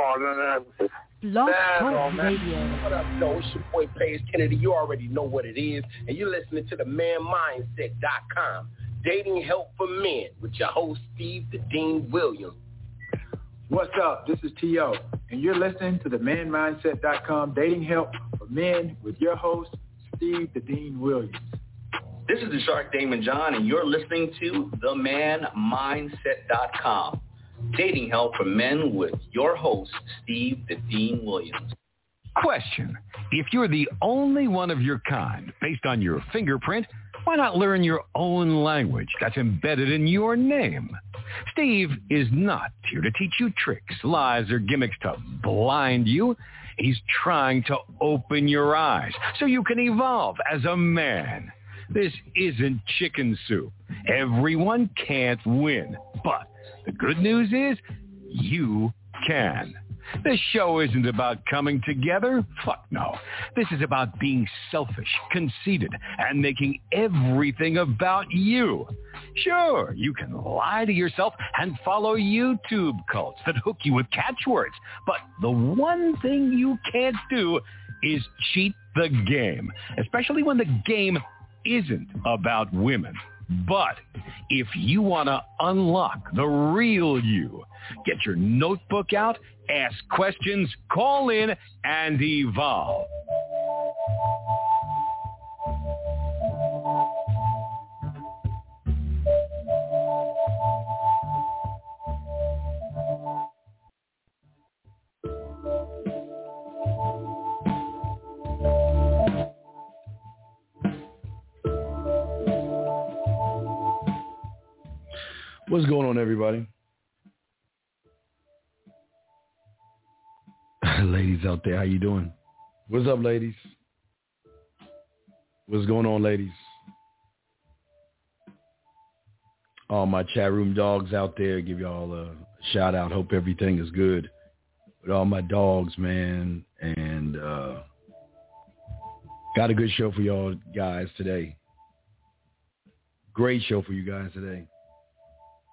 falling under emphasis. Blog Talk man. Radio. What up, though? It's your boy Page Kennedy. You already know what it is. And you're listening to the manmindset.com. Dating help for men with your host, Steve the Dean Williams. What's up? This is T.O. And you're listening to the manmindset.com dating help for men with your host, Steve the Dean Williams. This is the Shark Daymond John, and you're listening to the TheManMindset.com. Dating help for men with your host, Steve the Dean Williams. Question. If you're the only one of your kind based on your fingerprint, why not learn your own language that's embedded in your name? Steve is not here to teach you tricks, lies, or gimmicks to blind you. He's trying to open your eyes so you can evolve as a man. This isn't chicken soup. Everyone can't win. But the good news is you can. This show isn't about coming together. Fuck no. This is about being selfish, conceited, and making everything about you. Sure, you can lie to yourself and follow YouTube cults that hook you with catchwords. But the one thing you can't do is cheat the game, especially when the game isn't about women. But if you want to unlock the real you, get your notebook out, ask questions, call in, and evolve. What's going on, everybody? ladies out there, how you doing? What's up, ladies? What's going on, ladies? All my chat room dogs out there, give y'all a shout out. Hope everything is good with all my dogs, man. And uh, got a good show for y'all guys today. Great show for you guys today.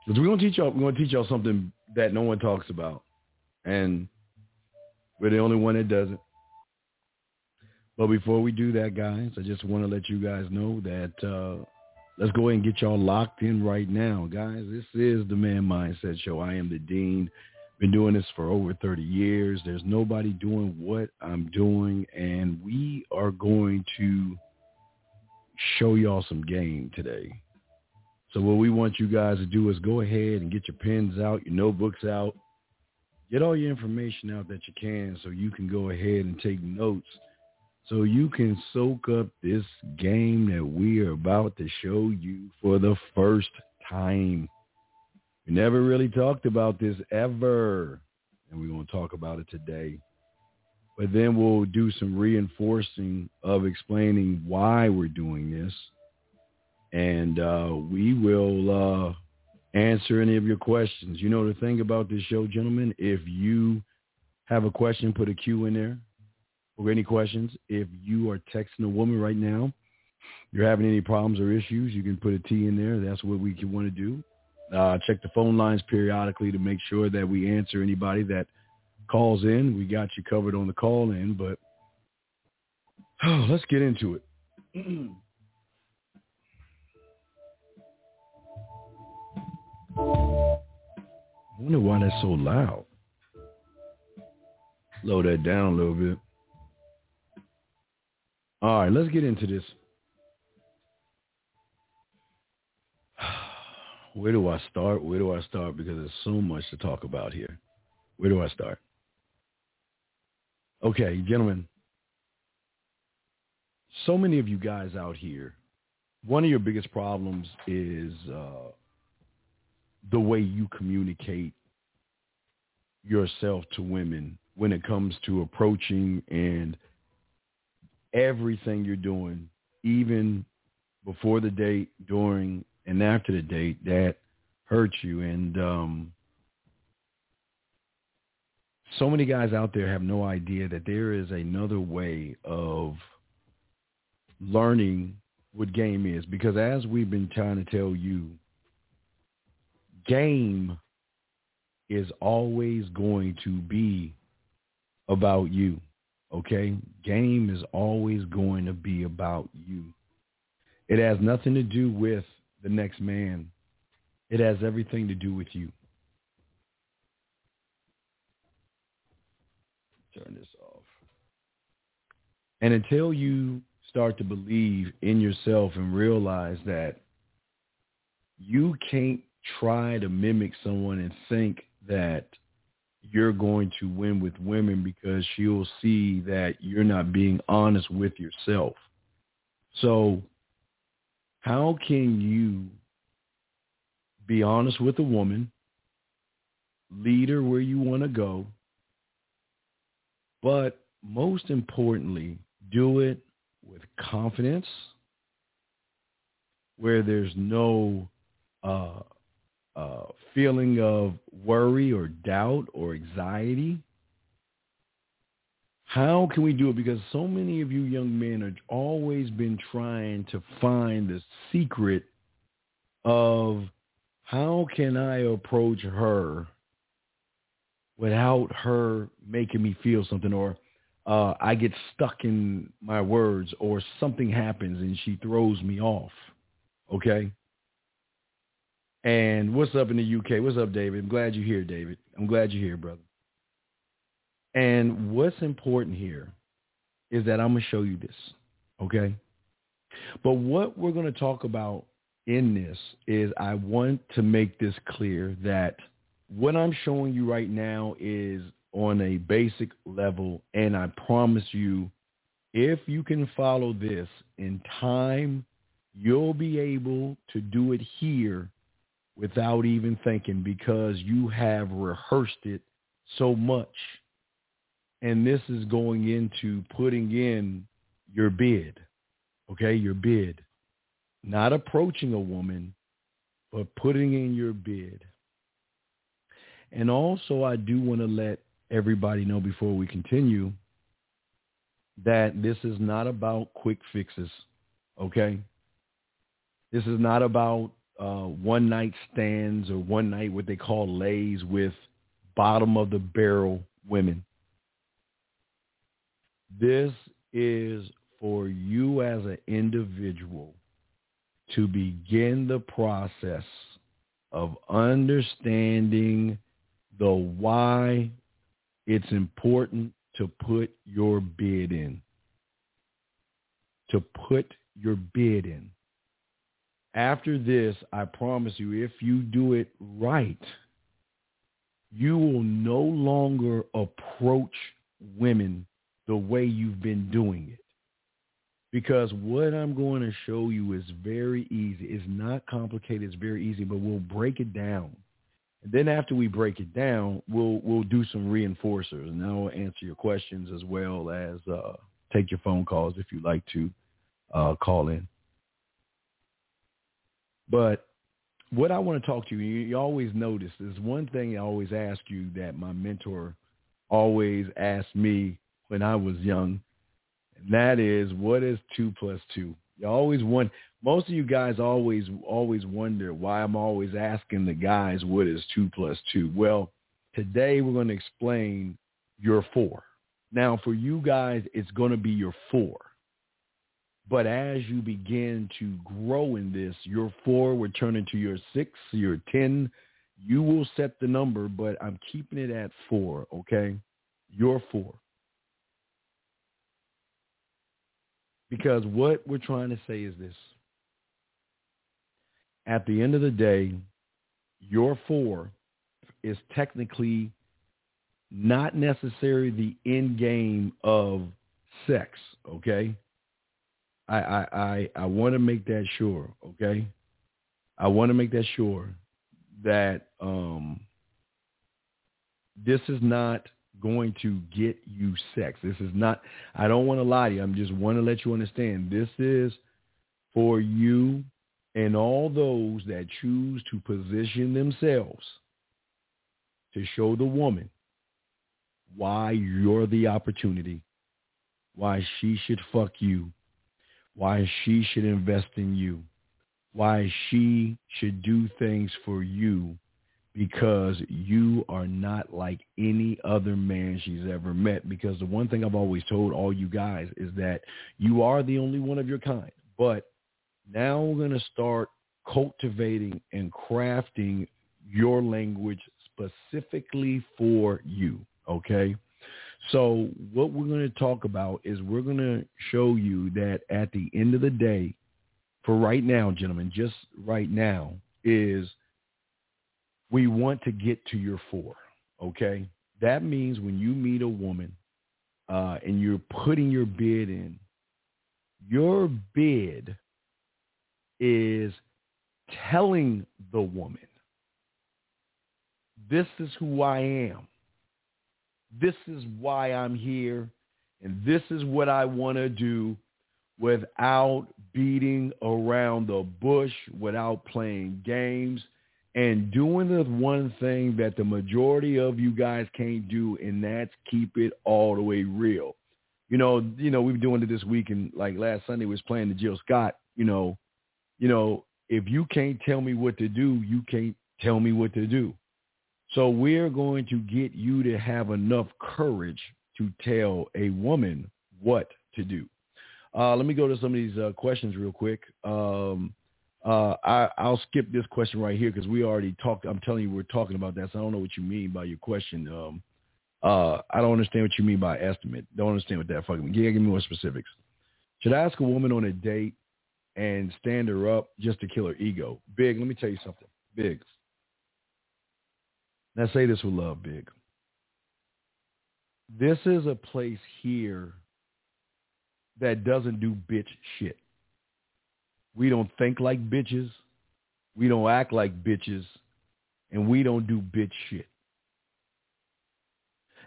Because we're gonna teach y'all we're gonna teach y'all something that no one talks about. And we're the only one that doesn't. But before we do that, guys, I just want to let you guys know that uh, let's go ahead and get y'all locked in right now. Guys, this is the Man Mindset Show. I am the Dean. Been doing this for over 30 years. There's nobody doing what I'm doing, and we are going to show y'all some game today. So what we want you guys to do is go ahead and get your pens out, your notebooks out, get all your information out that you can so you can go ahead and take notes so you can soak up this game that we are about to show you for the first time. We never really talked about this ever, and we're going to talk about it today. But then we'll do some reinforcing of explaining why we're doing this. And uh, we will uh, answer any of your questions. You know the thing about this show, gentlemen, if you have a question, put a Q in there or any questions. If you are texting a woman right now, you're having any problems or issues, you can put a T in there. That's what we want to do. Uh, check the phone lines periodically to make sure that we answer anybody that calls in. We got you covered on the call in, but oh, let's get into it. wonder why that's so loud. Slow that down a little bit. All right, let's get into this. Where do I start? Where do I start? Because there's so much to talk about here. Where do I start? Okay, gentlemen. So many of you guys out here, one of your biggest problems is uh, the way you communicate yourself to women when it comes to approaching and everything you're doing, even before the date, during, and after the date that hurts you. And um, so many guys out there have no idea that there is another way of learning what game is. Because as we've been trying to tell you, game is always going to be about you. Okay? Game is always going to be about you. It has nothing to do with the next man. It has everything to do with you. Turn this off. And until you start to believe in yourself and realize that you can't try to mimic someone and think that you're going to win with women because she'll see that you're not being honest with yourself. So how can you be honest with a woman, lead her where you want to go, but most importantly, do it with confidence, where there's no uh, uh, feeling of worry or doubt or anxiety. How can we do it? Because so many of you young men have always been trying to find the secret of how can I approach her without her making me feel something or uh, I get stuck in my words or something happens and she throws me off. Okay. And what's up in the UK? What's up, David? I'm glad you're here, David. I'm glad you're here, brother. And what's important here is that I'm going to show you this. Okay. But what we're going to talk about in this is I want to make this clear that what I'm showing you right now is on a basic level. And I promise you, if you can follow this in time, you'll be able to do it here without even thinking because you have rehearsed it so much. And this is going into putting in your bid, okay, your bid. Not approaching a woman, but putting in your bid. And also, I do want to let everybody know before we continue that this is not about quick fixes, okay? This is not about uh, one night stands or one night what they call lays with bottom of the barrel women. This is for you as an individual to begin the process of understanding the why it's important to put your bid in. To put your bid in. After this, I promise you, if you do it right, you will no longer approach women the way you've been doing it. Because what I'm going to show you is very easy. It's not complicated. It's very easy, but we'll break it down and then after we break it down, we'll we'll do some reinforcers, and I'll answer your questions as well as uh, take your phone calls if you'd like to uh, call in. But what I want to talk to you, you, you always notice there's one thing I always ask you that my mentor always asked me when I was young, and that is, what is two plus two? You always want most of you guys always always wonder why I'm always asking the guys what is two plus two. Well, today we're going to explain your four. Now for you guys, it's going to be your four. But as you begin to grow in this, your four will turn into your six, your ten. You will set the number, but I'm keeping it at four, okay? Your four. Because what we're trying to say is this. At the end of the day, your four is technically not necessarily the end game of sex, okay? I I I, I want to make that sure, okay? I want to make that sure that um this is not going to get you sex. This is not, I don't want to lie to you. I'm just want to let you understand this is for you and all those that choose to position themselves to show the woman why you're the opportunity, why she should fuck you, why she should invest in you, why she should do things for you because you are not like any other man she's ever met. Because the one thing I've always told all you guys is that you are the only one of your kind. But now we're going to start cultivating and crafting your language specifically for you. Okay. So what we're going to talk about is we're going to show you that at the end of the day, for right now, gentlemen, just right now, is we want to get to your four. Okay. That means when you meet a woman uh, and you're putting your bid in, your bid is telling the woman, this is who I am. This is why I'm here. And this is what I want to do without beating around the bush, without playing games, and doing the one thing that the majority of you guys can't do, and that's keep it all the way real. You know, you know, we've been doing it this week, and like last Sunday was playing the Jill Scott. You know, you know, if you can't tell me what to do, you can't tell me what to do. So we're going to get you to have enough courage to tell a woman what to do. Uh, let me go to some of these uh, questions real quick. Um, uh, I, will skip this question right here because we already talked. I'm telling you, we're talking about that. So I don't know what you mean by your question. Um, uh, I don't understand what you mean by estimate. Don't understand what that fucking means. Yeah, give me more specifics. Should I ask a woman on a date and stand her up just to kill her ego? Big, let me tell you something. Big. Now say this with love, Big. This is a place here that doesn't do bitch shit. We don't think like bitches. We don't act like bitches. And we don't do bitch shit.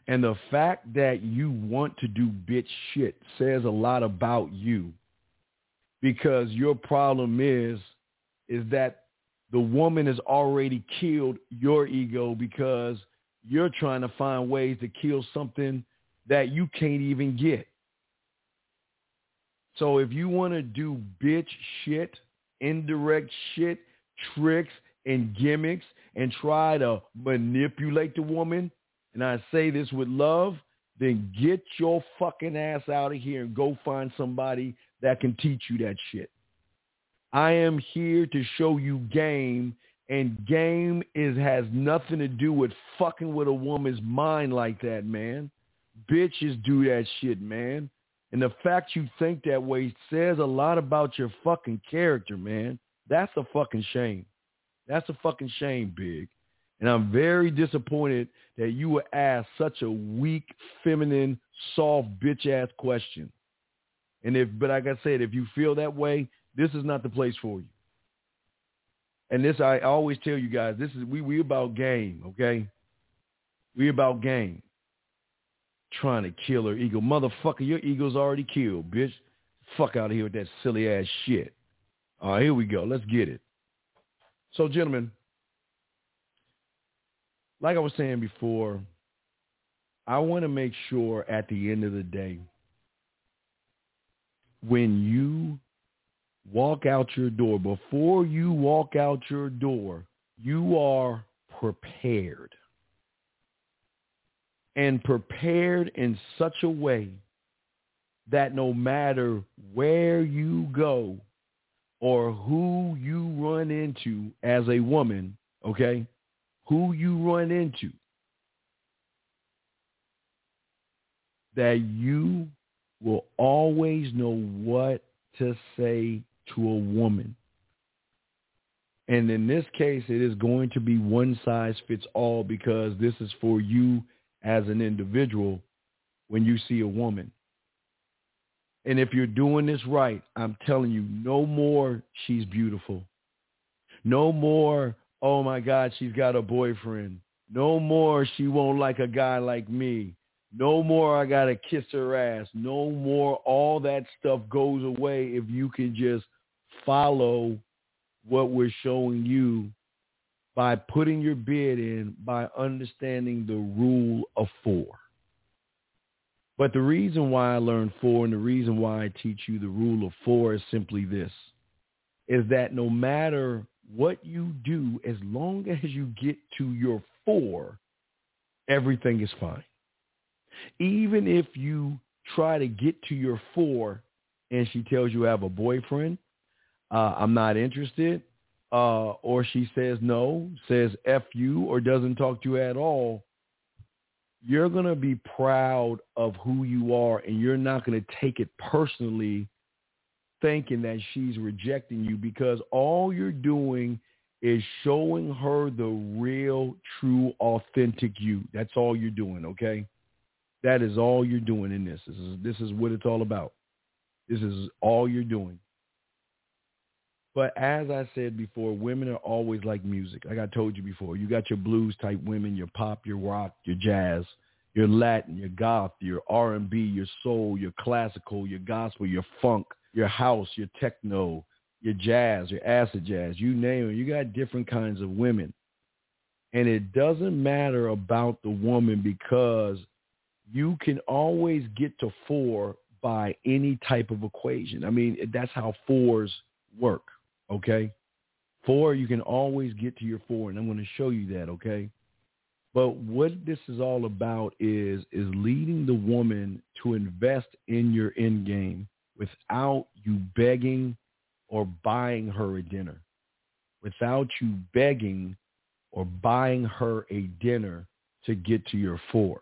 And the fact that you want to do bitch shit says a lot about you because your problem is is that the woman has already killed your ego because you're trying to find ways to kill something that you can't even get. So if you want to do bitch shit, indirect shit, tricks and gimmicks and try to manipulate the woman, and I say this with love, then get your fucking ass out of here and go find somebody that can teach you that shit. I am here to show you game and game is has nothing to do with fucking with a woman's mind like that, man. Bitches do that shit, man. And the fact you think that way says a lot about your fucking character, man. That's a fucking shame. That's a fucking shame, Big. And I'm very disappointed that you were asked such a weak, feminine, soft, bitch-ass question. And if, but like I said, if you feel that way, this is not the place for you. And this, I always tell you guys, this is, we, we about game, okay? We about game trying to kill her ego. Motherfucker, your ego's already killed, bitch. Fuck out of here with that silly ass shit. All right, here we go. Let's get it. So, gentlemen, like I was saying before, I want to make sure at the end of the day, when you walk out your door, before you walk out your door, you are prepared. And prepared in such a way that no matter where you go or who you run into as a woman, okay, who you run into, that you will always know what to say to a woman. And in this case, it is going to be one size fits all because this is for you as an individual when you see a woman. And if you're doing this right, I'm telling you, no more she's beautiful. No more, oh my God, she's got a boyfriend. No more she won't like a guy like me. No more I got to kiss her ass. No more all that stuff goes away if you can just follow what we're showing you by putting your bid in by understanding the rule of four. But the reason why I learned four and the reason why I teach you the rule of four is simply this, is that no matter what you do, as long as you get to your four, everything is fine. Even if you try to get to your four and she tells you I have a boyfriend, uh, I'm not interested, uh, or she says no, says F you, or doesn't talk to you at all, you're going to be proud of who you are and you're not going to take it personally thinking that she's rejecting you because all you're doing is showing her the real, true, authentic you. That's all you're doing, okay? That is all you're doing in this. This is this is what it's all about. This is all you're doing. But as I said before, women are always like music. Like I told you before, you got your blues type women, your pop, your rock, your jazz, your Latin, your goth, your R&B, your soul, your classical, your gospel, your funk, your house, your techno, your jazz, your acid jazz, you name it. You got different kinds of women. And it doesn't matter about the woman because you can always get to four by any type of equation. I mean, that's how fours work, okay? Four, you can always get to your four, and I'm going to show you that, okay? But what this is all about is is leading the woman to invest in your end game without you begging or buying her a dinner, without you begging or buying her a dinner to get to your four.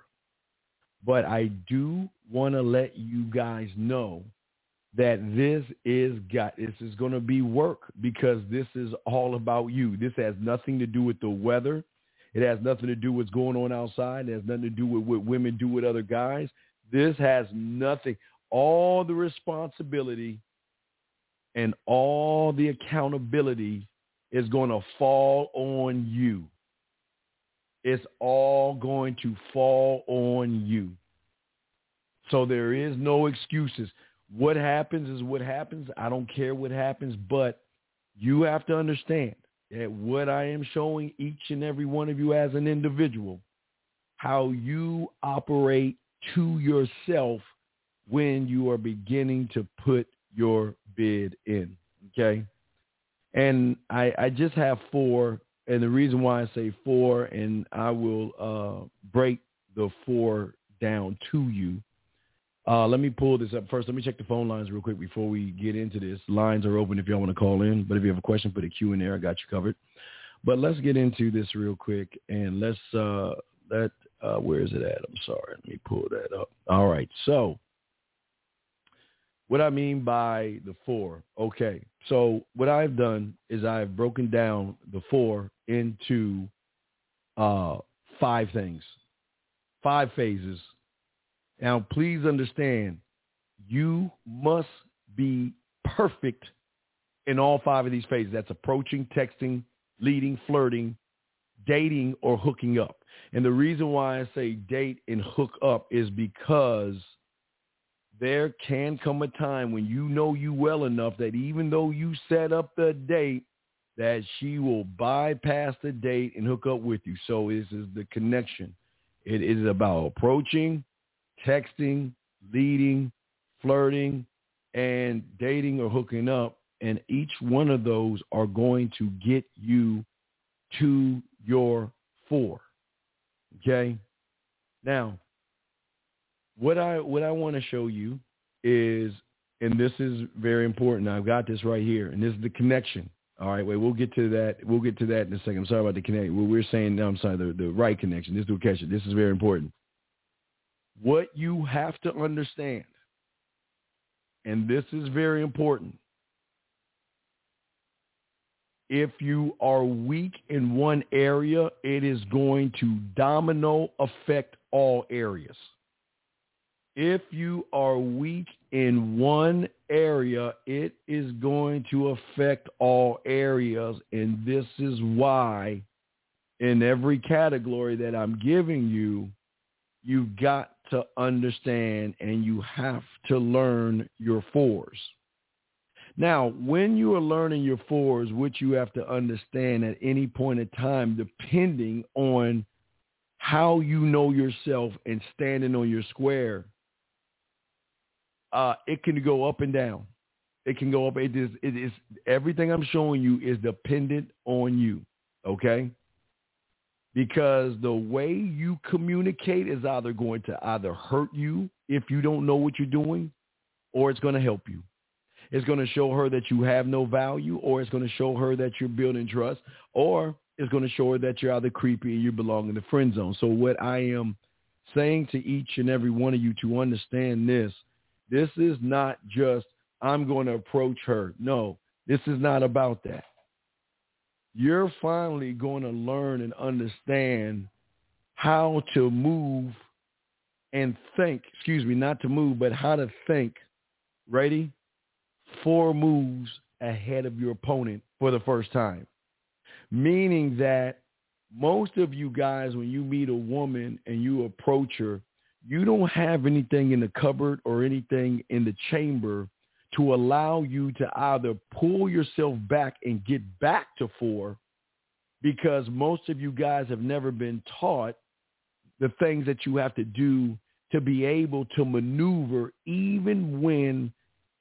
But I do want to let you guys know that this is got this is going to be work because this is all about you. This has nothing to do with the weather. It has nothing to do with what's going on outside. It has nothing to do with what women do with other guys. This has nothing. All the responsibility and all the accountability is going to fall on you. It's all going to fall on you. So there is no excuses. What happens is what happens. I don't care what happens, but you have to understand that what I am showing each and every one of you as an individual, how you operate to yourself when you are beginning to put your bid in. Okay. And I, I just have four. And the reason why I say four, and I will uh, break the four down to you. Uh, let me pull this up first. Let me check the phone lines real quick before we get into this. Lines are open if y'all want to call in. But if you have a question, put a Q in there. I got you covered. But let's get into this real quick and let's uh, let uh, where is it at? I'm sorry. Let me pull that up. All right. So what I mean by the four, okay. So what I've done is I've broken down the four into uh, five things, five phases. Now, please understand, you must be perfect in all five of these phases. That's approaching, texting, leading, flirting, dating, or hooking up. And the reason why I say date and hook up is because – there can come a time when you know you well enough that even though you set up the date, that she will bypass the date and hook up with you. So this is the connection. It is about approaching, texting, leading, flirting, and dating or hooking up. And each one of those are going to get you to your four. Okay? Now, what I what I want to show you is, and this is very important. I've got this right here, and this is the connection. All right, wait, we'll get to that. We'll get to that in a second. I'm sorry about the connection. We're saying now, I'm sorry, the, the right connection. This will catch it. This is very important. What you have to understand, and this is very important, if you are weak in one area, it is going to domino affect all areas if you are weak in one area, it is going to affect all areas. And this is why in every category that I'm giving you, you've got to understand and you have to learn your fours. Now, when you are learning your fours, which you have to understand at any point in time, depending on how you know yourself and standing on your square, uh, it can go up and down. It can go up. It is. It is everything I'm showing you is dependent on you. Okay. Because the way you communicate is either going to either hurt you if you don't know what you're doing, or it's going to help you. It's going to show her that you have no value, or it's going to show her that you're building trust, or it's going to show her that you're either creepy and you belong in the friend zone. So what I am saying to each and every one of you to understand this, this is not just I'm going to approach her. No, this is not about that. You're finally going to learn and understand how to move and think, excuse me, not to move, but how to think, ready, four moves ahead of your opponent for the first time. Meaning that most of you guys, when you meet a woman and you approach her, you don't have anything in the cupboard or anything in the chamber to allow you to either pull yourself back and get back to four because most of you guys have never been taught the things that you have to do to be able to maneuver even when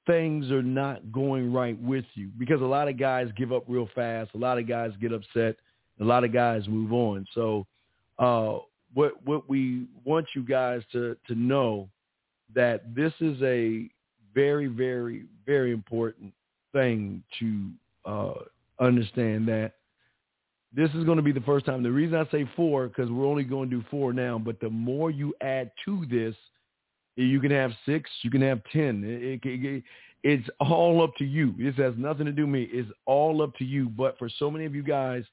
things are not going right with you because a lot of guys give up real fast. A lot of guys get upset. A lot of guys move on. So uh, what what we want you guys to to know that this is a very very very important thing to uh, understand that this is going to be the first time. The reason I say four because we're only going to do four now, but the more you add to this, you can have six, you can have ten. It, it, it, it's all up to you. This has nothing to do with me. It's all up to you. But for so many of you guys,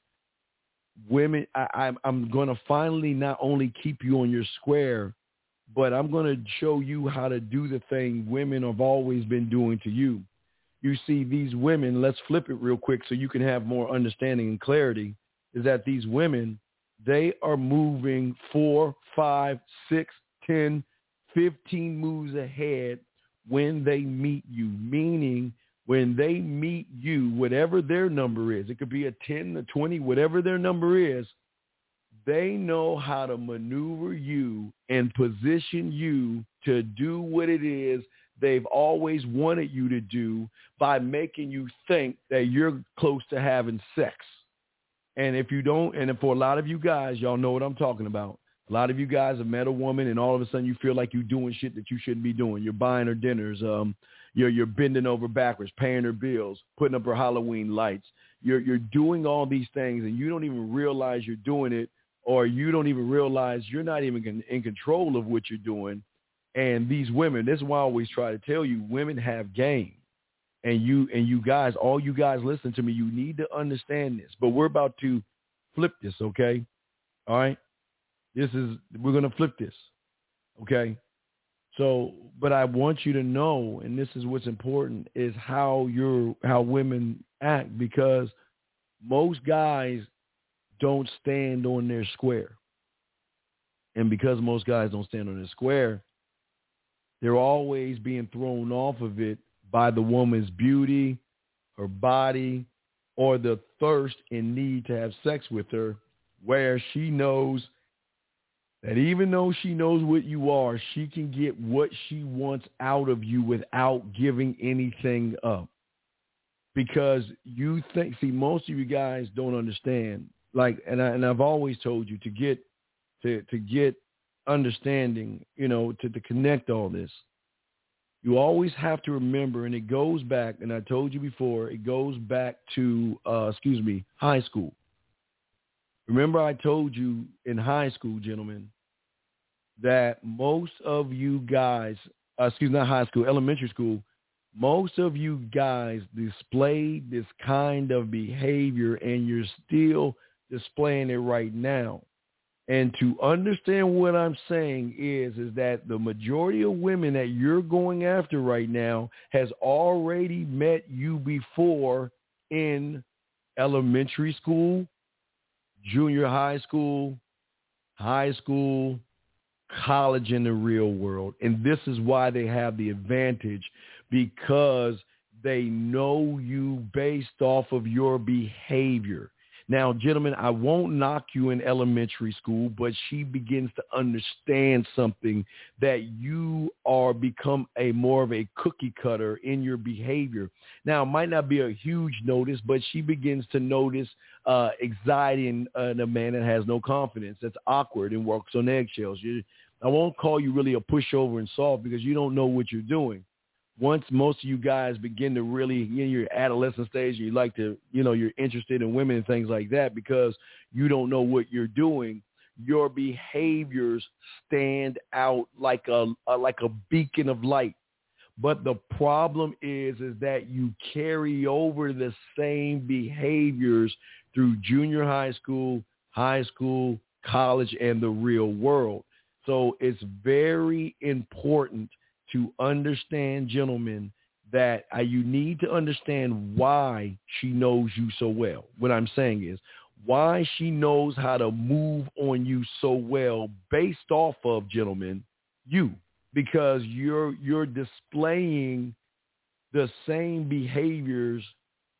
women, I, I'm, I'm going to finally not only keep you on your square, but I'm going to show you how to do the thing women have always been doing to you. You see, these women, let's flip it real quick so you can have more understanding and clarity, is that these women, they are moving four, five, six, ten, fifteen moves ahead when they meet you, meaning when they meet you, whatever their number is, it could be a 10, a 20, whatever their number is, they know how to maneuver you and position you to do what it is they've always wanted you to do by making you think that you're close to having sex. And if you don't, and for a lot of you guys, y'all know what I'm talking about. A lot of you guys have met a woman and all of a sudden you feel like you're doing shit that you shouldn't be doing. You're buying her dinners. Um, you're, you're bending over backwards, paying her bills, putting up her Halloween lights. You're, you're doing all these things and you don't even realize you're doing it or you don't even realize you're not even in control of what you're doing. And these women, this is why I always try to tell you, women have game. And you and you guys, all you guys listen to me, you need to understand this. But we're about to flip this, okay? All right? This is we're going to flip this. Okay? So, but I want you to know and this is what's important is how you're how women act because most guys don't stand on their square. And because most guys don't stand on their square, they're always being thrown off of it by the woman's beauty, her body, or the thirst and need to have sex with her, where she knows that even though she knows what you are, she can get what she wants out of you without giving anything up. Because you think, see, most of you guys don't understand. Like, and I, and I've always told you to get to to get understanding, you know, to to connect all this. You always have to remember, and it goes back, and I told you before, it goes back to, uh, excuse me, high school. Remember I told you in high school, gentlemen, that most of you guys, uh, excuse me, not high school, elementary school, most of you guys displayed this kind of behavior and you're still displaying it right now. And to understand what I'm saying is, is that the majority of women that you're going after right now has already met you before in elementary school, junior high school, high school, college in the real world. And this is why they have the advantage because they know you based off of your behavior. Now, gentlemen, I won't knock you in elementary school, but she begins to understand something that you are become a more of a cookie cutter in your behavior. Now, it might not be a huge notice, but she begins to notice uh, anxiety in, in a man that has no confidence, that's awkward and works on eggshells. You, I won't call you really a pushover and soft because you don't know what you're doing once most of you guys begin to really in your adolescent stage, you like to, you know, you're interested in women and things like that because you don't know what you're doing. Your behaviors stand out like a, a like a beacon of light. But the problem is, is that you carry over the same behaviors through junior high school, high school, college, and the real world. So it's very important – to understand, gentlemen, that you need to understand why she knows you so well. What I'm saying is why she knows how to move on you so well based off of, gentlemen, you, because you're you're displaying the same behaviors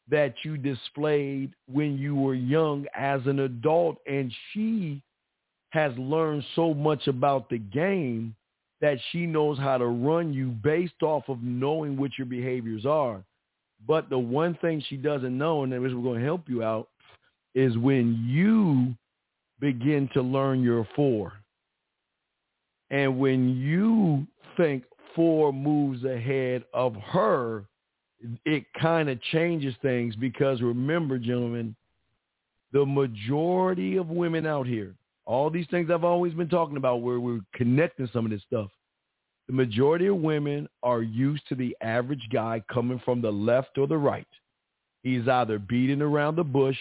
that you displayed when you were young as an adult and she has learned so much about the game that she knows how to run you based off of knowing what your behaviors are. But the one thing she doesn't know, and which we're going to help you out, is when you begin to learn your four. And when you think four moves ahead of her, it kind of changes things because remember, gentlemen, the majority of women out here, all these things I've always been talking about where we're connecting some of this stuff. The majority of women are used to the average guy coming from the left or the right. He's either beating around the bush.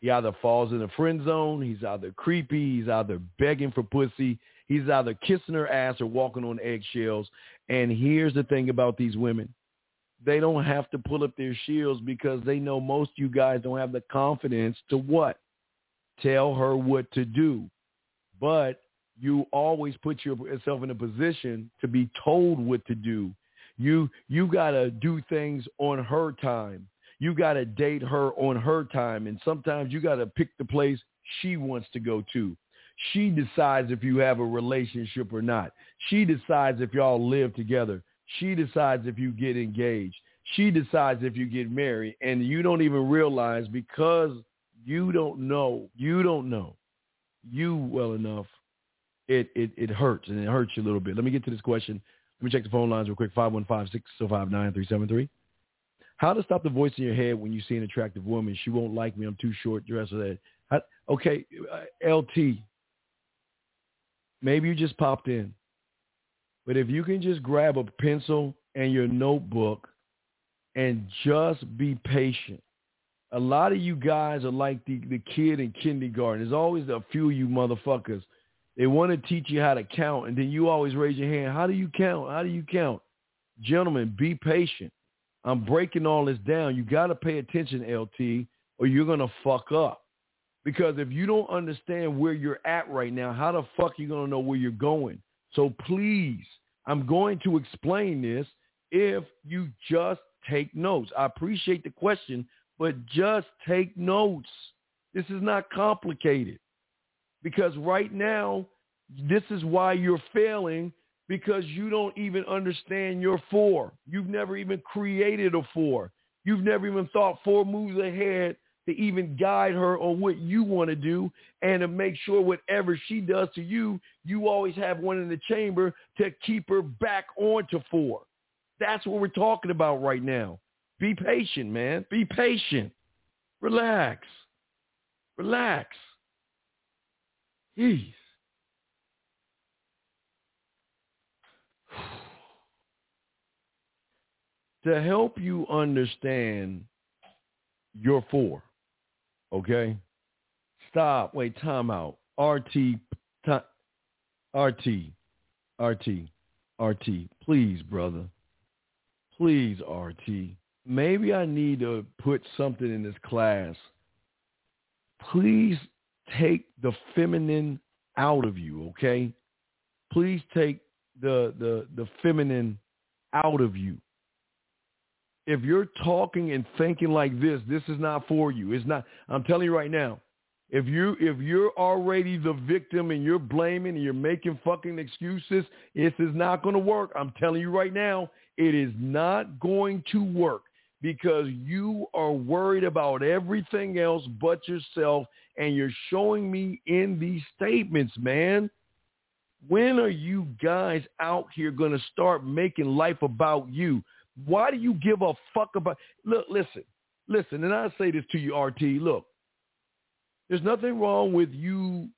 He either falls in the friend zone. He's either creepy. He's either begging for pussy. He's either kissing her ass or walking on eggshells. And here's the thing about these women. They don't have to pull up their shields because they know most you guys don't have the confidence to what? Tell her what to do. But you always put yourself in a position to be told what to do. You you got to do things on her time. You got to date her on her time and sometimes you got to pick the place she wants to go to. She decides if you have a relationship or not. She decides if y'all live together. She decides if you get engaged. She decides if you get married and you don't even realize because you don't know, you don't know you well enough, it, it, it hurts and it hurts you a little bit. Let me get to this question. Let me check the phone lines real quick. 515-605-9373. How to stop the voice in your head when you see an attractive woman. She won't like me. I'm too short dressed or that. I, okay, uh, LT, maybe you just popped in. But if you can just grab a pencil and your notebook and just be patient a lot of you guys are like the, the kid in kindergarten. There's always a few you motherfuckers. They want to teach you how to count, and then you always raise your hand. How do you count? How do you count? Gentlemen, be patient. I'm breaking all this down. You got to pay attention, LT, or you're going to fuck up. Because if you don't understand where you're at right now, how the fuck are you going to know where you're going? So please, I'm going to explain this if you just take notes. I appreciate the question, but just take notes. This is not complicated because right now, this is why you're failing because you don't even understand your four. You've never even created a four. You've never even thought four moves ahead to even guide her on what you want to do and to make sure whatever she does to you, you always have one in the chamber to keep her back onto four. That's what we're talking about right now. Be patient, man. Be patient. Relax. Relax. Jeez. to help you understand your four, okay? Stop. Wait, time out. RT, RT, RT, RT. Please, brother. Please, RT maybe I need to put something in this class. Please take the feminine out of you, okay? Please take the the the feminine out of you. if you're talking and thinking like this, this is not for you. It's not. I'm telling you right now. If you if you're already the victim and you're blaming and you're making fucking excuses, this is not going to work. I'm telling you right now, it is not going to work because you are worried about everything else but yourself and you're showing me in these statements, man. When are you guys out here going to start making life about you? Why do you give a fuck about Look, listen. Listen, and I say this to you RT, look. There's nothing wrong with you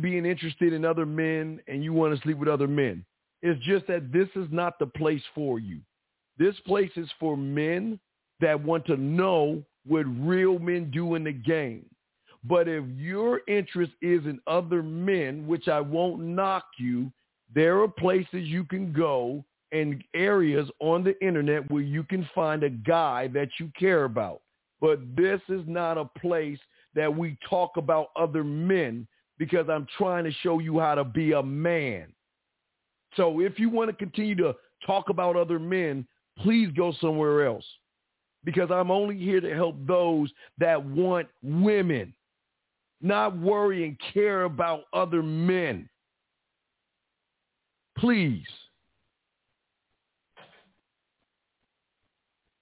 being interested in other men and you want to sleep with other men. It's just that this is not the place for you. This place is for men that want to know what real men do in the game. But if your interest is in other men, which I won't knock you, there are places you can go and areas on the internet where you can find a guy that you care about. But this is not a place that we talk about other men because I'm trying to show you how to be a man. So if you want to continue to talk about other men, please go somewhere else because I'm only here to help those that want women, not worry and care about other men. Please.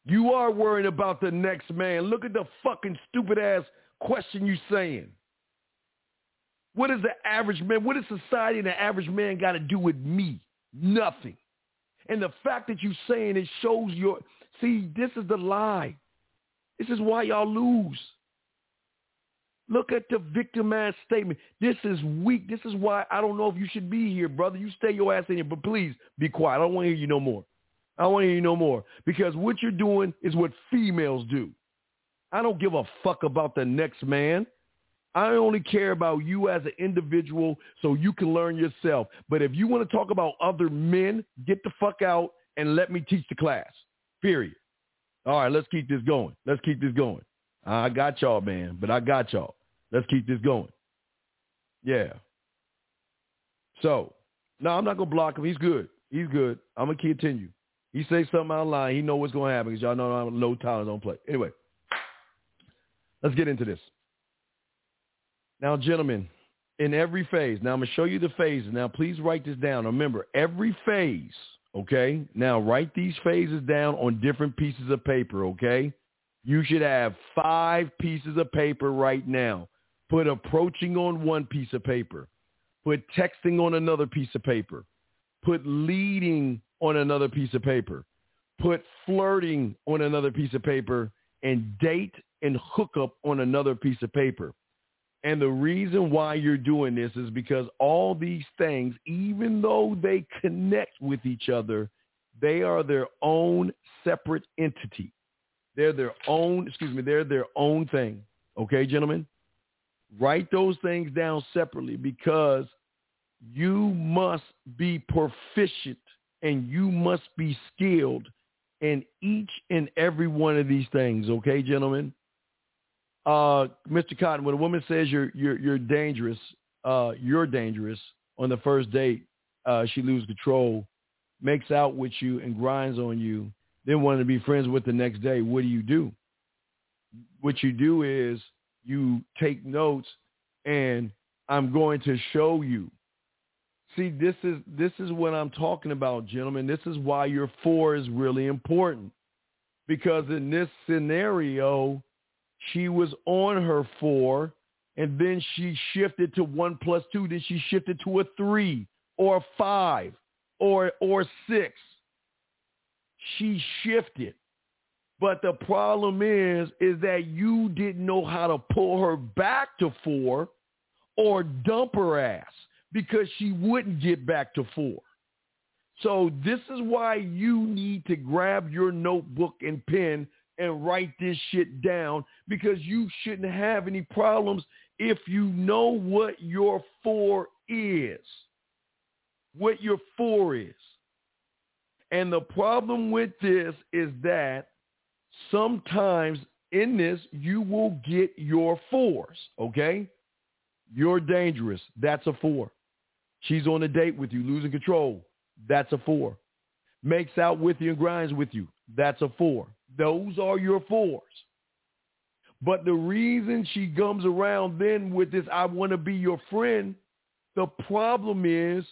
You are worrying about the next man. Look at the fucking stupid ass question you saying. What is the average man? What does society and the average man got to do with me? Nothing. And the fact that you saying it shows your See, this is the lie. This is why y'all lose. Look at the victimized statement. This is weak. This is why I don't know if you should be here, brother. You stay your ass in here, but please be quiet. I don't want to hear you no more. I don't want to hear you no more because what you're doing is what females do. I don't give a fuck about the next man. I only care about you as an individual so you can learn yourself. But if you want to talk about other men, get the fuck out and let me teach the class. Period. All right, let's keep this going. Let's keep this going. I got y'all, man, but I got y'all. Let's keep this going. Yeah. So, no, I'm not gonna block him. He's good. He's good. I'm gonna continue. He say something online, he know what's gonna happen because y'all know I'm a low tolerance on play. Anyway, let's get into this. Now, gentlemen, in every phase. Now I'm gonna show you the phases. Now, please write this down. Remember, every phase Okay? Now write these phases down on different pieces of paper, okay? You should have five pieces of paper right now. Put approaching on one piece of paper. Put texting on another piece of paper. Put leading on another piece of paper. Put flirting on another piece of paper and date and hookup on another piece of paper. And the reason why you're doing this is because all these things, even though they connect with each other, they are their own separate entity. They're their own, excuse me, they're their own thing. Okay, gentlemen? Write those things down separately because you must be proficient and you must be skilled in each and every one of these things. Okay, gentlemen? Uh, Mr. Cotton, when a woman says you're you're you're dangerous, uh, you're dangerous on the first date, uh, she loses control, makes out with you and grinds on you, then wanting to be friends with the next day. What do you do? What you do is you take notes, and I'm going to show you. See, this is this is what I'm talking about, gentlemen. This is why your four is really important, because in this scenario she was on her four, and then she shifted to one plus two. Then she shifted to a three or a five or or six. She shifted. But the problem is, is that you didn't know how to pull her back to four or dump her ass because she wouldn't get back to four. So this is why you need to grab your notebook and pen and write this shit down because you shouldn't have any problems if you know what your four is. What your four is. And the problem with this is that sometimes in this, you will get your fours, okay? You're dangerous. That's a four. She's on a date with you, losing control. That's a four. Makes out with you and grinds with you. That's a four. Those are your fours. But the reason she comes around then with this, I want to be your friend, the problem is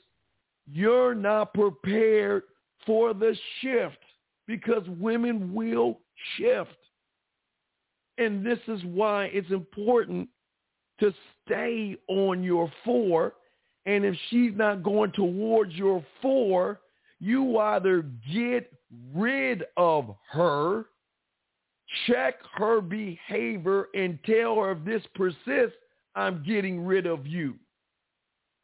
you're not prepared for the shift because women will shift. And this is why it's important to stay on your four. And if she's not going towards your four, you either get rid of her, check her behavior, and tell her if this persists, I'm getting rid of you.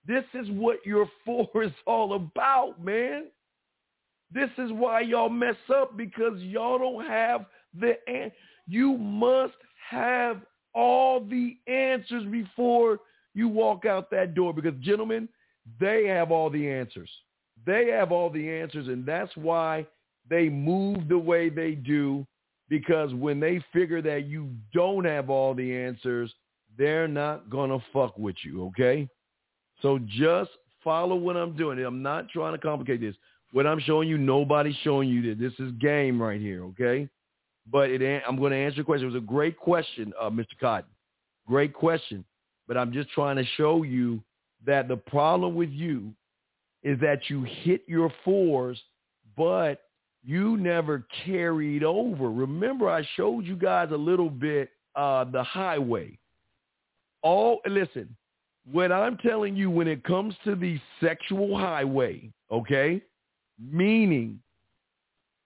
This is what your four is all about, man. This is why y'all mess up because y'all don't have the you must have all the answers before you walk out that door because gentlemen, they have all the answers. They have all the answers and that's why they move the way they do because when they figure that you don't have all the answers, they're not going to fuck with you, okay? So just follow what I'm doing. I'm not trying to complicate this. What I'm showing you, nobody's showing you that this is game right here, okay? But it, I'm going to answer your question. It was a great question, uh, Mr. Cotton. Great question. But I'm just trying to show you that the problem with you is that you hit your fours, but you never carried over. Remember, I showed you guys a little bit uh, the highway. All listen, what I'm telling you when it comes to the sexual highway, okay, meaning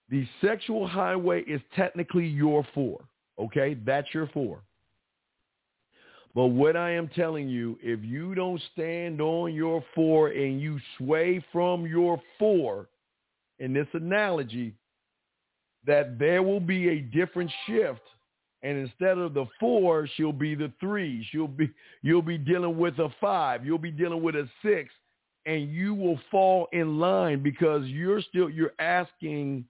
the sexual highway is technically your four, okay? That's your four. But what I am telling you, if you don't stand on your four and you sway from your four in this analogy, that there will be a different shift and instead of the four, she'll be the three. She'll be you'll be dealing with a five. You'll be dealing with a six, and you will fall in line because you're still you're asking,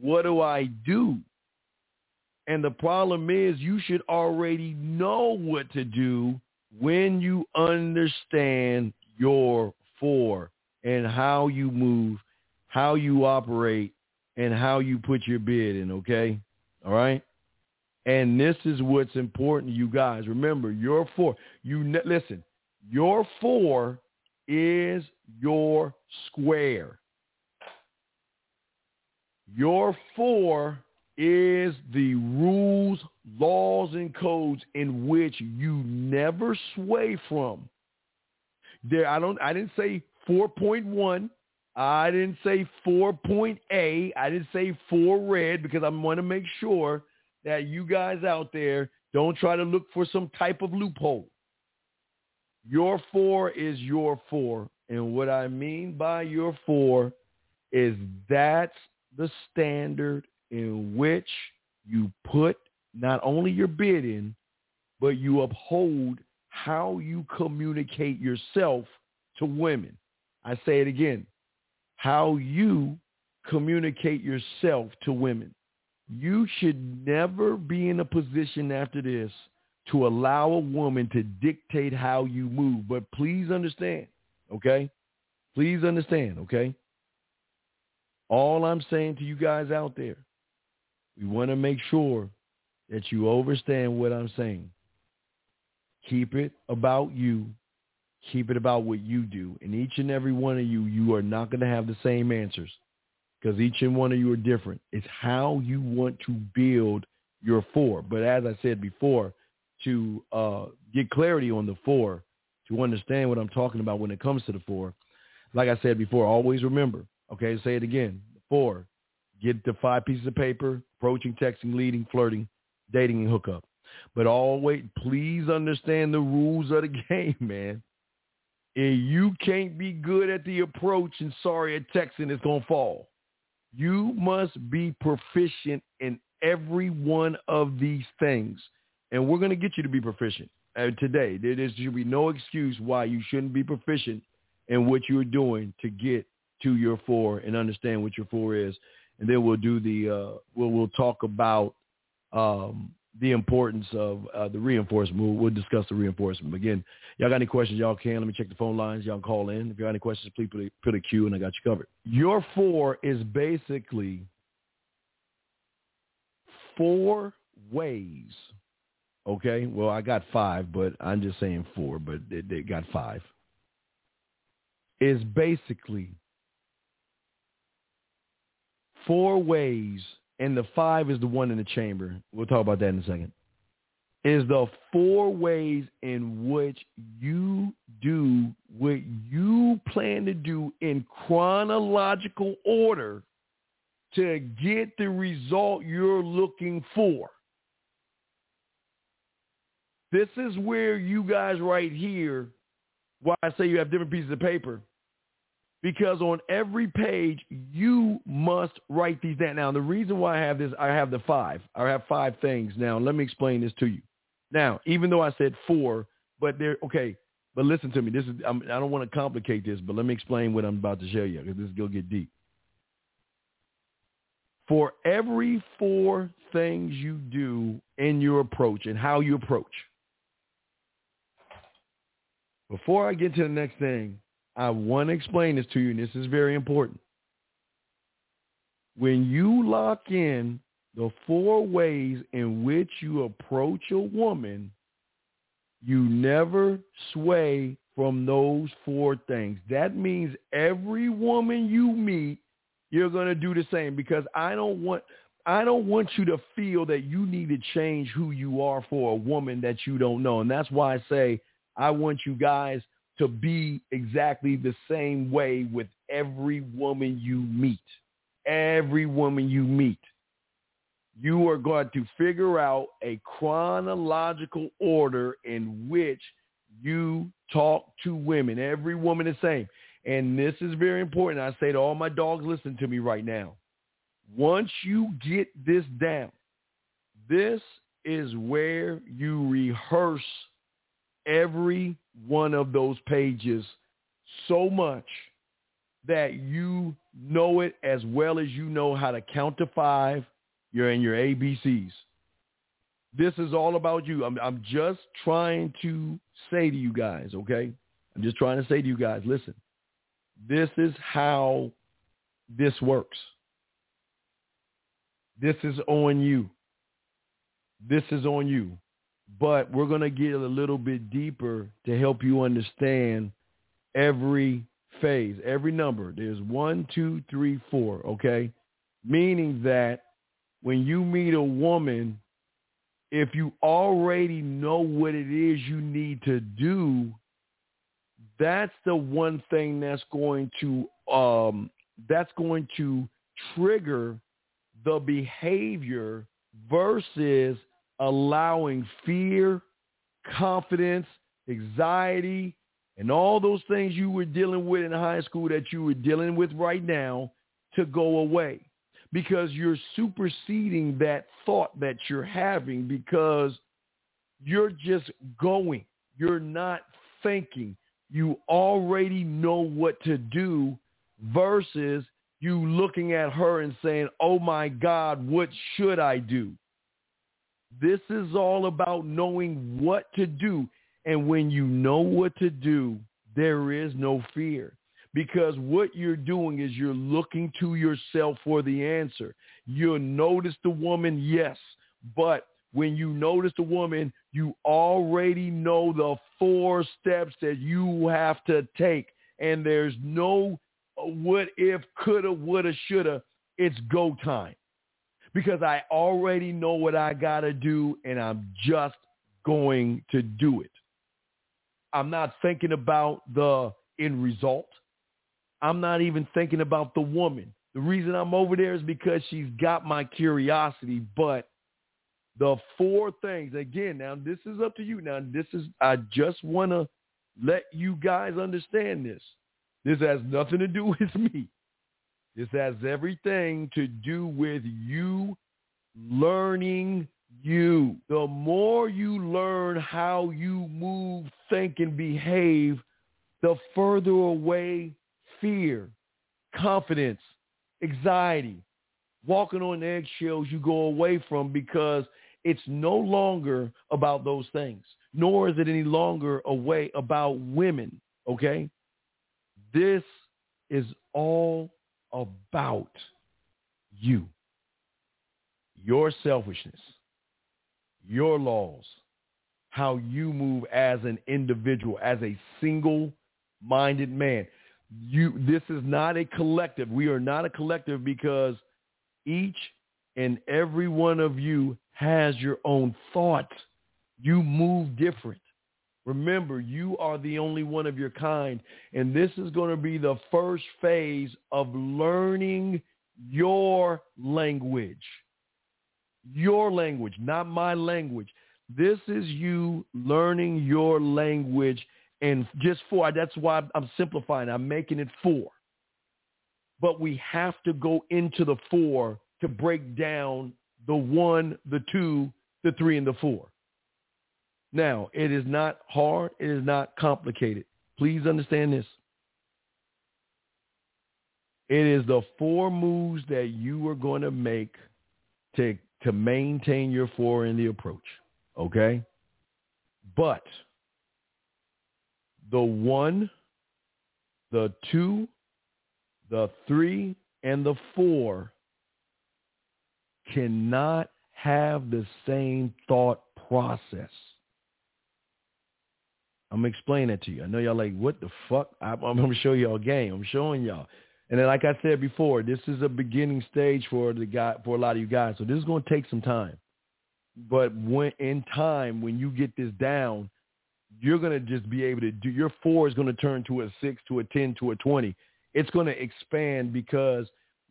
what do I do? And the problem is you should already know what to do when you understand your four and how you move, how you operate, and how you put your bid in, okay? All right? And this is what's important, you guys. Remember, your four. You listen. Your four is your square. Your four is the rules, laws, and codes in which you never sway from. There, I don't. I didn't say 4.1. I didn't say 4.A. I didn't say four red because I want to make sure that you guys out there don't try to look for some type of loophole. Your four is your four. And what I mean by your four is that's the standard in which you put not only your bid in, but you uphold how you communicate yourself to women. I say it again, how you communicate yourself to women you should never be in a position after this to allow a woman to dictate how you move. But please understand, okay? Please understand, okay? All I'm saying to you guys out there, we want to make sure that you understand what I'm saying. Keep it about you. Keep it about what you do. And each and every one of you, you are not going to have the same answers because each and one of you are different. It's how you want to build your four. But as I said before, to uh, get clarity on the four, to understand what I'm talking about when it comes to the four, like I said before, always remember, okay, say it again. Four, get the five pieces of paper, approaching, texting, leading, flirting, dating, and hookup. But always, please understand the rules of the game, man. If you can't be good at the approach and sorry at texting, it's going to fall. You must be proficient in every one of these things. And we're going to get you to be proficient uh, today. There should be no excuse why you shouldn't be proficient in what you're doing to get to your four and understand what your four is. And then we'll do the, uh, we'll, we'll talk about um, the importance of uh, the reinforcement. We'll, we'll, discuss the reinforcement. Again, y'all got any questions, y'all can. Let me check the phone lines. Y'all call in. If you got any questions, please put a, put and I got you covered. Your four is basically four ways. Okay, well I got five, but I'm just saying four, but they, they got five. Is basically four ways, and the five is the one in the chamber. We'll talk about that in a second. Is the four ways in which you do what you plan to do in chronological order to get the result you're looking for. This is where you guys right here, why I say you have different pieces of paper, because on every page you must write these down. Now, the reason why I have this, I have the five. I have five things. Now, let me explain this to you. Now, even though I said four, but there, okay, but listen to me. This is I'm, I do not want to complicate this, but let me explain what I'm about to show you because this is gonna get deep. For every four things you do in your approach and how you approach, before I get to the next thing, I want to explain this to you, and this is very important. When you lock in the four ways in which you approach a woman, you never sway from those four things. That means every woman you meet, you're going to do the same because I don't want I don't want you to feel that you need to change who you are for a woman that you don't know. And that's why I say I want you guys to be exactly the same way with every woman you meet. Every woman you meet. You are going to figure out a chronological order in which you talk to women. Every woman the same. And this is very important. I say to all my dogs, listen to me right now. Once you get this down, this is where you rehearse every one of those pages so much that you know it as well as you know how to count to five. You're in your ABCs. This is all about you. I'm, I'm just trying to say to you guys, okay? I'm just trying to say to you guys, listen, this is how this works. This is on you. This is on you but we're going to get a little bit deeper to help you understand every phase, every number. There's one, two, three, four, okay? Meaning that when you meet a woman, if you already know what it is you need to do, that's the one thing that's going to um, that's going to trigger the behavior versus allowing fear, confidence, anxiety, and all those things you were dealing with in high school that you were dealing with right now to go away because you're superseding that thought that you're having because you're just going. You're not thinking. You already know what to do versus you looking at her and saying, oh my God, what should I do? This is all about knowing what to do. And when you know what to do, there is no fear. Because what you're doing is you're looking to yourself for the answer. You'll notice the woman, yes. But when you notice the woman, you already know the four steps that you have to take. And there's no what if, coulda, woulda, shoulda. It's go time because I already know what I got to do and I'm just going to do it. I'm not thinking about the end result. I'm not even thinking about the woman. The reason I'm over there is because she's got my curiosity, but the four things, again, now this is up to you. Now this is, I just want to let you guys understand this. This has nothing to do with me. This has everything to do with you learning you. The more you learn how you move, think, and behave, the further away fear, confidence, anxiety, walking on eggshells you go away from because it's no longer about those things, nor is it any longer a way about women, okay? This is all about you. your selfishness, your laws, how you move as an individual, as a single-minded man. You, this is not a collective. We are not a collective because each and every one of you has your own thoughts. You move different. Remember, you are the only one of your kind. And this is going to be the first phase of learning your language. Your language, not my language. This is you learning your language and just for, That's why I'm simplifying. I'm making it four. But we have to go into the four to break down the one, the two, the three, and the four. Now, it is not hard. It is not complicated. Please understand this. It is the four moves that you are going to make to, to maintain your four in the approach. Okay? But the one, the two, the three, and the four cannot have the same thought process. I'm gonna explain that to you. I know y'all like, what the fuck? I'm, I'm gonna show y'all a game. I'm showing y'all. And then, like I said before, this is a beginning stage for the guy for a lot of you guys. So this is gonna take some time. But when in time, when you get this down, you're gonna just be able to do. Your four is gonna turn to a six, to a ten, to a twenty. It's gonna expand because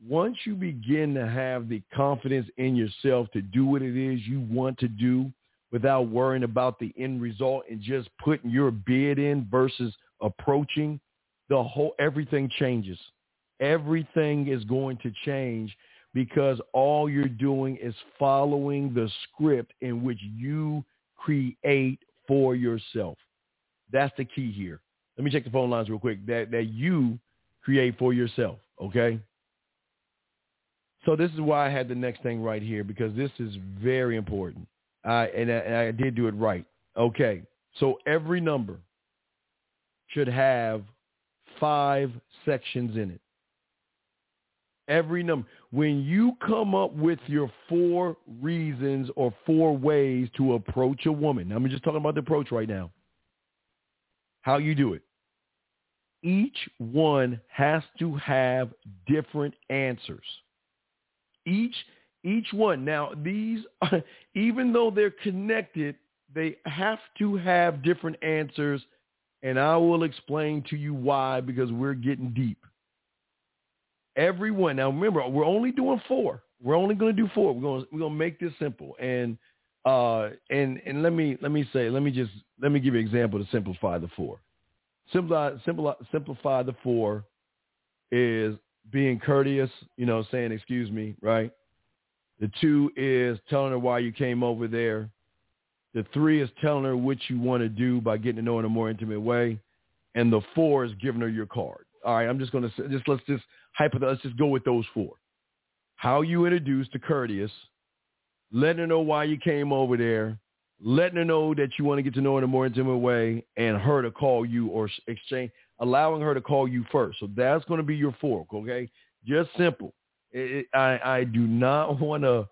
once you begin to have the confidence in yourself to do what it is you want to do without worrying about the end result and just putting your bid in versus approaching, the whole everything changes. Everything is going to change because all you're doing is following the script in which you create for yourself. That's the key here. Let me check the phone lines real quick. That that you create for yourself, okay? So this is why I had the next thing right here because this is very important. And, I, and I did do it right. Okay. So every number should have five sections in it. Every number. When you come up with your four reasons or four ways to approach a woman, I'm just talking about the approach right now. How you do it. Each one has to have different answers. Each each one. Now, these, even though they're connected, they have to have different answers, and I will explain to you why because we're getting deep. Everyone. Now, remember, we're only doing four. We're only going to do four. We're going we're going to make this simple. And uh, and and let me let me say, let me just let me give you an example to simplify the four. Simplify, simplify, simplify the four is being courteous, you know, saying excuse me, right? The two is telling her why you came over there. The three is telling her what you want to do by getting to know her in a more intimate way. And the four is giving her your card. All right, I'm just going to just let's just hypothetical. Let's just go with those four. How you introduced to courteous, letting her know why you came over there, letting her know that you want to get to know her in a more intimate way, and her to call you or exchange, allowing her to call you first. So that's going to be your four. Okay, just simple. It, I, I do not want to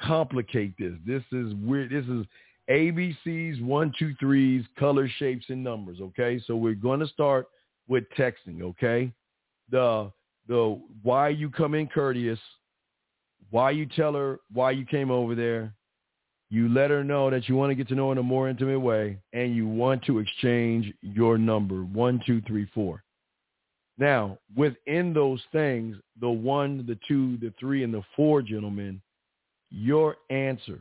complicate this. This is weird. This is ABCs, one, two, threes, color, shapes, and numbers. Okay, so we're going to start with texting. Okay, the the why you come in courteous, why you tell her why you came over there, you let her know that you want to get to know her in a more intimate way, and you want to exchange your number one, two, three, four. Now, within those things, the one, the two, the three, and the four, gentlemen, your answer.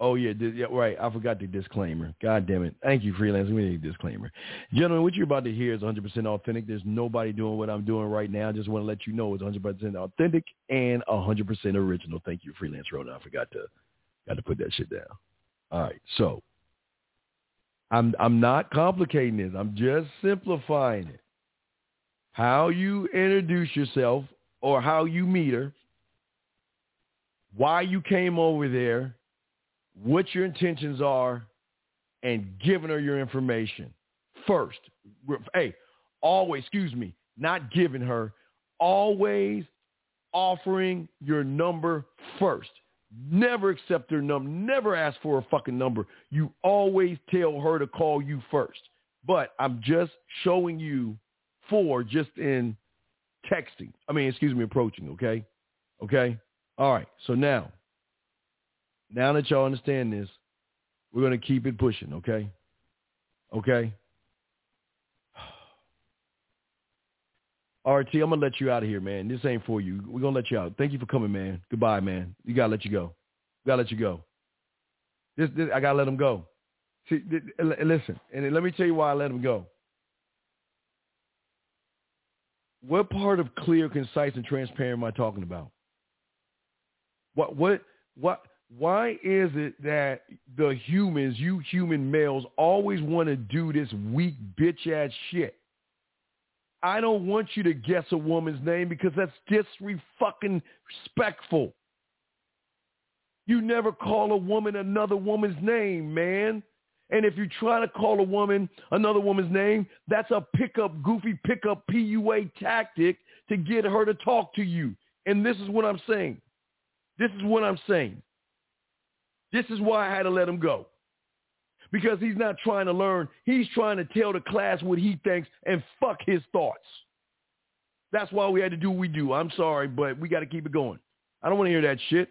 Oh, yeah, yeah, right. I forgot the disclaimer. God damn it. Thank you, freelance. We need a disclaimer. Gentlemen, what you're about to hear is 100% authentic. There's nobody doing what I'm doing right now. I just want to let you know it's 100% authentic and 100% original. Thank you, freelance Road. I forgot to got to put that shit down. All right, so I'm I'm not complicating this. I'm just simplifying it how you introduce yourself or how you meet her, why you came over there, what your intentions are, and giving her your information first. Hey, always, excuse me, not giving her, always offering your number first. Never accept her number. Never ask for a fucking number. You always tell her to call you first. But I'm just showing you four just in texting. I mean, excuse me, approaching, okay? Okay? All right. So now, now that y'all understand this, we're going to keep it pushing, okay? Okay? RT, I'm gonna let you out of here, man. This ain't for you. We're gonna let you out. Thank you for coming, man. Goodbye, man. You gotta let you go. gotta let you go. This, this I gotta let him go. See, th- listen, and let me tell you why I let him go. What part of clear, concise, and transparent am I talking about? What, what, what? Why is it that the humans, you human males, always want to do this weak bitch ass shit? I don't want you to guess a woman's name because that's disrespectful. You never call a woman another woman's name, man. And if you try to call a woman another woman's name, that's a pickup, goofy pickup PUA tactic to get her to talk to you. And this is what I'm saying. This is what I'm saying. This is why I had to let him go because he's not trying to learn. He's trying to tell the class what he thinks and fuck his thoughts. That's why we had to do what we do. I'm sorry, but we got to keep it going. I don't want to hear that shit.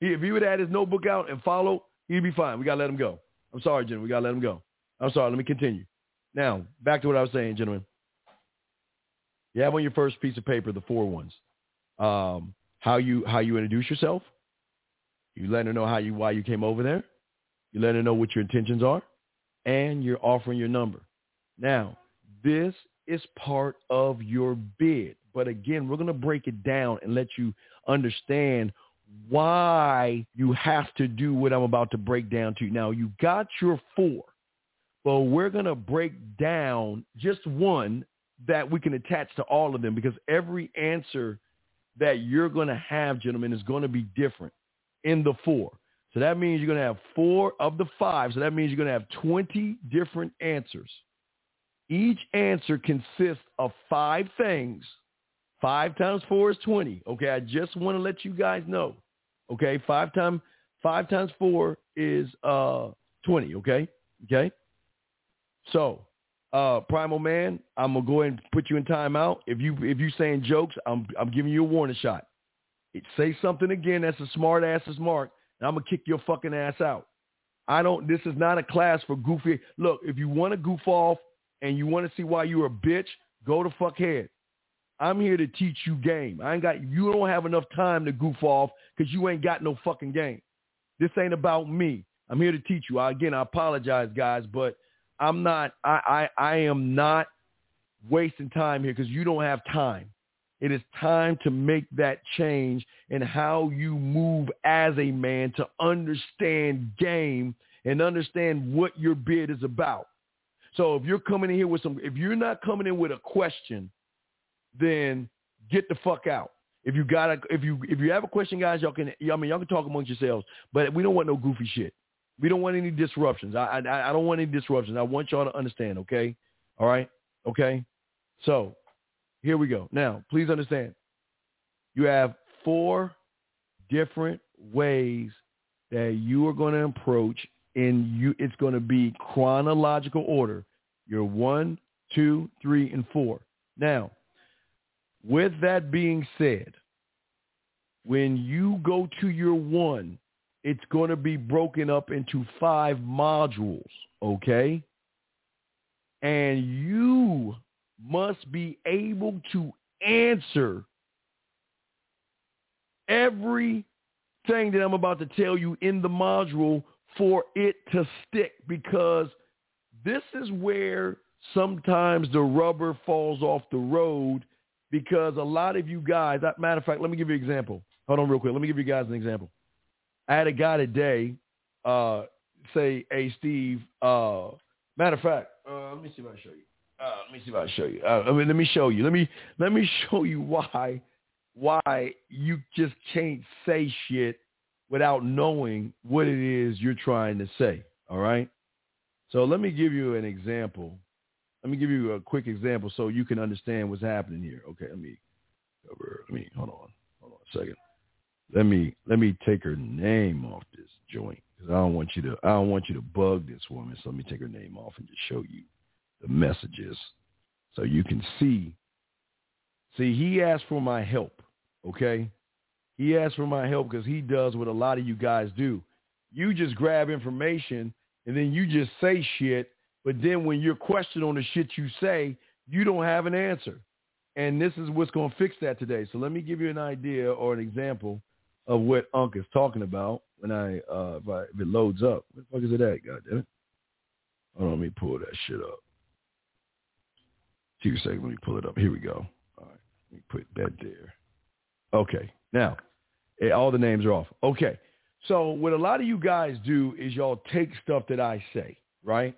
If he would have had his notebook out and follow, he'd be fine. We got to let him go. I'm sorry, gentlemen. We got to let him go. I'm sorry. Let me continue. Now, back to what I was saying, gentlemen. You have on your first piece of paper the four ones. Um, how you how you introduce yourself. You let her know how you why you came over there. You let her know what your intentions are, and you're offering your number. Now, this is part of your bid. But again, we're going to break it down and let you understand why you have to do what I'm about to break down to you. Now, you got your four, but we're going to break down just one that we can attach to all of them because every answer that you're going to have, gentlemen, is going to be different in the four. So that means you're going to have four of the five. So that means you're going to have 20 different answers. Each answer consists of five things. Five times four is 20. Okay, I just want to let you guys know. Okay, five times five times four is uh 20. Okay, okay. So, uh, Primal Man, I'm gonna go ahead and put you in timeout. If you if you saying jokes, I'm I'm giving you a warning shot. It, say something again that's a smart ass's mark and I'm gonna kick your fucking ass out. I don't. This is not a class for goofy. Look, if you want to goof off and you want to see why you're a bitch, go to fuck head. I'm here to teach you game. I ain't got. You don't have enough time to goof off because you ain't got no fucking game. This ain't about me. I'm here to teach you. I, again, I apologize, guys, but I'm not. I I, I am not wasting time here because you don't have time. It is time to make that change in how you move as a man to understand game and understand what your bid is about. So if you're coming in here with some, if you're not coming in with a question, then get the fuck out. If you got a, if you if you have a question, guys, y'all can. I mean, y'all can talk amongst yourselves, but we don't want no goofy shit. We don't want any disruptions. I I, I don't want any disruptions. I want y'all to understand. Okay, all right, okay. So here we go. Now, please understand, you have four different ways that you are going to approach and you. It's going to be chronological order. You're one, two, three, and four. Now, with that being said, when you go to your one, it's going to be broken up into five modules, okay? And you must be able to answer everything that I'm about to tell you in the module for it to stick because this is where sometimes the rubber falls off the road because a lot of you guys, matter of fact, let me give you an example. Hold on real quick. Let me give you guys an example. I had a guy today uh, say, hey, Steve, uh, matter of fact, uh, let me see if I show you. Uh, let me see if I show you. Uh, I mean, let me show you. Let me let me show you why why you just can't say shit without knowing what it is you're trying to say. All right. So let me give you an example. Let me give you a quick example so you can understand what's happening here. Okay. Let me cover. Let me hold on. Hold on a second. let me let me take her name off this joint because I don't want you to I don't want you to bug this woman. So let me take her name off and just show you the messages so you can see. See, he asked for my help. Okay, he asked for my help because he does what a lot of you guys do. You just grab information and then you just say shit, but then when you're questioned on the shit you say, you don't have an answer. And this is what's going to fix that today. So let me give you an idea or an example of what Unc is talking about when I uh if, I, if it loads up. What the fuck is it at? God damn it. Hold on, let me pull that shit up. Two seconds, let me pull it up. Here we go. All right, let me put that there. Okay, now eh, all the names are off. Okay, so what a lot of you guys do is y'all take stuff that I say, right?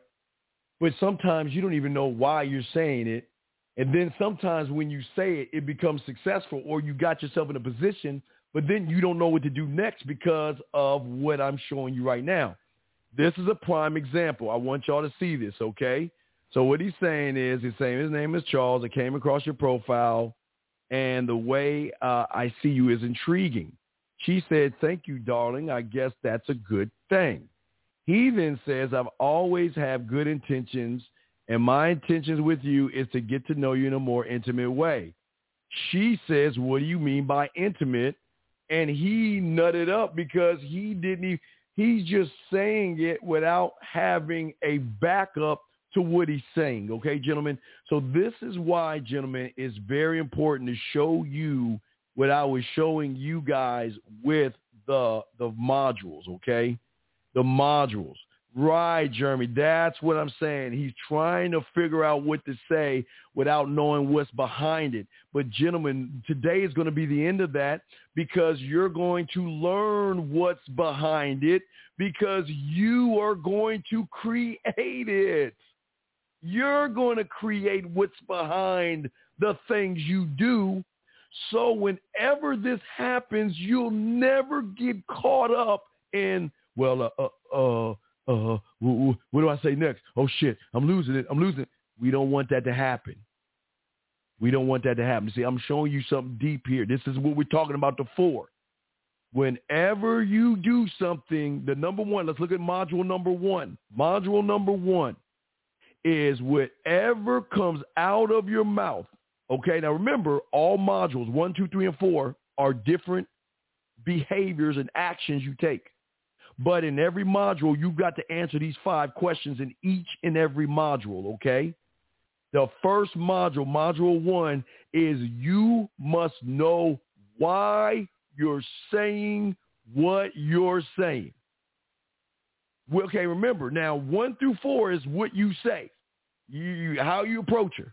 But sometimes you don't even know why you're saying it. And then sometimes when you say it, it becomes successful or you got yourself in a position but then you don't know what to do next because of what I'm showing you right now. This is a prime example. I want y'all to see this, okay? So what he's saying is, he's saying his name is Charles. I came across your profile, and the way uh, I see you is intriguing. She said, thank you, darling. I guess that's a good thing. He then says, I've always have good intentions, and my intentions with you is to get to know you in a more intimate way. She says, what do you mean by intimate? and he nutted up because he didn't even, he's just saying it without having a backup to what he's saying. Okay, gentlemen. So this is why, gentlemen, it's very important to show you what I was showing you guys with the the modules. Okay, the modules. Right, Jeremy. That's what I'm saying. He's trying to figure out what to say without knowing what's behind it. But gentlemen, today is going to be the end of that because you're going to learn what's behind it because you are going to create it. You're going to create what's behind the things you do. So whenever this happens, you'll never get caught up in, well, uh, uh, uh uh, what, do I say next? Oh shit, I'm losing it. I'm losing it. We don't want that to happen. We don't want that to happen. See, I'm showing you something deep here. This is what we're talking about the four. Whenever you do something, the number one, let's look at module number one. Module number one is whatever comes out of your mouth. Okay, now remember, all modules, one, two, three, and four, are different behaviors and actions you take. But in every module, you've got to answer these five questions in each and every module, okay? The first module, module one, is you must know why you're saying what you're saying. Okay, remember, now one through four is what you say, you, how you approach her.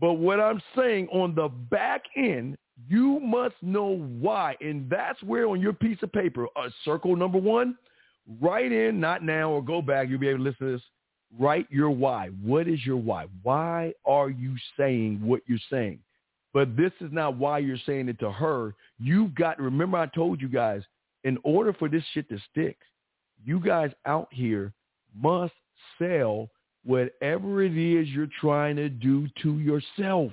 But what I'm saying on the back end, you must know why. And that's where on your piece of paper, a circle number one, write in, not now or go back. You'll be able to listen to this. Write your why. What is your why? Why are you saying what you're saying? But this is not why you're saying it to her. You've got, remember I told you guys, in order for this shit to stick, you guys out here must sell whatever it is you're trying to do to yourself.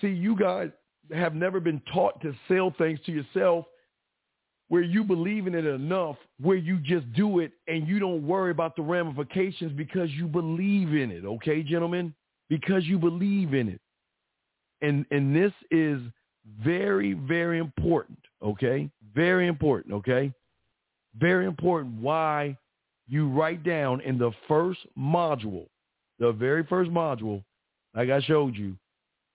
See, you guys, have never been taught to sell things to yourself where you believe in it enough where you just do it and you don't worry about the ramifications because you believe in it. Okay, gentlemen? Because you believe in it. And and this is very, very important. Okay? Very important. Okay? Very important why you write down in the first module, the very first module, like I showed you,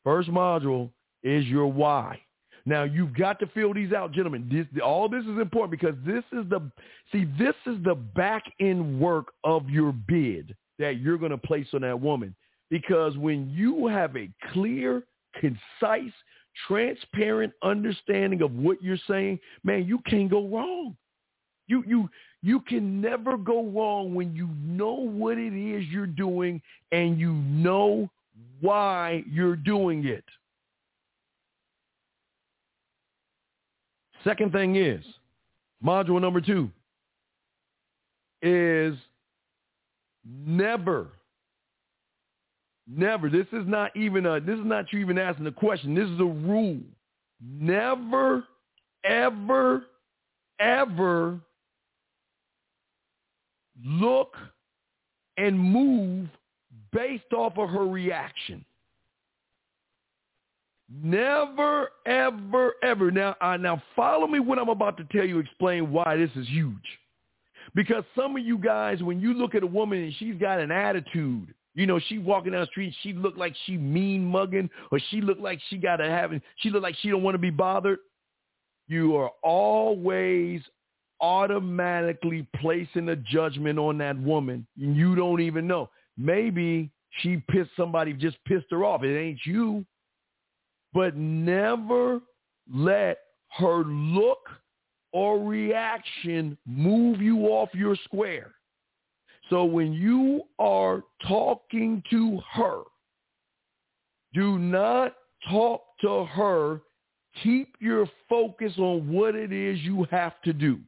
first module, is your why. Now you've got to fill these out, gentlemen. This, all this is important because this is the see this is the back end work of your bid that you're going to place on that woman. Because when you have a clear, concise, transparent understanding of what you're saying, man, you can't go wrong. You you you can never go wrong when you know what it is you're doing and you know why you're doing it. Second thing is, module number two is never, never, this is not even a, this is not you even asking the question. This is a rule. Never, ever, ever look and move based off of her reaction. Never, ever, ever. Now, uh, now follow me when I'm about to tell you, explain why this is huge. Because some of you guys, when you look at a woman and she's got an attitude, you know, she walking down the street, she look like she mean mugging, or she look like she got to have, she look like she don't want to be bothered. You are always automatically placing a judgment on that woman. You don't even know. Maybe she pissed somebody, just pissed her off. It ain't you. But never let her look or reaction move you off your square. So when you are talking to her, do not talk to her. Keep your focus on what it is you have to do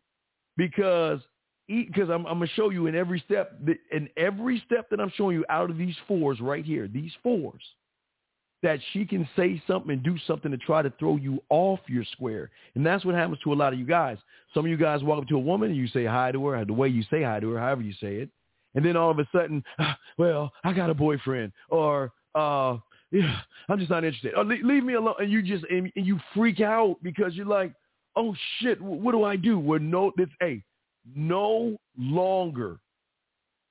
because because I'm, I'm going to show you in every step, in every step that I'm showing you out of these fours right here, these fours, that she can say something and do something to try to throw you off your square. And that's what happens to a lot of you guys. Some of you guys walk up to a woman and you say hi to her, the way you say hi to her, however you say it. And then all of a sudden, ah, well, I got a boyfriend or, uh, yeah, I'm just not interested. Or leave me alone. And you just, and, you freak out because you're like, oh shit, what do I do? Well, no, this, hey, no longer,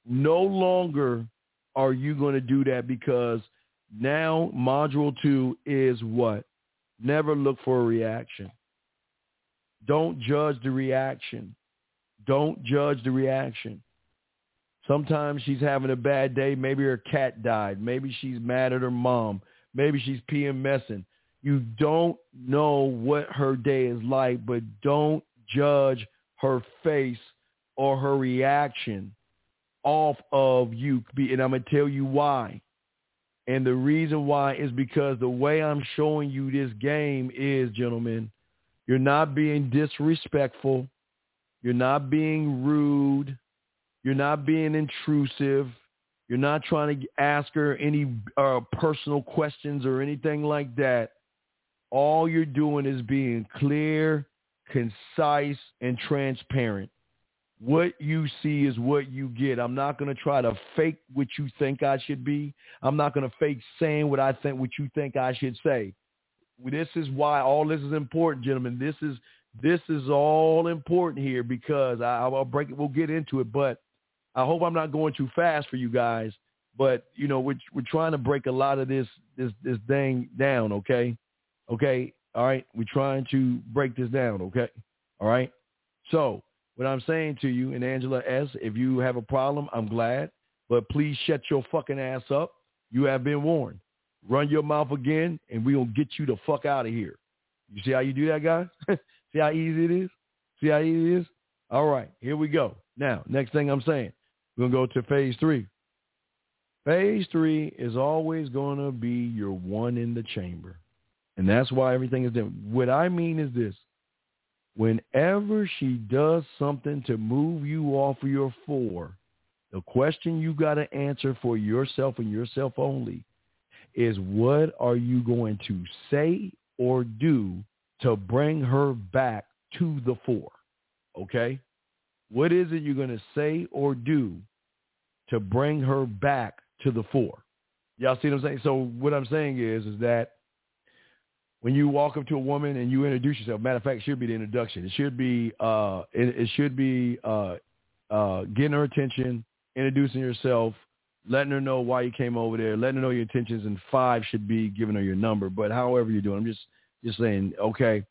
no longer are you going to do that because now module two is what? Never look for a reaction. Don't judge the reaction. Don't judge the reaction. Sometimes she's having a bad day. Maybe her cat died. Maybe she's mad at her mom. Maybe she's PMSing. You don't know what her day is like, but don't judge her face or her reaction off of you. And I'm going to tell you why. And the reason why is because the way I'm showing you this game is, gentlemen, you're not being disrespectful. You're not being rude. You're not being intrusive. You're not trying to ask her any uh, personal questions or anything like that. All you're doing is being clear, concise, and transparent. What you see is what you get. I'm not going to try to fake what you think I should be. I'm not going to fake saying what I think what you think I should say. This is why all this is important, gentlemen. This is this is all important here because I, I'll break it. We'll get into it, but I hope I'm not going too fast for you guys. But you know, we're we're trying to break a lot of this this this thing down. Okay, okay, all right. We're trying to break this down. Okay, all right. So what I'm saying to you and Angela S, if you have a problem, I'm glad. But please shut your fucking ass up. You have been warned. Run your mouth again, and we gonna get you the fuck out of here. You see how you do that, guys? see how easy it is? See how easy it is? All right, here we go. Now, next thing I'm saying, we're gonna go to phase three. Phase three is always gonna be your one in the chamber. And that's why everything is different. What I mean is this whenever she does something to move you off of your four, the question you got to answer for yourself and yourself only is what are you going to say or do to bring her back to the four? Okay? What is it you're going to say or do to bring her back to the four? Y'all see what I'm saying? So what I'm saying is, is that when you walk up to a woman and you introduce yourself, matter of fact, it should be the introduction. It should be uh, it, it should be uh, uh, getting her attention, introducing yourself, letting her know why you came over there, letting her know your intentions, and five should be giving her your number. But however you're doing, I'm just just saying, okay.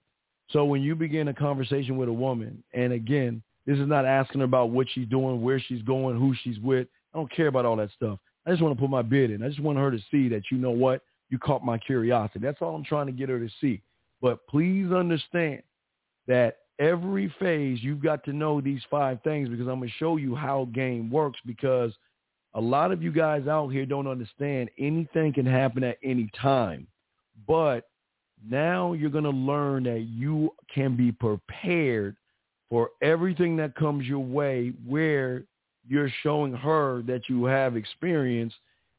So when you begin a conversation with a woman, and again, this is not asking her about what she's doing, where she's going, who she's with. I don't care about all that stuff. I just want to put my bid in. I just want her to see that you know what you caught my curiosity. That's all I'm trying to get her to see. But please understand that every phase you've got to know these five things because I'm going to show you how game works because a lot of you guys out here don't understand anything can happen at any time. But now you're going to learn that you can be prepared for everything that comes your way where you're showing her that you have experience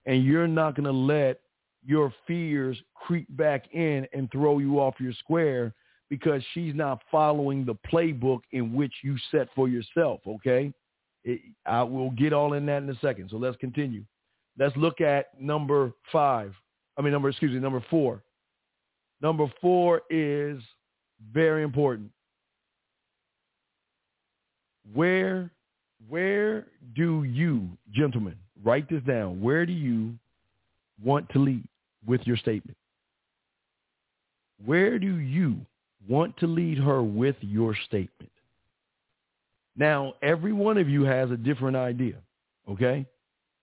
and you're not going to let your fears creep back in and throw you off your square because she's not following the playbook in which you set for yourself. Okay, it, I will get all in that in a second. So let's continue. Let's look at number five. I mean, number excuse me, number four. Number four is very important. Where where do you, gentlemen, write this down. Where do you want to lead with your statement? Where do you want to lead her with your statement? Now, every one of you has a different idea, okay?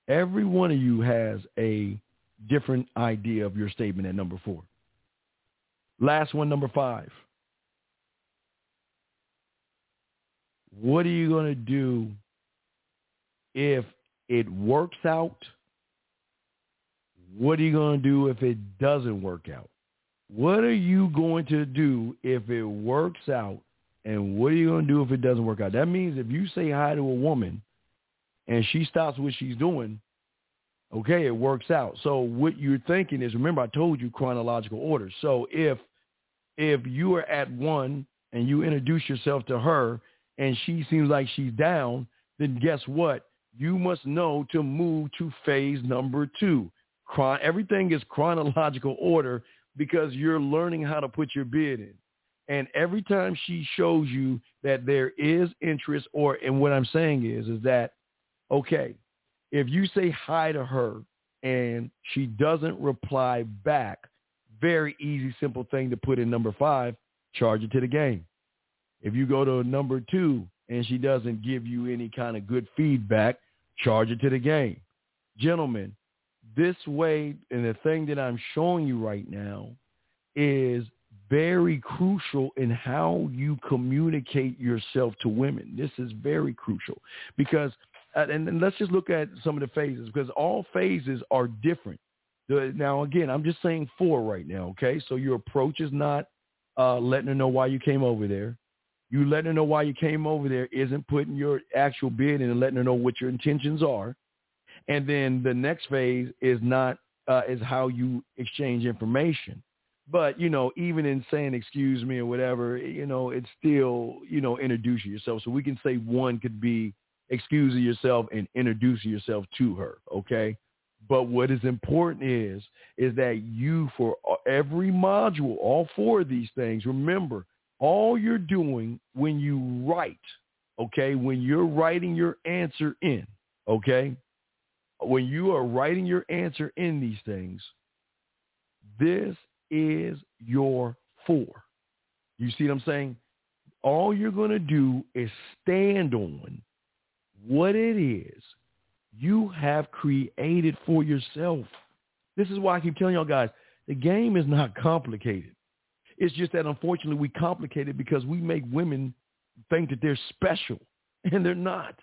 Every one of you has a different idea of your statement at number four. Last one, number five. What are you going to do if it works out? What are you going to do if it doesn't work out? What are you going to do if it works out? And what are you going to do if it doesn't work out? That means if you say hi to a woman and she stops what she's doing, okay, it works out. So what you're thinking is, remember I told you chronological order. So if if you are at one and you introduce yourself to her and she seems like she's down, then guess what? You must know to move to phase number two. Chron- everything is chronological order because you're learning how to put your bid in. And every time she shows you that there is interest or, and what I'm saying is, is that, okay, if you say hi to her and she doesn't reply back, very easy, simple thing to put in number five, charge it to the game. If you go to number two and she doesn't give you any kind of good feedback, charge it to the game. Gentlemen, this way, and the thing that I'm showing you right now is very crucial in how you communicate yourself to women. This is very crucial because, uh, and, let's just look at some of the phases because all phases are different. Now, again, I'm just saying four right now, okay? So your approach is not uh, letting her know why you came over there. You letting her know why you came over there isn't putting your actual bid in and letting her know what your intentions are. And then the next phase is not uh, is how you exchange information. But you know, even in saying excuse me or whatever, you know, it's still you know introducing yourself. So we can say one could be excusing yourself and introducing yourself to her. Okay. But what is important is is that you for every module, all four of these things, remember all you're doing when you write, okay, when you're writing your answer in, okay, when you are writing your answer in these things, this is your four. You see what I'm saying? All you're going to do is stand on what it is you have created for yourself. This is why I keep telling y'all guys, the game is not complicated. It's just that unfortunately we complicate it because we make women think that they're special and they're not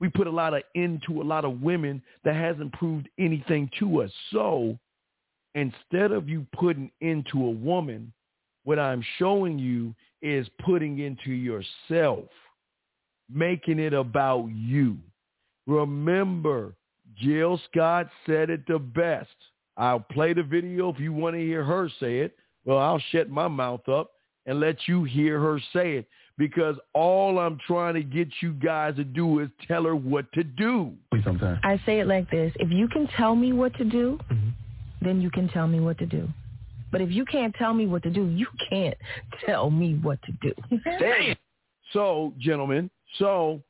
we put a lot of into a lot of women that hasn't proved anything to us. So instead of you putting into a woman, what I'm showing you is putting into yourself, making it about you. Remember, Jill Scott said it the best. I'll play the video if you want to hear her say it. Well, I'll shut my mouth up and let you hear her say it because all I'm trying to get you guys to do is tell her what to do. Sometimes. I say it like this. If you can tell me what to do, mm-hmm. then you can tell me what to do. But if you can't tell me what to do, you can't tell me what to do. so, gentlemen, so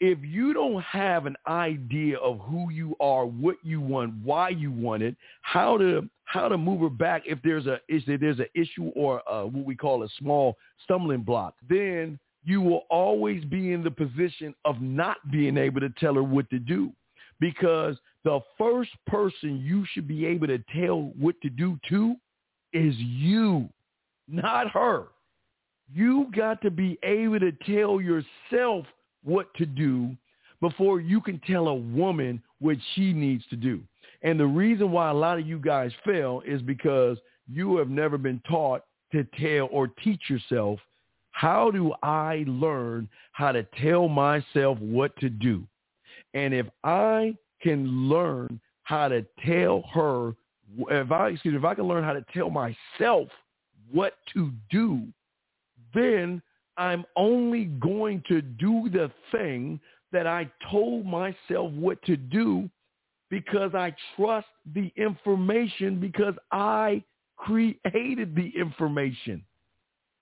if you don't have an idea of who you are, what you want, why you want it, how to how to move her back if there's a if there's an issue or a, what we call a small stumbling block, then you will always be in the position of not being able to tell her what to do because the first person you should be able to tell what to do to is you, not her. You got to be able to tell yourself what to do before you can tell a woman what she needs to do. And the reason why a lot of you guys fail is because you have never been taught to tell or teach yourself, how do I learn how to tell myself what to do? And if I can learn how to tell her, if I, excuse me, if I can learn how to tell myself what to do, then I'm only going to do the thing that I told myself what to do because I trust the information because I created the information.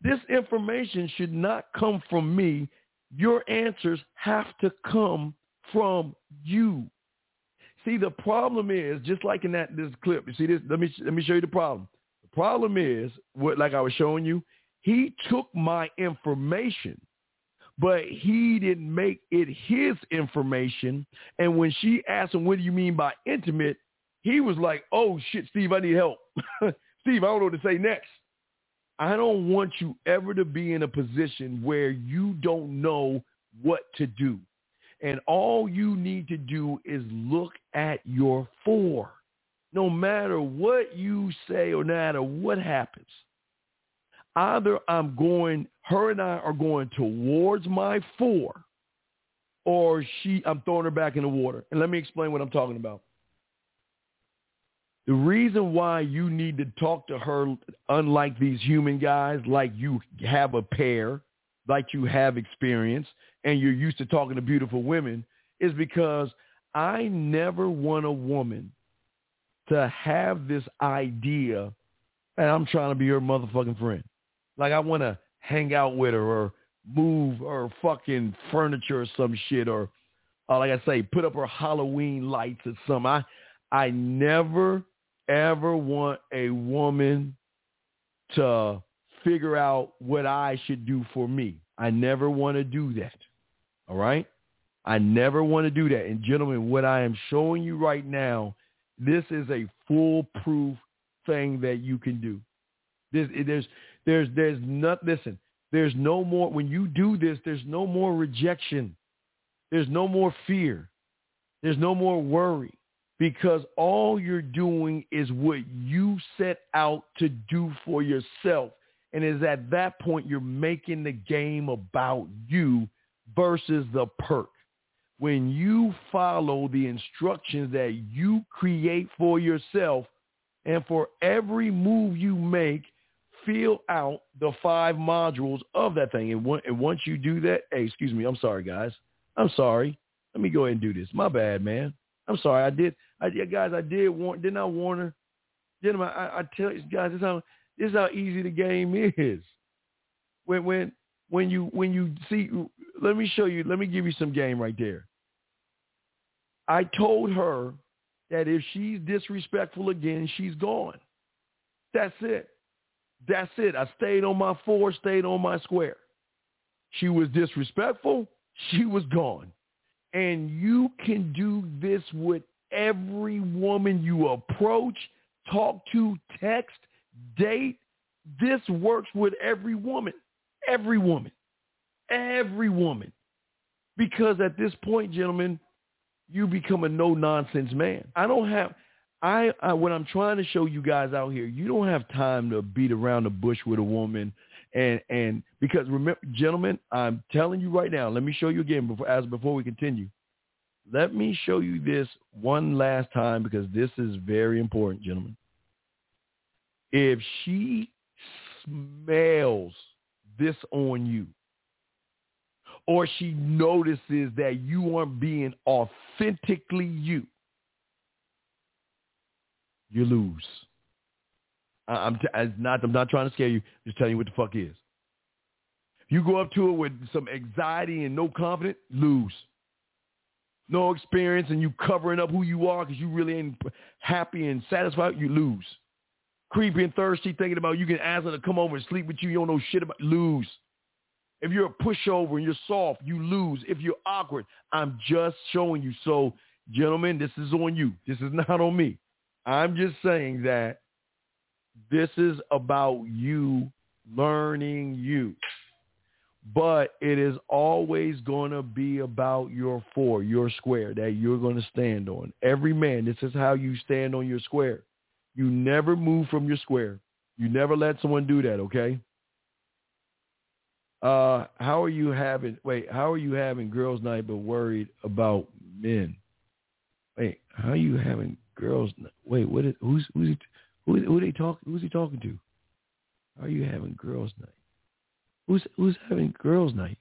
This information should not come from me. Your answers have to come from you. See, the problem is just like in that this clip. You see this? Let me let me show you the problem. The problem is what, like I was showing you. He took my information, but he didn't make it his information. And when she asked him, "What do you mean by intimate?" He was like, "Oh shit, Steve, I need help. Steve, I don't know what to say next." I don't want you ever to be in a position where you don't know what to do. And all you need to do is look at your four. No matter what you say or no matter what happens, either I'm going, her and I are going towards my four, or she, I'm throwing her back in the water. And let me explain what I'm talking about. The reason why you need to talk to her, unlike these human guys, like you have a pair, like you have experience, and you're used to talking to beautiful women is because I never want a woman to have this idea and I'm trying to be her motherfucking friend. Like I want to hang out with her or move her fucking furniture or some shit or, uh, like I say, put up her Halloween lights or something. I, I never ever want a woman to figure out what I should do for me. I never want to do that. All right? I never want to do that. And gentlemen, what I am showing you right now, this is a foolproof thing that you can do. This, there's, there's, there's not, listen, there's no more, when you do this, there's no more rejection. There's no more fear. There's no more worry because all you're doing is what you set out to do for yourself. And is at that point you're making the game about you versus the perk. When you follow the instructions that you create for yourself and for every move you make, fill out the five modules of that thing. And, and once you do that, hey, excuse me, I'm sorry, guys. I'm sorry. Let me go ahead and do this. My bad, man. I'm sorry. I did. I guys, I did warn. Didn't I warn her? Gentlemen, I, I tell you guys, this is how this is how easy the game is. When when when you when you see, let me show you. Let me give you some game right there. I told her that if she's disrespectful again, she's gone. That's it. That's it. I stayed on my four, stayed on my square. She was disrespectful. She was gone. And you can do this with every woman you approach, talk to, text, date. This works with every woman. Every woman. Every woman. Because at this point, gentlemen, you become a no-nonsense man. I don't have, I, I what I'm trying to show you guys out here, you don't have time to beat around the bush with a woman and and because remember, gentlemen, I'm telling you right now. Let me show you again before as before we continue. Let me show you this one last time because this is very important, gentlemen. If she smells this on you, or she notices that you aren't being authentically you, you lose. I'm, t- I'm not. I'm not trying to scare you. Just telling you what the fuck is. You go up to her with some anxiety and no confidence, lose. No experience, and you covering up who you are because you really ain't happy and satisfied, you lose. Creepy and thirsty, thinking about you can ask her to come over and sleep with you. You don't know shit about lose. If you're a pushover and you're soft, you lose. If you're awkward, I'm just showing you. So, gentlemen, this is on you. This is not on me. I'm just saying that this is about you learning you. But it is always going to be about your four, your square that you're going to stand on. Every man, this is how you stand on your square. You never move from your square. You never let someone do that, okay? Uh, how are you having, wait, how are you having girls night but worried about men? Wait, how are you having girls? Wait, what is, who's, who's he, who, they who's he talking to? Are you having girls night? Who's who's having girls' night?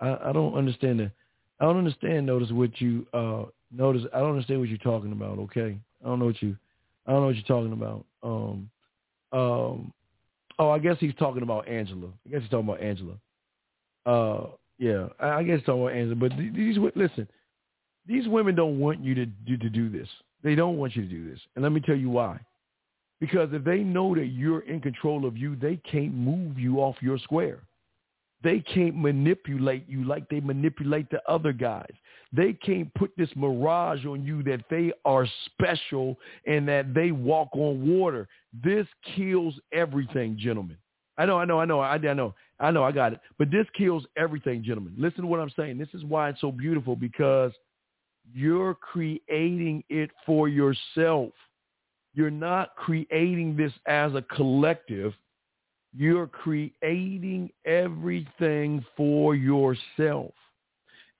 I, I don't understand that. I don't understand. Notice what you uh notice. I don't understand what you're talking about. Okay, I don't know what you. I don't know what you're talking about. Um, um, oh, I guess he's talking about Angela. I guess he's talking about Angela. Uh, yeah, I, I guess he's talking about Angela. But these listen, these women don't want you to do to do this. They don't want you to do this, and let me tell you why. Because if they know that you're in control of you, they can't move you off your square. They can't manipulate you like they manipulate the other guys. They can't put this mirage on you that they are special and that they walk on water. This kills everything, gentlemen. I know, I know, I know, I, I know, I know, I got it. But this kills everything, gentlemen. Listen to what I'm saying. This is why it's so beautiful because you're creating it for yourself. You're not creating this as a collective. You're creating everything for yourself.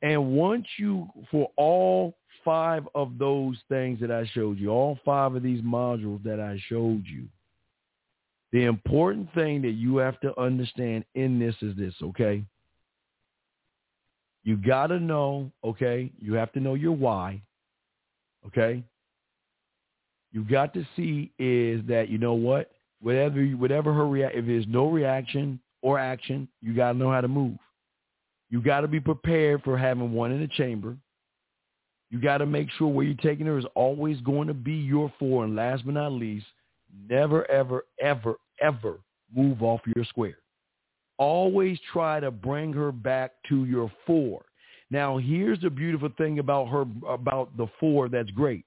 And once you, for all five of those things that I showed you, all five of these modules that I showed you, the important thing that you have to understand in this is this, okay? You got to know, okay? You have to know your why, okay? You got to see is that, you know what? Whatever, whatever her react, if there's no reaction or action, you got to know how to move. You got to be prepared for having one in the chamber. You got to make sure where you're taking her is always going to be your four. And last but not least, never, ever, ever, ever move off your square. Always try to bring her back to your four. Now, here's the beautiful thing about her, about the four that's great.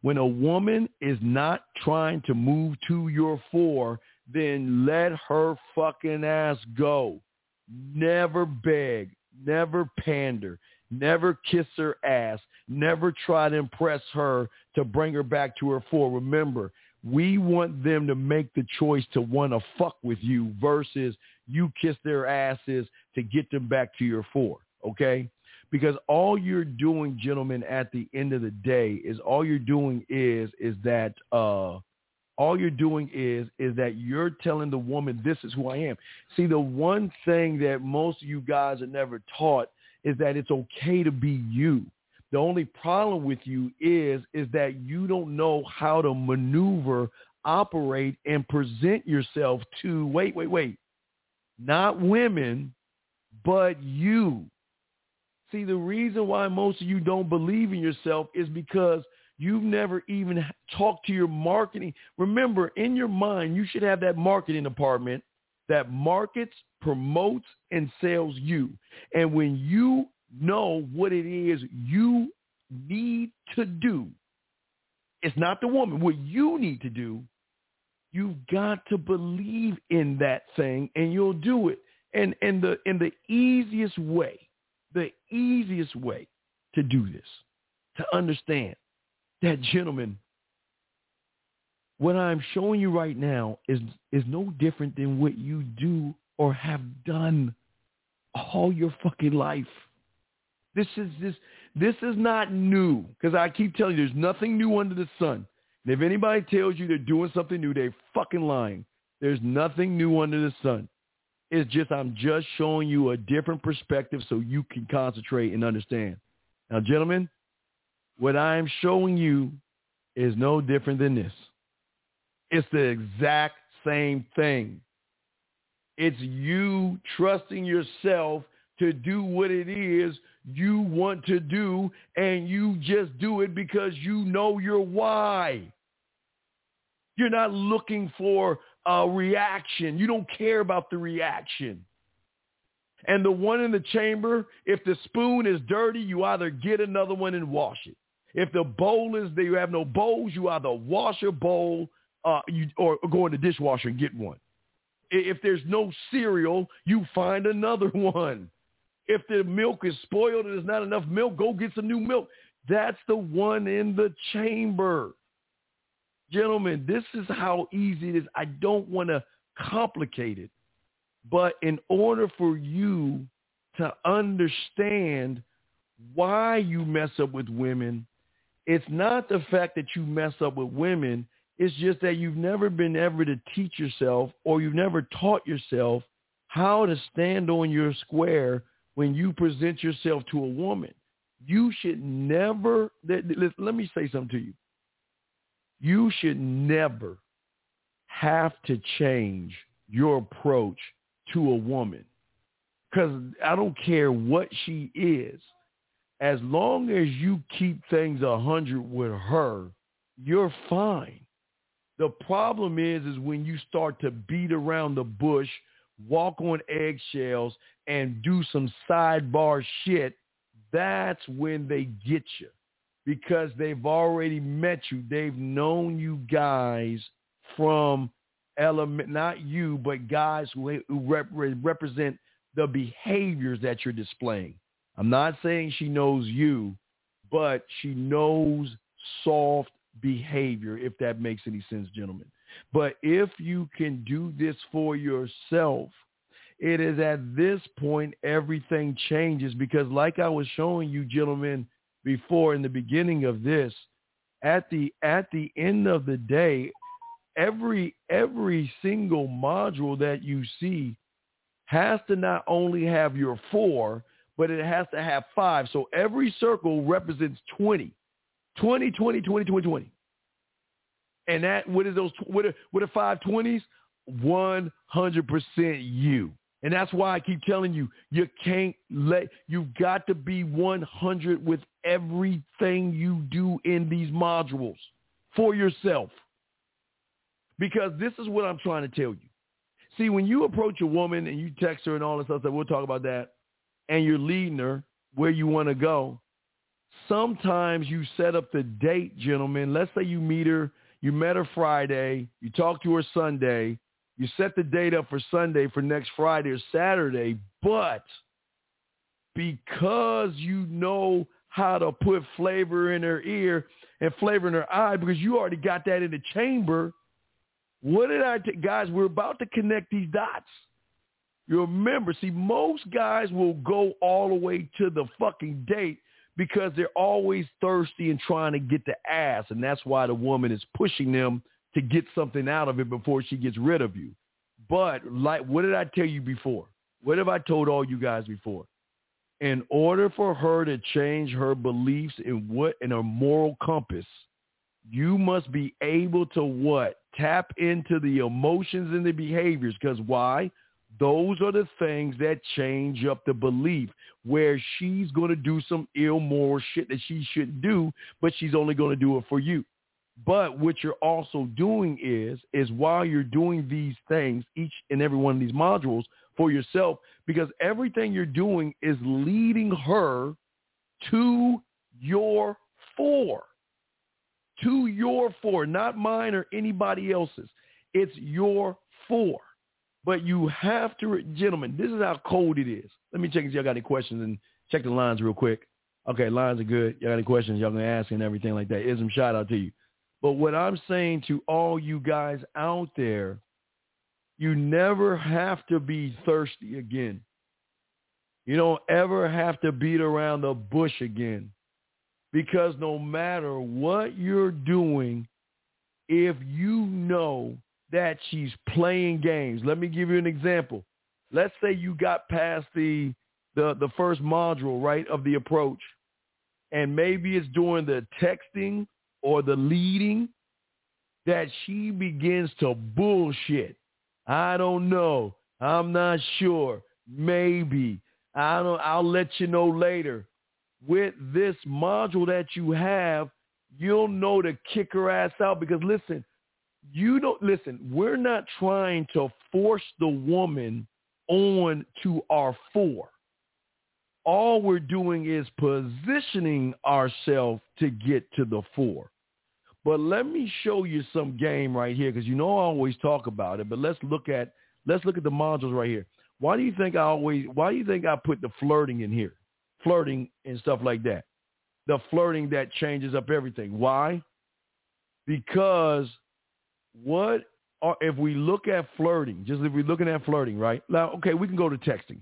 When a woman is not trying to move to your four, then let her fucking ass go. Never beg, never pander, never kiss her ass, never try to impress her to bring her back to her four. Remember, we want them to make the choice to want to fuck with you versus you kiss their asses to get them back to your four. Okay? Because all you're doing, gentlemen, at the end of the day is all you're doing is is that uh all you're doing is is that you're telling the woman this is who I am. See, the one thing that most of you guys are never taught is that it's okay to be you. The only problem with you is is that you don't know how to maneuver, operate, and present yourself to wait, wait, wait. Not women, but you. See, the reason why most of you don't believe in yourself is because you've never even talked to your marketing. Remember, in your mind, you should have that marketing department that markets, promotes, and sells you. And when you know what it is you need to do, it's not the woman, what you need to do, you've got to believe in that thing and you'll do it. And in the in the easiest way the easiest way to do this, to understand that, gentlemen, what I'm showing you right now is, is no different than what you do or have done all your fucking life. This is this this is not new because I keep telling you there's nothing new under the sun. And if anybody tells you they're doing something new, they're fucking lying. There's nothing new under the sun. It's just I'm just showing you a different perspective so you can concentrate and understand. Now, gentlemen, what I am showing you is no different than this. It's the exact same thing. It's you trusting yourself to do what it is you want to do, and you just do it because you know your why. You're not looking for a reaction. You don't care about the reaction. And the one in the chamber, if the spoon is dirty, you either get another one and wash it. If the bowl is there, you have no bowls, you either wash your bowl uh, you, or go in the dishwasher and get one. If there's no cereal, you find another one. If the milk is spoiled and there's not enough milk, go get some new milk. That's the one in the chamber. Gentlemen, this is how easy it is. I don't want to complicate it. But in order for you to understand why you mess up with women, it's not the fact that you mess up with women. It's just that you've never been ever to teach yourself or you've never taught yourself how to stand on your square when you present yourself to a woman. You should never, let, me say something to you. You should never have to change your approach to a woman. Because I don't care what she is. As long as you keep things a hundred with her, you're fine. The problem is, is when you start to beat around the bush, walk on eggshells, and do some sidebar shit, that's when they get you because they've already met you. They've known you guys from element, not you, but guys who, who rep, represent the behaviors that you're displaying. I'm not saying she knows you, but she knows soft behavior, if that makes any sense, gentlemen. But if you can do this for yourself, it is at this point everything changes because like I was showing you, gentlemen, before in the beginning of this, at the at the end of the day, every every single module that you see has to not only have your four, but it has to have five. So every circle represents 20. 20, 20, 20, 20, 20. And that, what is those, what are, what are 520s? 100% you. And that's why I keep telling you, you can't let, you've got to be 100 with everything you do in these modules for yourself. Because this is what I'm trying to tell you. See, when you approach a woman and you text her and all this stuff, we'll talk about that, and you're leading her where you want to go, sometimes you set up the date, gentlemen. Let's say you meet her, you met her Friday, you talk to her Sunday, you set the date up for Sunday for next Friday or Saturday, but because you know how to put flavor in her ear and flavor in her eye because you already got that in the chamber, what did I t- guys, we're about to connect these dots. You remember, see, most guys will go all the way to the fucking date because they're always thirsty and trying to get the ass. And that's why the woman is pushing them to get something out of it before she gets rid of you. But like, what did I tell you before? What have I told all you guys before? In order for her to change her beliefs in what in her moral compass, you must be able to what? Tap into the emotions and the behaviors. Because why? Those are the things that change up the belief where she's going to do some immoral shit that she shouldn't do, but she's only going to do it for you. But what you're also doing is, is while you're doing these things, each and every one of these modules for yourself, because everything you're doing is leading her to your four, to your four, not mine or anybody else's. It's your four. But you have to, gentlemen, this is how cold it is. Let me check if y'all got any questions and check the lines real quick. Okay, lines are good. Y'all got any questions? Y'all gonna ask and everything like that. Ism, shout out to you. But what I'm saying to all you guys out there, you never have to be thirsty again. You don't ever have to beat around the bush again. Because no matter what you're doing, if you know that she's playing games, let me give you an example. Let's say you got past the the, the first module, right, of the approach, and maybe it's during the texting or the leading that she begins to bullshit. I don't know. I'm not sure. Maybe. I don't I'll let you know later. With this module that you have, you'll know to kick her ass out because listen, you don't listen, we're not trying to force the woman on to our four. All we're doing is positioning ourselves to get to the four. But let me show you some game right here because you know I always talk about it. But let's look at let's look at the modules right here. Why do you think I always why do you think I put the flirting in here? Flirting and stuff like that. The flirting that changes up everything. Why? Because what are, if we look at flirting, just if we're looking at flirting, right? Now, okay, we can go to texting.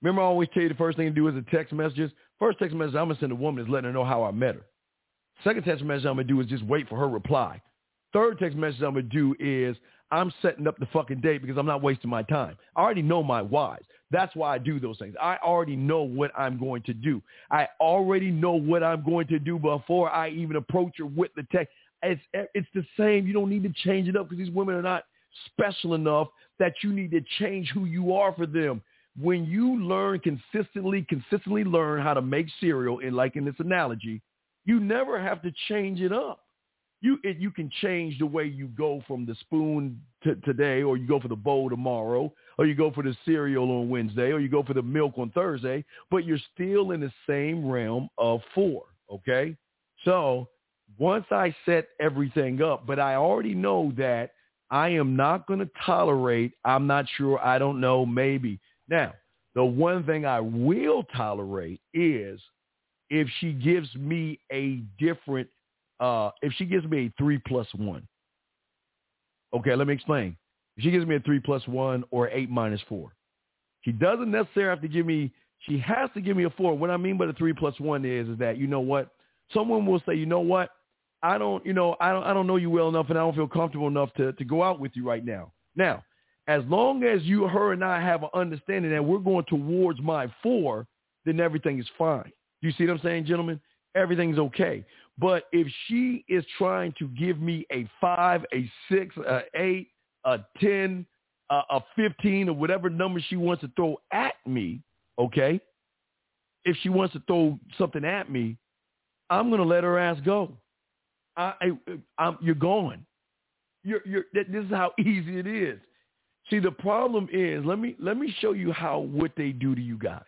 Remember I always tell you the first thing to do is the text messages. First text message I'm going to send a woman is letting her know how I met her. Second text message I'm going to do is just wait for her reply. Third text message I'm going to do is I'm setting up the fucking date because I'm not wasting my time. I already know my whys. That's why I do those things. I already know what I'm going to do. I already know what I'm going to do before I even approach her with the text. It's eh, it's the same. You don't need to change it up because these women are not special enough that you need to change who you are for them. When you learn consistently, consistently learn how to make cereal, and like in this analogy, you never have to change it up you it, you can change the way you go from the spoon to today, or you go for the bowl tomorrow, or you go for the cereal on Wednesday, or you go for the milk on Thursday, but you're still in the same realm of four. Okay, so once I set everything up, but I already know that I am not going to tolerate. I'm not sure. I don't know. Maybe now. The one thing I will tolerate is if she gives me a different uh, if she gives me a three plus one, okay, let me explain. She gives me a three plus one or eight minus four, she doesn't necessarily have to give me. She has to give me a four. What I mean by the three plus one is, is that you know what? Someone will say, you know what? I don't, you know, I don't, I don't know you well enough, and I don't feel comfortable enough to to go out with you right now. Now, as long as you, her, and I have an understanding that we're going towards my four, then everything is fine. You see what I'm saying, gentlemen? Everything's okay. But if she is trying to give me a five, a six, a eight, a 10, a, a 15, or whatever number she wants to throw at me, okay? If she wants to throw something at me, I'm going to let her ass go. I, I, you're gone. You're, you're, this is how easy it is. See, the problem is, let me let me show you how what they do to you guys.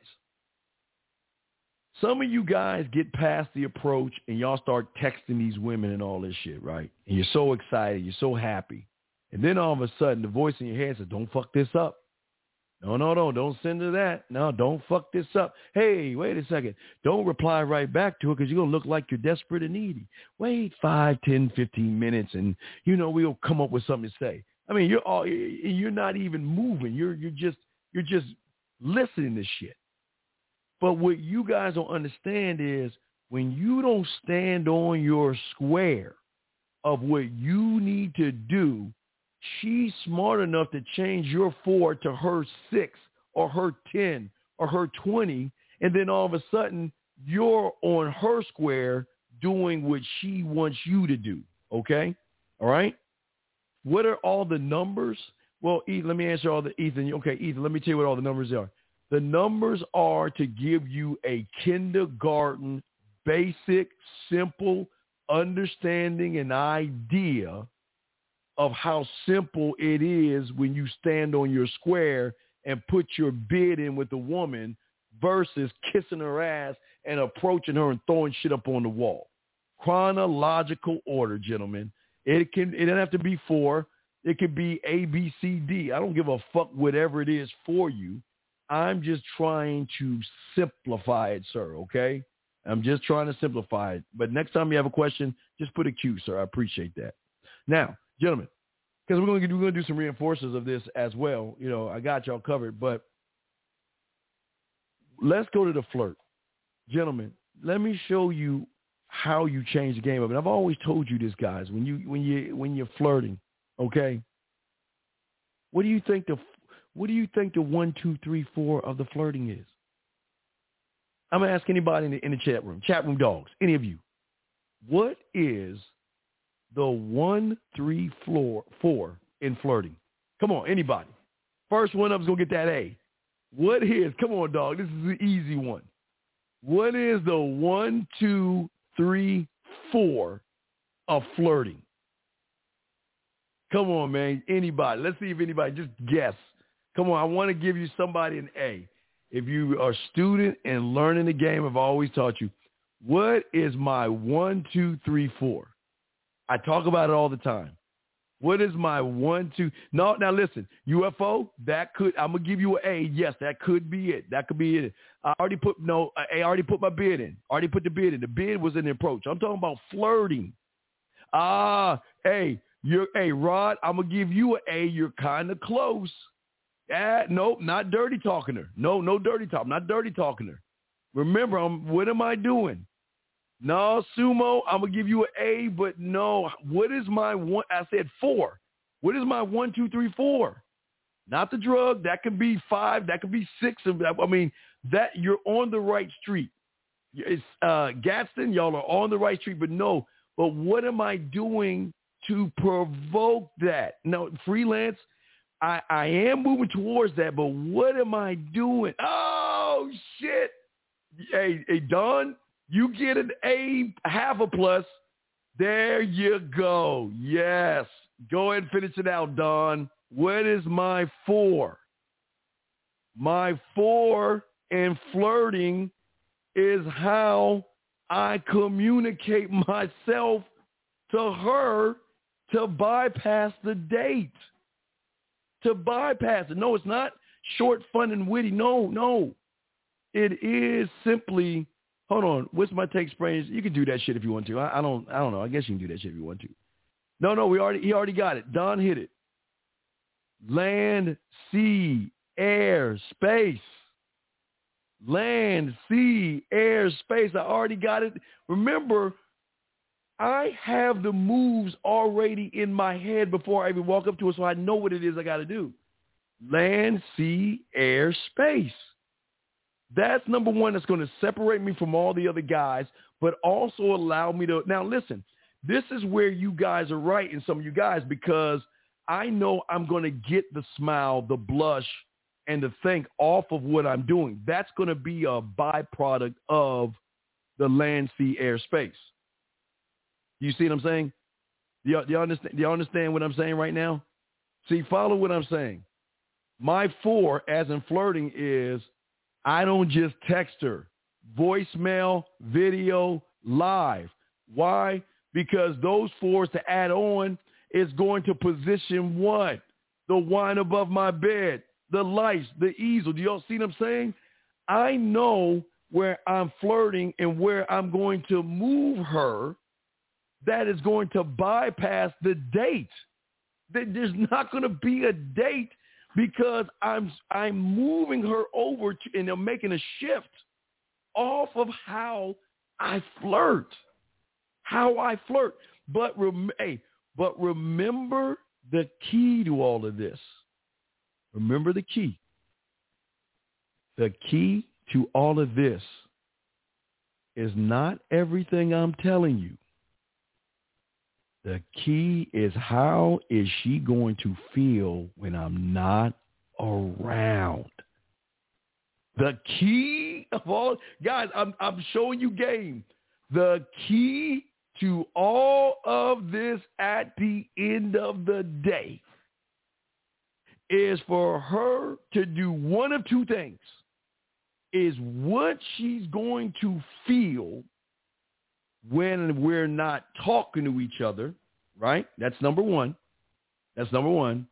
Some of you guys get past the approach and y'all start texting these women and all this shit, right? And you're so excited, you're so happy. And then all of a sudden the voice in your head says, don't fuck this up. No, no, no, don't send her that. No, don't fuck this up. Hey, wait a second. Don't reply right back to her because you're going to look like you're desperate and needy. Wait five, ten, fifteen minutes and, you know, we'll come up with something to say. I mean, you're all, you're not even moving. You're, you're just, you're just listening to shit. But what you guys don't understand is when you don't stand on your square of what you need to do, she's smart enough to change your four to her six or her 10 or her 20. And then all of a sudden you're on her square doing what she wants you to do. Okay. All right. What are all the numbers? Well, Ethan, let me answer all the Ethan. Okay, Ethan, let me tell you what all the numbers are. The numbers are to give you a kindergarten, basic, simple understanding and idea of how simple it is when you stand on your square and put your bid in with a woman versus kissing her ass and approaching her and throwing shit up on the wall. Chronological order, gentlemen. It can it doesn't have to be four. It could be A, B, C, D. I don't give a fuck whatever it is for you. I'm just trying to simplify it, sir, okay? I'm just trying to simplify it. But next time you have a question, just put a Q, sir. I appreciate that. Now, gentlemen, because we're going to do some reinforcers of this as well. You know, I got y'all covered, but let's go to the flirt, gentlemen. Let me show you how you change the game up. And I've always told you this, guys. When you when you when you're flirting, okay. What do you think the what do you think the one, two, three, four of the flirting is? I'm going to ask anybody in the, in the chat room, chat room dogs, any of you. What is the one, three, four, four in flirting? Come on, anybody. First one up is going to get that A. What is, come on, dog, this is an easy one. What is the one, two, three, four of flirting? Come on, man. Anybody. Let's see if anybody just guess. Come on, I want to give you somebody an A. If you are a student and learning the game, I've always taught you, what is my one, two, three, four? I talk about it all the time. What is my one, two? No, now listen, UFO, that could, I'm going to give you an A. Yes, that could be it. That could be it. I already put, no, I already put my bid in. already put the bid in. The bid was an approach. I'm talking about flirting. Ah, hey, you're, hey, Rod, I'm going to give you an A. You're kind of close. Ah, nope, not dirty talking her. No, no dirty talk. Not dirty talking her. Remember, I'm, what am I doing? No, sumo, I'm gonna give you an A, but no. What is my one? I said four. What is my one, two, three, four? Not the drug. That could be five. That could be six. I mean, that you're on the right street. It's uh, Gadsden, y'all are on the right street, but no. But what am I doing to provoke that? No, freelance. I, I am moving towards that, but what am I doing? Oh shit! Hey, hey, Don, you get an A, half a plus. There you go. Yes, go ahead and finish it out, Don. What is my four? My four in flirting is how I communicate myself to her to bypass the date. To bypass it. No, it's not short, fun, and witty. No, no. It is simply, hold on, what's my take sprains? You can do that shit if you want to. I, I don't I don't know. I guess you can do that shit if you want to. No, no, we already he already got it. Don hit it. Land, sea, air, space land, sea, air, space. I already got it. Remember, I have the moves already in my head before I even walk up to it, so I know what it is I got to do. Land, sea, air, space. That's number one that's going to separate me from all the other guys, but also allow me to. Now, listen, this is where you guys are right, and some of you guys, because I know I'm going to get the smile, the blush, and the think off of what I'm doing. That's going to be a byproduct of the land, sea, air, space. You see what I'm saying? Do you, do you, understand, do you understand what I'm saying right now? See, follow what I'm saying. My four, as in flirting, is I don't just text her. Voicemail, video, live. Why? Because those fours to add on is going to position what? The wine above my bed the lights, the easel. Do y'all see what I'm saying? I know where I'm flirting and where I'm going to move her that is going to bypass the date. There's not going to be a date because I'm I'm moving her over to, and I'm making a shift off of how I flirt, how I flirt. But rem- hey, but remember the key to all of this. Remember the key. The key to all of this is not everything I'm telling you. The key is how is she going to feel when I'm not around? The key of all, guys, I'm, I'm showing you game. The key to all of this at the end of the day is for her to do one of two things. Is what she's going to feel when we're not talking to each other, right? That's number one. That's number one.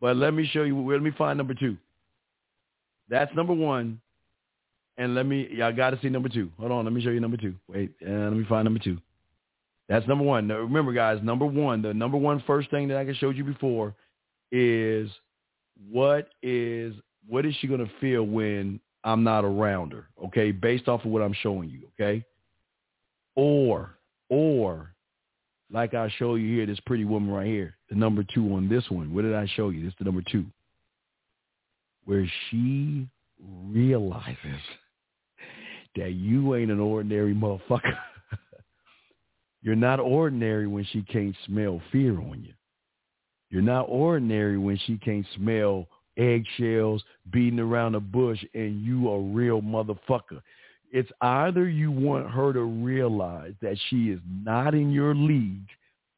But let me show you, let me find number two. That's number one. And let me, y'all got to see number two. Hold on, let me show you number two. Wait, uh, let me find number two. That's number one. Now, remember, guys, number one, the number one first thing that I showed you before is what is what is she going to feel when I'm not around her? Okay, based off of what I'm showing you. Okay, or or like I show you here, this pretty woman right here, the number two on this one. What did I show you? This is the number two, where she realizes that you ain't an ordinary motherfucker. You're not ordinary when she can't smell fear on you. You're not ordinary when she can't smell eggshells beating around the bush and you a real motherfucker. It's either you want her to realize that she is not in your league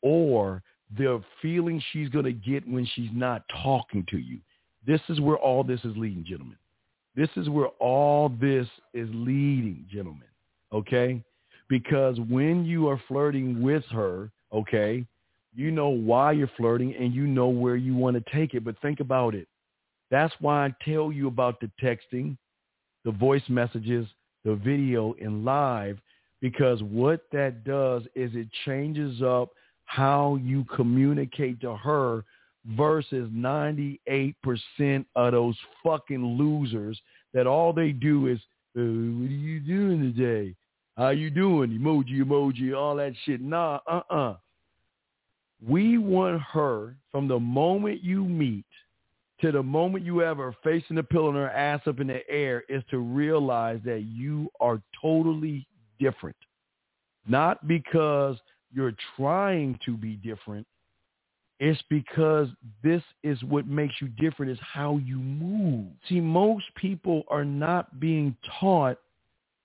or the feeling she's going to get when she's not talking to you. This is where all this is leading, gentlemen. This is where all this is leading, gentlemen. Okay? Because when you are flirting with her, okay, you know why you're flirting and you know where you want to take it. But think about it. That's why I tell you about the texting, the voice messages, the video in live, because what that does is it changes up how you communicate to her versus 98% of those fucking losers that all they do is, uh, what are you doing today? How you doing? Emoji, emoji, all that shit. Nah, uh-uh. We want her from the moment you meet to the moment you her facing the pillow and her ass up in the air is to realize that you are totally different. Not because you're trying to be different. It's because this is what makes you different is how you move. See, most people are not being taught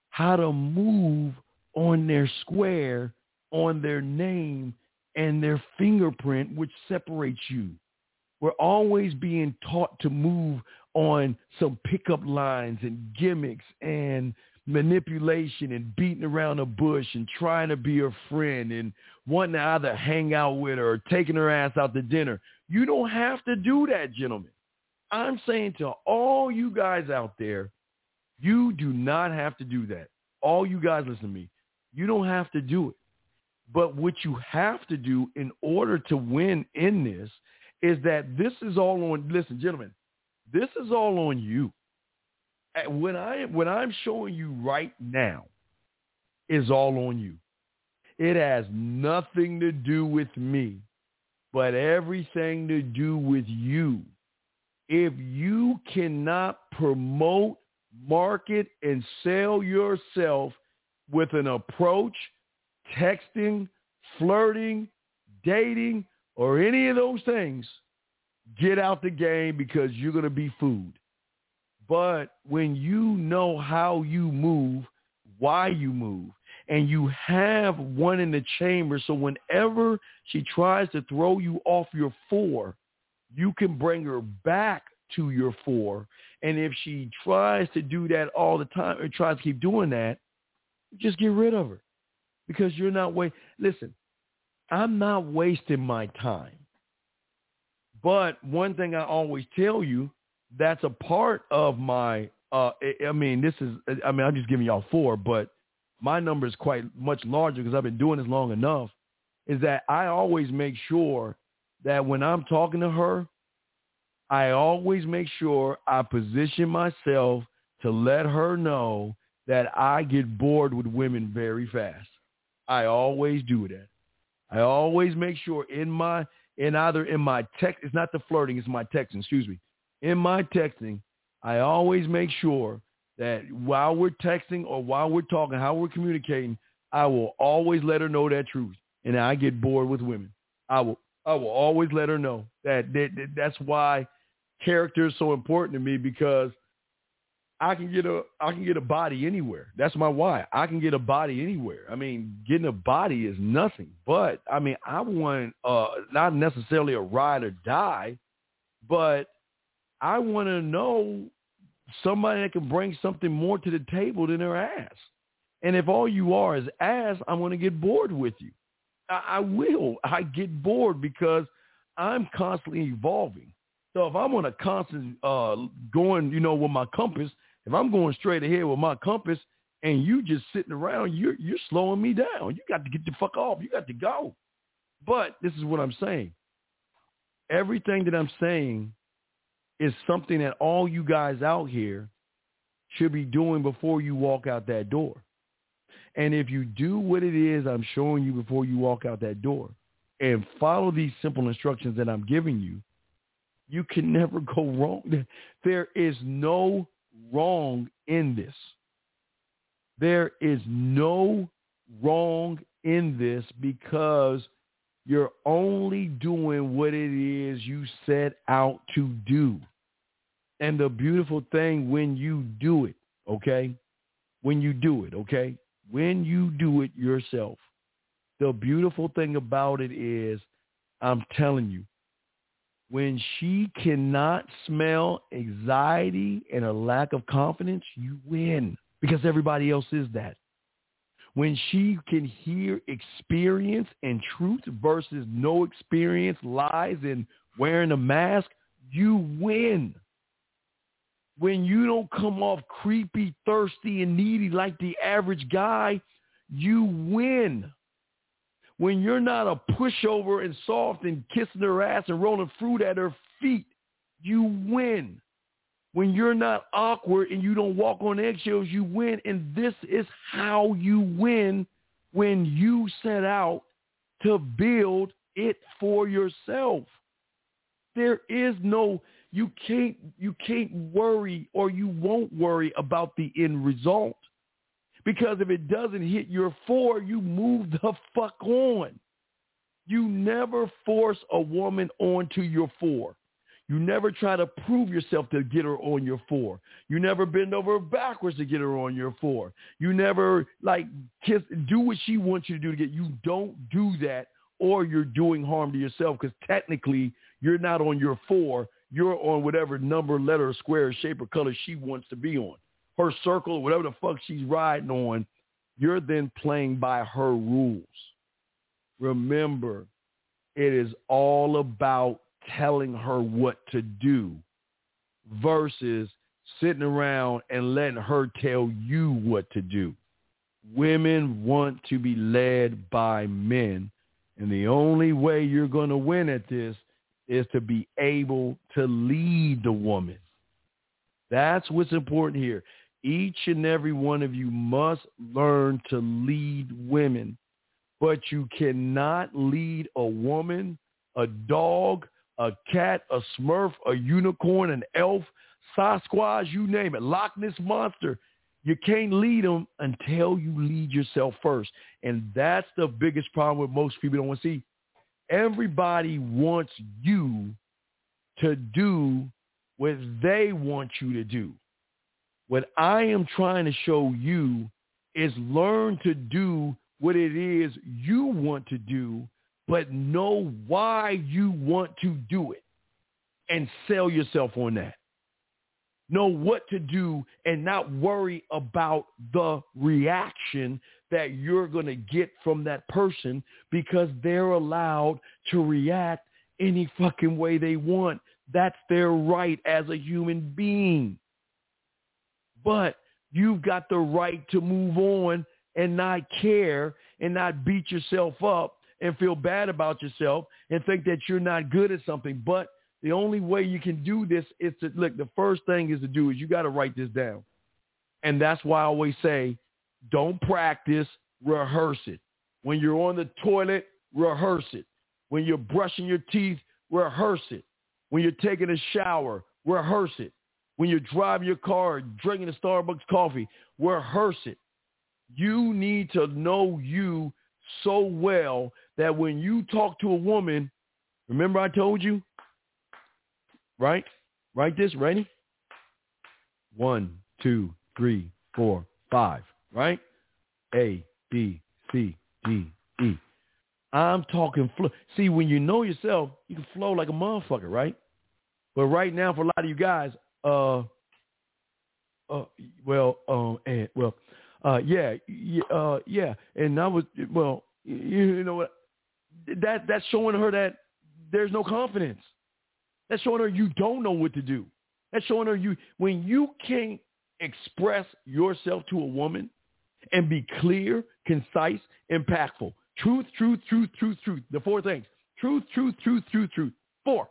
how to move on their square, on their name, and their fingerprint, which separates you. We're always being taught to move on some pickup lines and gimmicks and manipulation and beating around the bush and trying to be her friend and wanting to either hang out with her or taking her ass out to dinner. You don't have to do that, gentlemen. I'm saying to all you guys out there, you do not have to do that. All you guys listen to me. You don't have to do it. But what you have to do in order to win in this is that this is all on, listen, gentlemen, this is all on you. When I when I'm showing you right now is all on you. It has nothing to do with me, but everything to do with you. If you cannot promote, market, and sell yourself with an approach, texting, flirting, dating, or any of those things, get out the game because you're going to be food. But when you know how you move, why you move, and you have one in the chamber, so whenever she tries to throw you off your four, you can bring her back to your four. And if she tries to do that all the time or tries to keep doing that, just get rid of her because you're not wait. Listen, I'm not wasting my time. But one thing I always tell you, that's a part of my. Uh, I mean, this is. I mean, I'm just giving y'all four, but my number is quite much larger because I've been doing this long enough. Is that I always make sure that when I'm talking to her, I always make sure I position myself to let her know that I get bored with women very fast. I always do that. I always make sure in my in either in my text it's not the flirting, it's my texting, excuse me. In my texting, I always make sure that while we're texting or while we're talking, how we're communicating, I will always let her know that truth. And I get bored with women. I will I will always let her know that, that, that that's why character is so important to me because I can get a I can get a body anywhere. That's my why. I can get a body anywhere. I mean, getting a body is nothing. But I mean, I want uh not necessarily a ride or die, but I want to know somebody that can bring something more to the table than their ass. And if all you are is ass, I'm going to get bored with you. I, I will. I get bored because I'm constantly evolving. So if I'm on a constant uh, going, you know, with my compass, if I'm going straight ahead with my compass and you just sitting around, you're you're slowing me down. You got to get the fuck off. You got to go. But this is what I'm saying. Everything that I'm saying is something that all you guys out here should be doing before you walk out that door. And if you do what it is I'm showing you before you walk out that door and follow these simple instructions that I'm giving you, you can never go wrong. There is no wrong in this. There is no wrong in this because you're only doing what it is you set out to do. And the beautiful thing when you do it, okay? When you do it, okay? When you do it yourself, the beautiful thing about it is, I'm telling you, when she cannot smell anxiety and a lack of confidence, you win because everybody else is that. When she can hear experience and truth versus no experience, lies, and wearing a mask, you win. When you don't come off creepy, thirsty, and needy like the average guy, you win when you're not a pushover and soft and kissing her ass and rolling fruit at her feet, you win. When you're not awkward and you don't walk on eggshells, you win. And this is how you win when you set out to build it for yourself. There is no you can't you can't worry or you won't worry about the end result. Because if it doesn't hit your four, you move the fuck on. You never force a woman onto your four. You never try to prove yourself to get her on your four. You never bend over backwards to get her on your four. You never like kiss, do what she wants you to do to get. You don't do that, or you're doing harm to yourself because technically you're not on your four. You're on whatever number, letter, square, shape, or color she wants to be on. Her circle, whatever the fuck she's riding on, you're then playing by her rules. Remember, it is all about telling her what to do versus sitting around and letting her tell you what to do. Women want to be led by men. And the only way you're going to win at this is to be able to lead the woman. That's what's important here. Each and every one of you must learn to lead women, but you cannot lead a woman, a dog, a cat, a smurf, a unicorn, an elf, Sasquatch, you name it, Loch Ness Monster. You can't lead them until you lead yourself first. And that's the biggest problem with most people don't want to see. Everybody wants you to do what they want you to do. What I am trying to show you is learn to do what it is you want to do but know why you want to do it and sell yourself on that. Know what to do and not worry about the reaction that you're going to get from that person because they're allowed to react any fucking way they want. That's their right as a human being. But you've got the right to move on and not care and not beat yourself up and feel bad about yourself and think that you're not good at something. But the only way you can do this is to look, the first thing is to do is you got to write this down. And that's why I always say, don't practice, rehearse it. When you're on the toilet, rehearse it. When you're brushing your teeth, rehearse it. When you're taking a shower, rehearse it. When you're driving your car, drinking a Starbucks coffee, rehearse it. You need to know you so well that when you talk to a woman, remember I told you, right? Write this, ready? One, two, three, four, five, right? A, B, C, D, E. I'm talking flow. See, when you know yourself, you can flow like a motherfucker, right? But right now, for a lot of you guys, uh, uh, well, um, and well, uh, yeah, yeah, uh, yeah, and I was, well, you, you know what? that that's showing her that there's no confidence. That's showing her you don't know what to do. That's showing her you when you can't express yourself to a woman and be clear, concise, impactful. Truth, truth, truth, truth, truth. The four things. Truth, truth, truth, truth, truth. Four.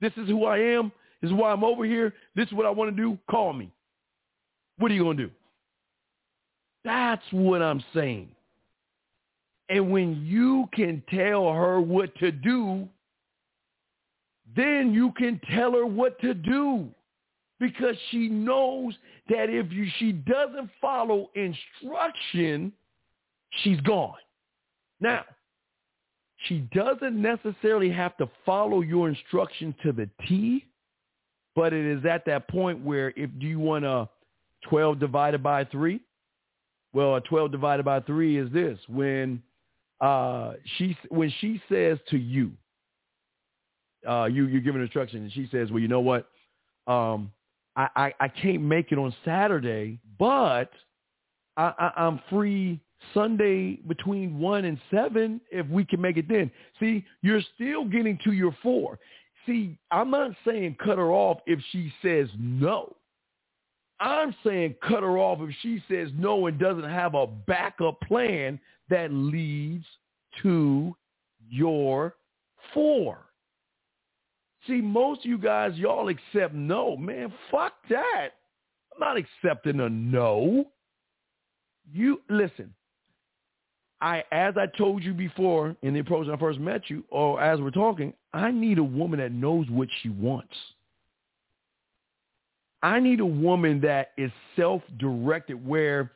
This is who I am. This is why I'm over here. This is what I want to do. Call me. What are you going to do? That's what I'm saying. And when you can tell her what to do, then you can tell her what to do because she knows that if you, she doesn't follow instruction, she's gone. Now, she doesn't necessarily have to follow your instruction to the T, but it is at that point where if you want a 12 divided by 3, well, a 12 divided by 3 is this. When uh, she when she says to you, uh, you you're giving instruction, and she says, "Well, you know what? Um, I, I, I can't make it on Saturday, but I, I, I'm free Sunday between one and seven if we can make it then. See, you're still getting to your four. See, I'm not saying cut her off if she says no. I'm saying cut her off if she says no and doesn't have a backup plan that leads to your four. See, most of you guys, y'all accept no. Man, fuck that. I'm not accepting a no. You listen. I, as I told you before in the approach I first met you, or as we're talking, I need a woman that knows what she wants. I need a woman that is self-directed where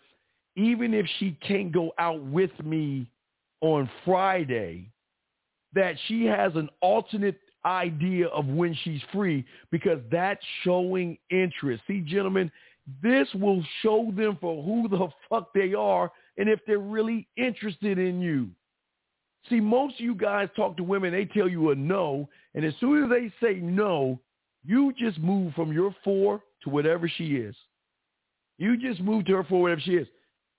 even if she can't go out with me on Friday, that she has an alternate idea of when she's free because that's showing interest. See, gentlemen, this will show them for who the fuck they are and if they're really interested in you. See, most of you guys talk to women, they tell you a no, and as soon as they say no, you just move from your four to whatever she is. You just move to her for whatever she is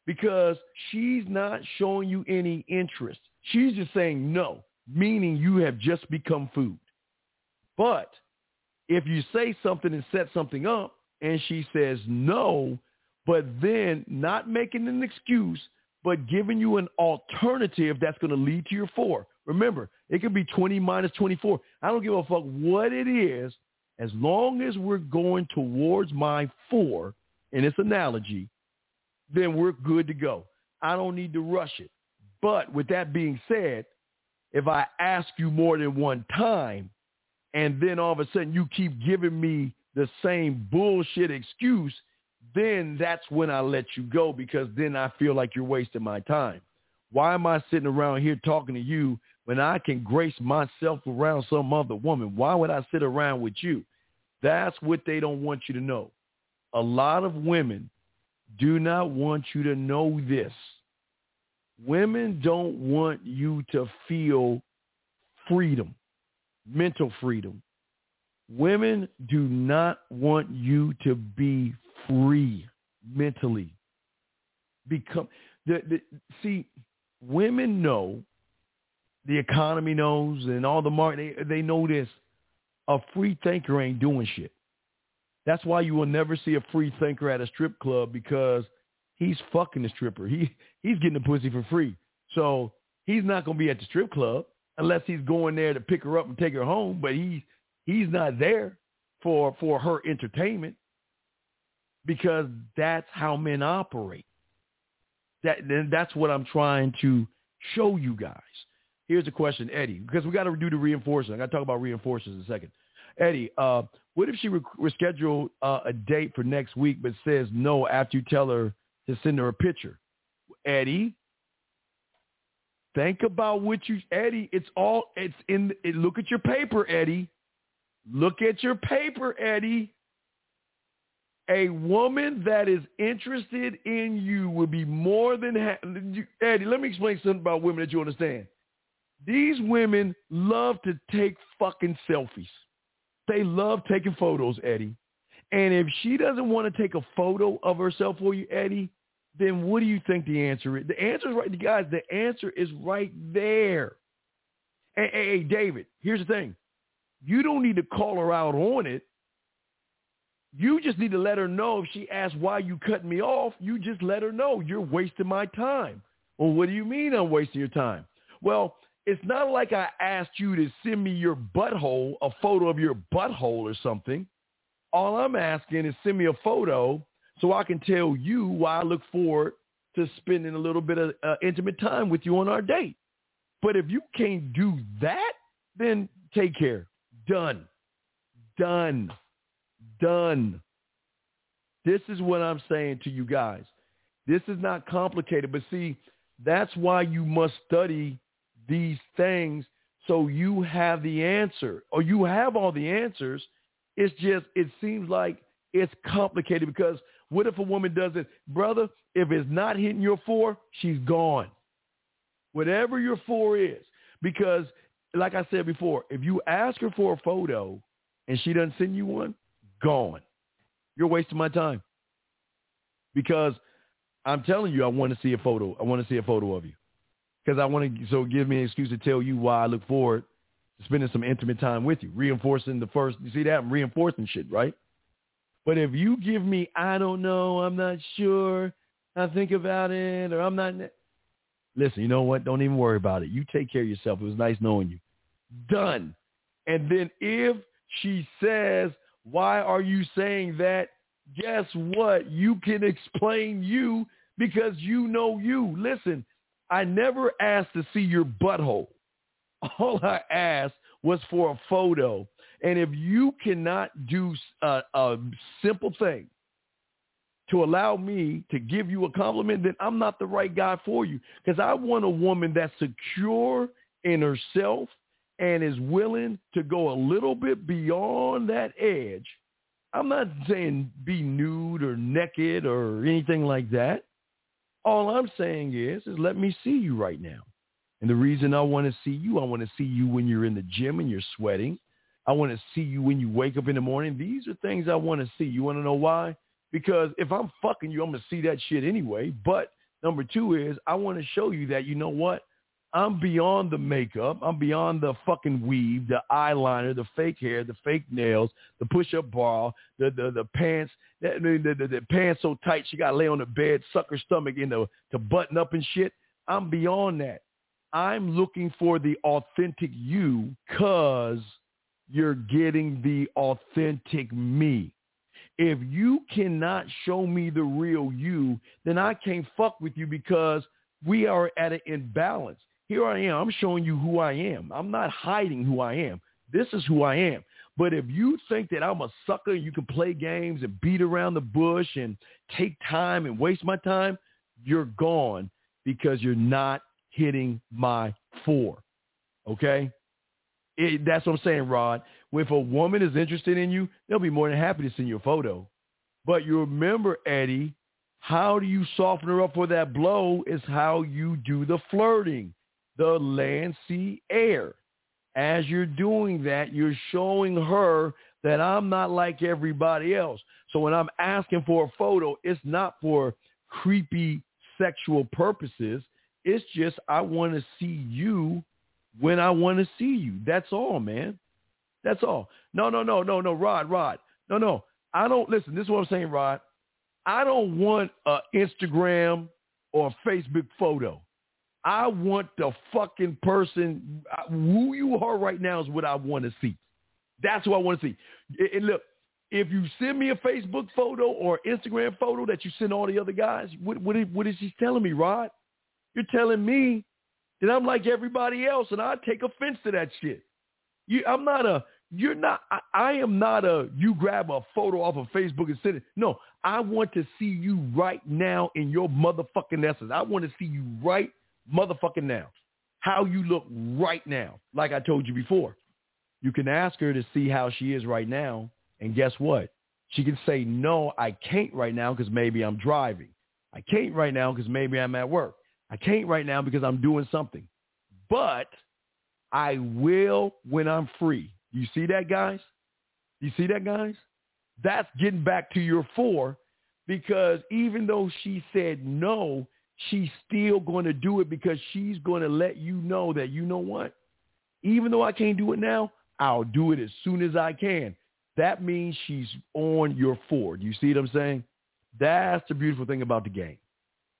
because she's not showing you any interest. She's just saying no, meaning you have just become food. But if you say something and set something up and she says no, but then not making an excuse, but giving you an alternative that's going to lead to your four. Remember, it could be 20 minus 24. I don't give a fuck what it is. As long as we're going towards my four in this analogy, then we're good to go. I don't need to rush it. But with that being said, if I ask you more than one time and then all of a sudden you keep giving me the same bullshit excuse, then that's when I let you go because then I feel like you're wasting my time. Why am I sitting around here talking to you when I can grace myself around some other woman? Why would I sit around with you? That's what they don't want you to know. A lot of women do not want you to know this. Women don't want you to feel freedom, mental freedom. Women do not want you to be free mentally. Become the, the see, women know, the economy knows, and all the market they, they know this. A free thinker ain't doing shit. That's why you will never see a free thinker at a strip club because he's fucking the stripper. He he's getting the pussy for free. So he's not gonna be at the strip club unless he's going there to pick her up and take her home. But he's he's not there for for her entertainment because that's how men operate. That that's what I'm trying to show you guys. Here's a question, Eddie, because we got to do the reinforcement. I got to talk about reinforcers in a second. Eddie, uh, what if she re- reschedule uh, a date for next week, but says no after you tell her to send her a picture? Eddie, think about what you, Eddie. It's all it's in. It, look at your paper, Eddie. Look at your paper, Eddie a woman that is interested in you will be more than happy. Eddie, let me explain something about women that you understand. These women love to take fucking selfies. They love taking photos, Eddie. And if she doesn't want to take a photo of herself for you, Eddie, then what do you think the answer is? The answer is right, guys. The answer is right there. Hey, hey, hey, David, here's the thing. You don't need to call her out on it. You just need to let her know if she asks why you cut me off, you just let her know you're wasting my time. Well, what do you mean I'm wasting your time? Well, it's not like I asked you to send me your butthole, a photo of your butthole or something. All I'm asking is send me a photo so I can tell you why I look forward to spending a little bit of uh, intimate time with you on our date. But if you can't do that, then take care. Done. Done done. This is what I'm saying to you guys. This is not complicated, but see, that's why you must study these things so you have the answer or you have all the answers. It's just, it seems like it's complicated because what if a woman does it? Brother, if it's not hitting your four, she's gone. Whatever your four is. Because like I said before, if you ask her for a photo and she doesn't send you one, gone. You're wasting my time. Because I'm telling you, I want to see a photo. I want to see a photo of you. Because I want to, so give me an excuse to tell you why I look forward to spending some intimate time with you. Reinforcing the first, you see that? I'm reinforcing shit, right? But if you give me, I don't know, I'm not sure, I think about it, or I'm not, listen, you know what? Don't even worry about it. You take care of yourself. It was nice knowing you. Done. And then if she says, why are you saying that? Guess what? You can explain you because you know you. Listen, I never asked to see your butthole. All I asked was for a photo. And if you cannot do a, a simple thing to allow me to give you a compliment, then I'm not the right guy for you. Because I want a woman that's secure in herself and is willing to go a little bit beyond that edge. I'm not saying be nude or naked or anything like that. All I'm saying is, is let me see you right now. And the reason I want to see you, I want to see you when you're in the gym and you're sweating. I want to see you when you wake up in the morning. These are things I want to see. You want to know why? Because if I'm fucking you, I'm going to see that shit anyway. But number two is I want to show you that, you know what? I'm beyond the makeup. I'm beyond the fucking weave, the eyeliner, the fake hair, the fake nails, the push-up bra, the the, the pants, the, the, the, the pants so tight she got to lay on the bed, suck her stomach in the, to button up and shit. I'm beyond that. I'm looking for the authentic you because you're getting the authentic me. If you cannot show me the real you, then I can't fuck with you because we are at an imbalance. Here I am. I'm showing you who I am. I'm not hiding who I am. This is who I am. But if you think that I'm a sucker and you can play games and beat around the bush and take time and waste my time, you're gone because you're not hitting my four. Okay? It, that's what I'm saying, Rod. If a woman is interested in you, they'll be more than happy to send you a photo. But you remember, Eddie, how do you soften her up for that blow is how you do the flirting, the land, sea, air. As you're doing that, you're showing her that I'm not like everybody else. So when I'm asking for a photo, it's not for creepy sexual purposes. It's just I want to see you when I want to see you. That's all, man. That's all. No, no, no, no, no, Rod, Rod. No, no. I don't listen. This is what I'm saying, Rod. I don't want an Instagram or a Facebook photo. I want the fucking person who you are right now is what I want to see. That's what I want to see. And look, if you send me a Facebook photo or Instagram photo that you send all the other guys, what, what, is, what is he telling me, Rod? You're telling me that I'm like everybody else, and I take offense to that shit. You, I'm not a. You're not. I, I am not a. You grab a photo off of Facebook and send it. No, I want to see you right now in your motherfucking essence. I want to see you right motherfucking now. How you look right now. Like I told you before, you can ask her to see how she is right now, and guess what? She can say, no, I can't right now because maybe I'm driving. I can't right now because maybe I'm at work. I can't right now because I'm doing something. But I will when I'm free. You see that, guys? You see that, guys? That's getting back to your four because even though she said no, she's still going to do it because she's going to let you know that, you know what? Even though I can't do it now, I'll do it as soon as I can. That means she's on your four. Do you see what I'm saying? That's the beautiful thing about the game.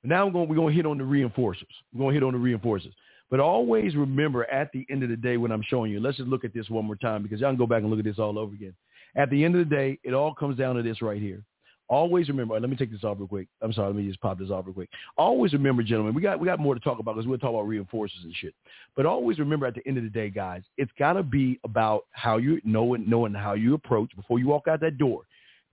Now we're going, we're going to hit on the reinforcers. We're going to hit on the reinforcers. But always remember at the end of the day when I'm showing you, let's just look at this one more time because y'all can go back and look at this all over again. At the end of the day, it all comes down to this right here. Always remember. Let me take this off real quick. I'm sorry. Let me just pop this off real quick. Always remember, gentlemen. We got we got more to talk about because we'll talk about reinforcers and shit. But always remember, at the end of the day, guys, it's got to be about how you know and knowing how you approach before you walk out that door.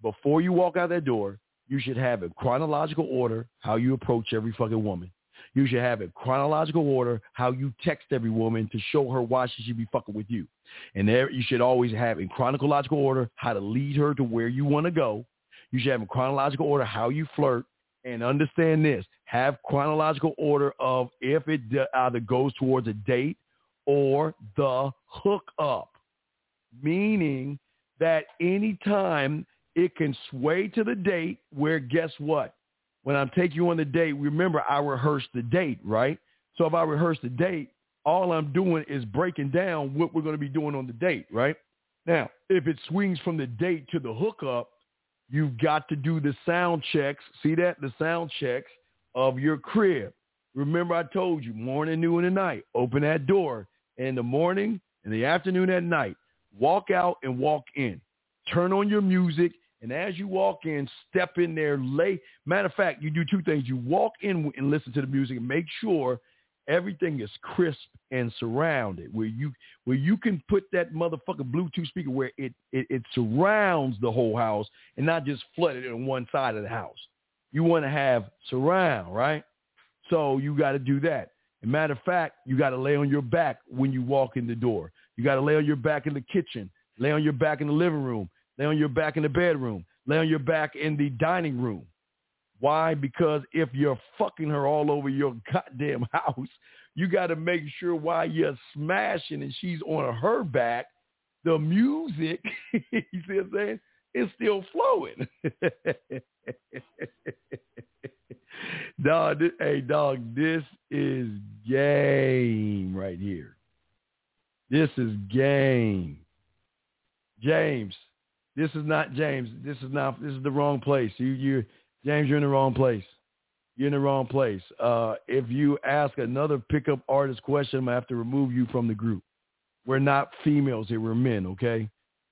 Before you walk out that door, you should have a chronological order how you approach every fucking woman. You should have a chronological order how you text every woman to show her why she should be fucking with you. And there you should always have in chronological order how to lead her to where you want to go. You should have in chronological order how you flirt. And understand this, have chronological order of if it either goes towards a date or the hookup. Meaning that anytime it can sway to the date where guess what? When I'm taking you on the date, remember I rehearsed the date, right? So if I rehearse the date, all I'm doing is breaking down what we're going to be doing on the date, right? Now, if it swings from the date to the hookup, you've got to do the sound checks. See that? The sound checks of your crib. Remember I told you morning, noon, and night. Open that door in the morning, in the afternoon, at night. Walk out and walk in. Turn on your music and as you walk in, step in there, lay. Matter of fact, you do two things. You walk in and listen to the music and make sure everything is crisp and surrounded where you where you can put that motherfucking Bluetooth speaker where it, it, it surrounds the whole house and not just flooded on one side of the house. You want to have surround, right? So you got to do that. As matter of fact, you got to lay on your back when you walk in the door. You got to lay on your back in the kitchen, lay on your back in the living room, lay on your back in the bedroom, lay on your back in the dining room. Why? Because if you're fucking her all over your goddamn house, you got to make sure while you're smashing and she's on her back, the music, you see what I'm saying, is still flowing. dog, this, hey, dog, this is game right here. This is game. James, this is not James. This is not. This is the wrong place. You, you, James, you're in the wrong place. You're in the wrong place. Uh, if you ask another pickup artist question, I'm gonna have to remove you from the group. We're not females here. We're men. Okay.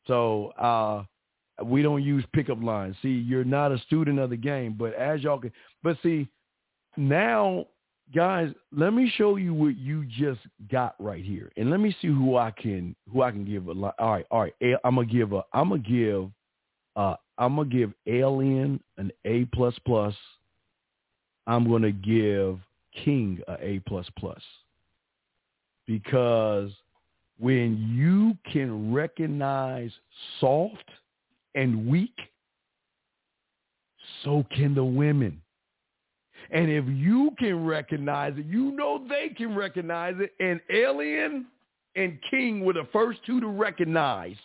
So uh, we don't use pickup lines. See, you're not a student of the game, but as y'all can, but see, now, guys, let me show you what you just got right here, and let me see who I can who I can give a lot. All right, all right, I'm gonna give a I'm gonna give uh I'm gonna give Alien an A plus plus. I'm gonna give King a A plus plus because when you can recognize soft and weak, so can the women. And if you can recognize it, you know they can recognize it. And Alien and King were the first two to recognize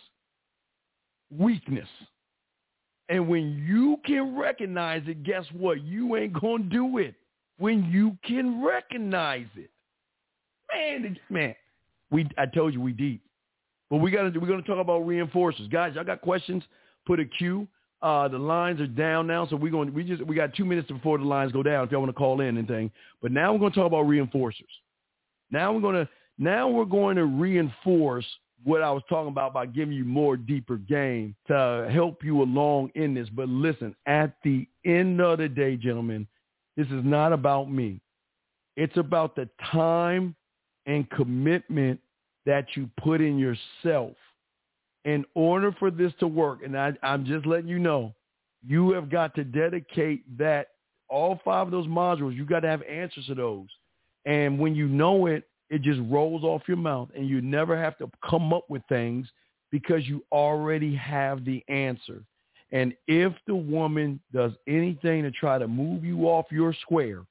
weakness. And when you can recognize it, guess what? You ain't going to do it. When you can recognize it. Man, man, we I told you we deep. But we got to we're to talk about reinforcers. Guys, y'all got questions? Put a Q. Uh, the lines are down now, so we're going. We just we got two minutes before the lines go down. If y'all want to call in anything. but now we're to talk about reinforcers. Now we're to now we're going to reinforce what I was talking about by giving you more deeper game to help you along in this. But listen, at the end of the day, gentlemen, this is not about me. It's about the time and commitment that you put in yourself in order for this to work, and I, I'm just letting you know, you have got to dedicate that, all five of those modules, you got to have answers to those. And when you know it, it just rolls off your mouth and you never have to come up with things because you already have the answer. And if the woman does anything to try to move you off your square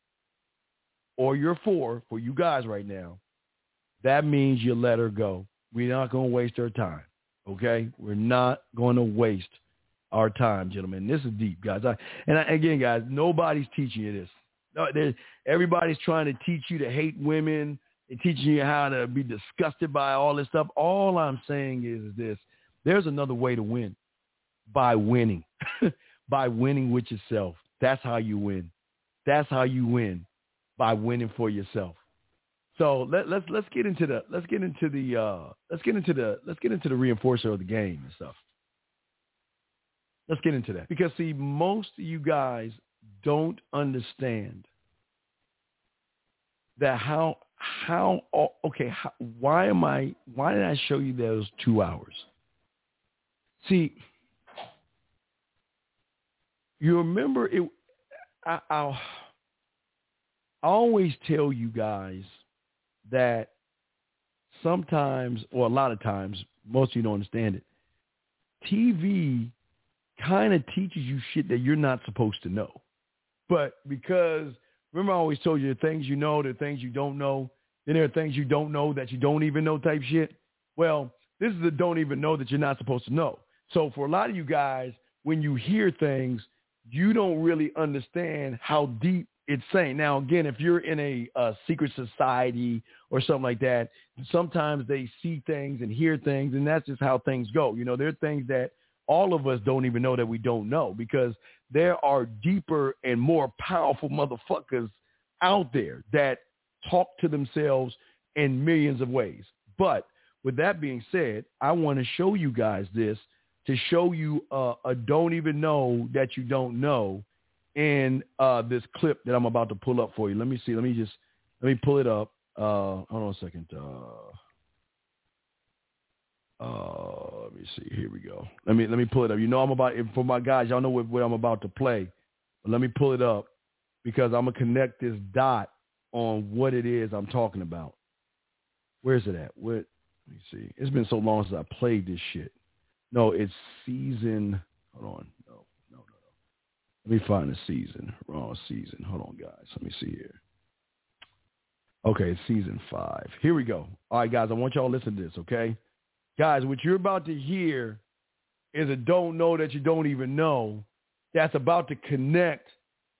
or your four for you guys right now, that means you let her go. We're not going to waste her time. Okay, we're not going to waste our time, gentlemen. This is deep, guys. I, and I, again, guys, nobody's teaching you this. Everybody's trying to teach you to hate women. Teaching you how to be disgusted by all this stuff. All I'm saying is this: there's another way to win by winning, by winning with yourself. That's how you win. That's how you win by winning for yourself. So let, let's let's get into the let's get into the uh, let's get into the let's get into the reinforcer of the game and stuff. Let's get into that because see, most of you guys don't understand that how how okay how, why am I why did I show you those two hours? See, you remember it. I, I'll I always tell you guys that sometimes, or a lot of times, most of you don't understand it. TV kind of teaches you shit that you're not supposed to know. But because, remember I always told you the things you know, the things you don't know, then there are things you don't know that you don't even know type shit. Well, this is the don't even know that you're not supposed to know. So for a lot of you guys, when you hear things, you don't really understand how deep it's saying. Now, again, if you're in a, a secret society or something like that, sometimes they see things and hear things, and that's just how things go. You know, there are things that all of us don't even know that we don't know because there are deeper and more powerful motherfuckers out there that talk to themselves in millions of ways. But with that being said, I want to show you guys this to show you uh, a don't even know that you don't know in uh, this clip that I'm about to pull up for you. Let me see. Let me just let me pull it up. Uh, hold on a second. Uh, uh, let me see. Here we go. Let me let me pull it up. You know I'm about for my guys. Y'all know what, what I'm about to play. But let me pull it up because I'm gonna connect this dot on what it is I'm talking about. Where's it at? What? Let me see. It's been so long since I played this shit. No, it's season. Hold on. No, no, no, no. Let me find the season. Wrong season. Hold on, guys. Let me see here. Okay, it's season five. Here we go. All right, guys. I want y'all to listen to this. Okay. Guys, what you're about to hear is a don't know that you don't even know that's about to connect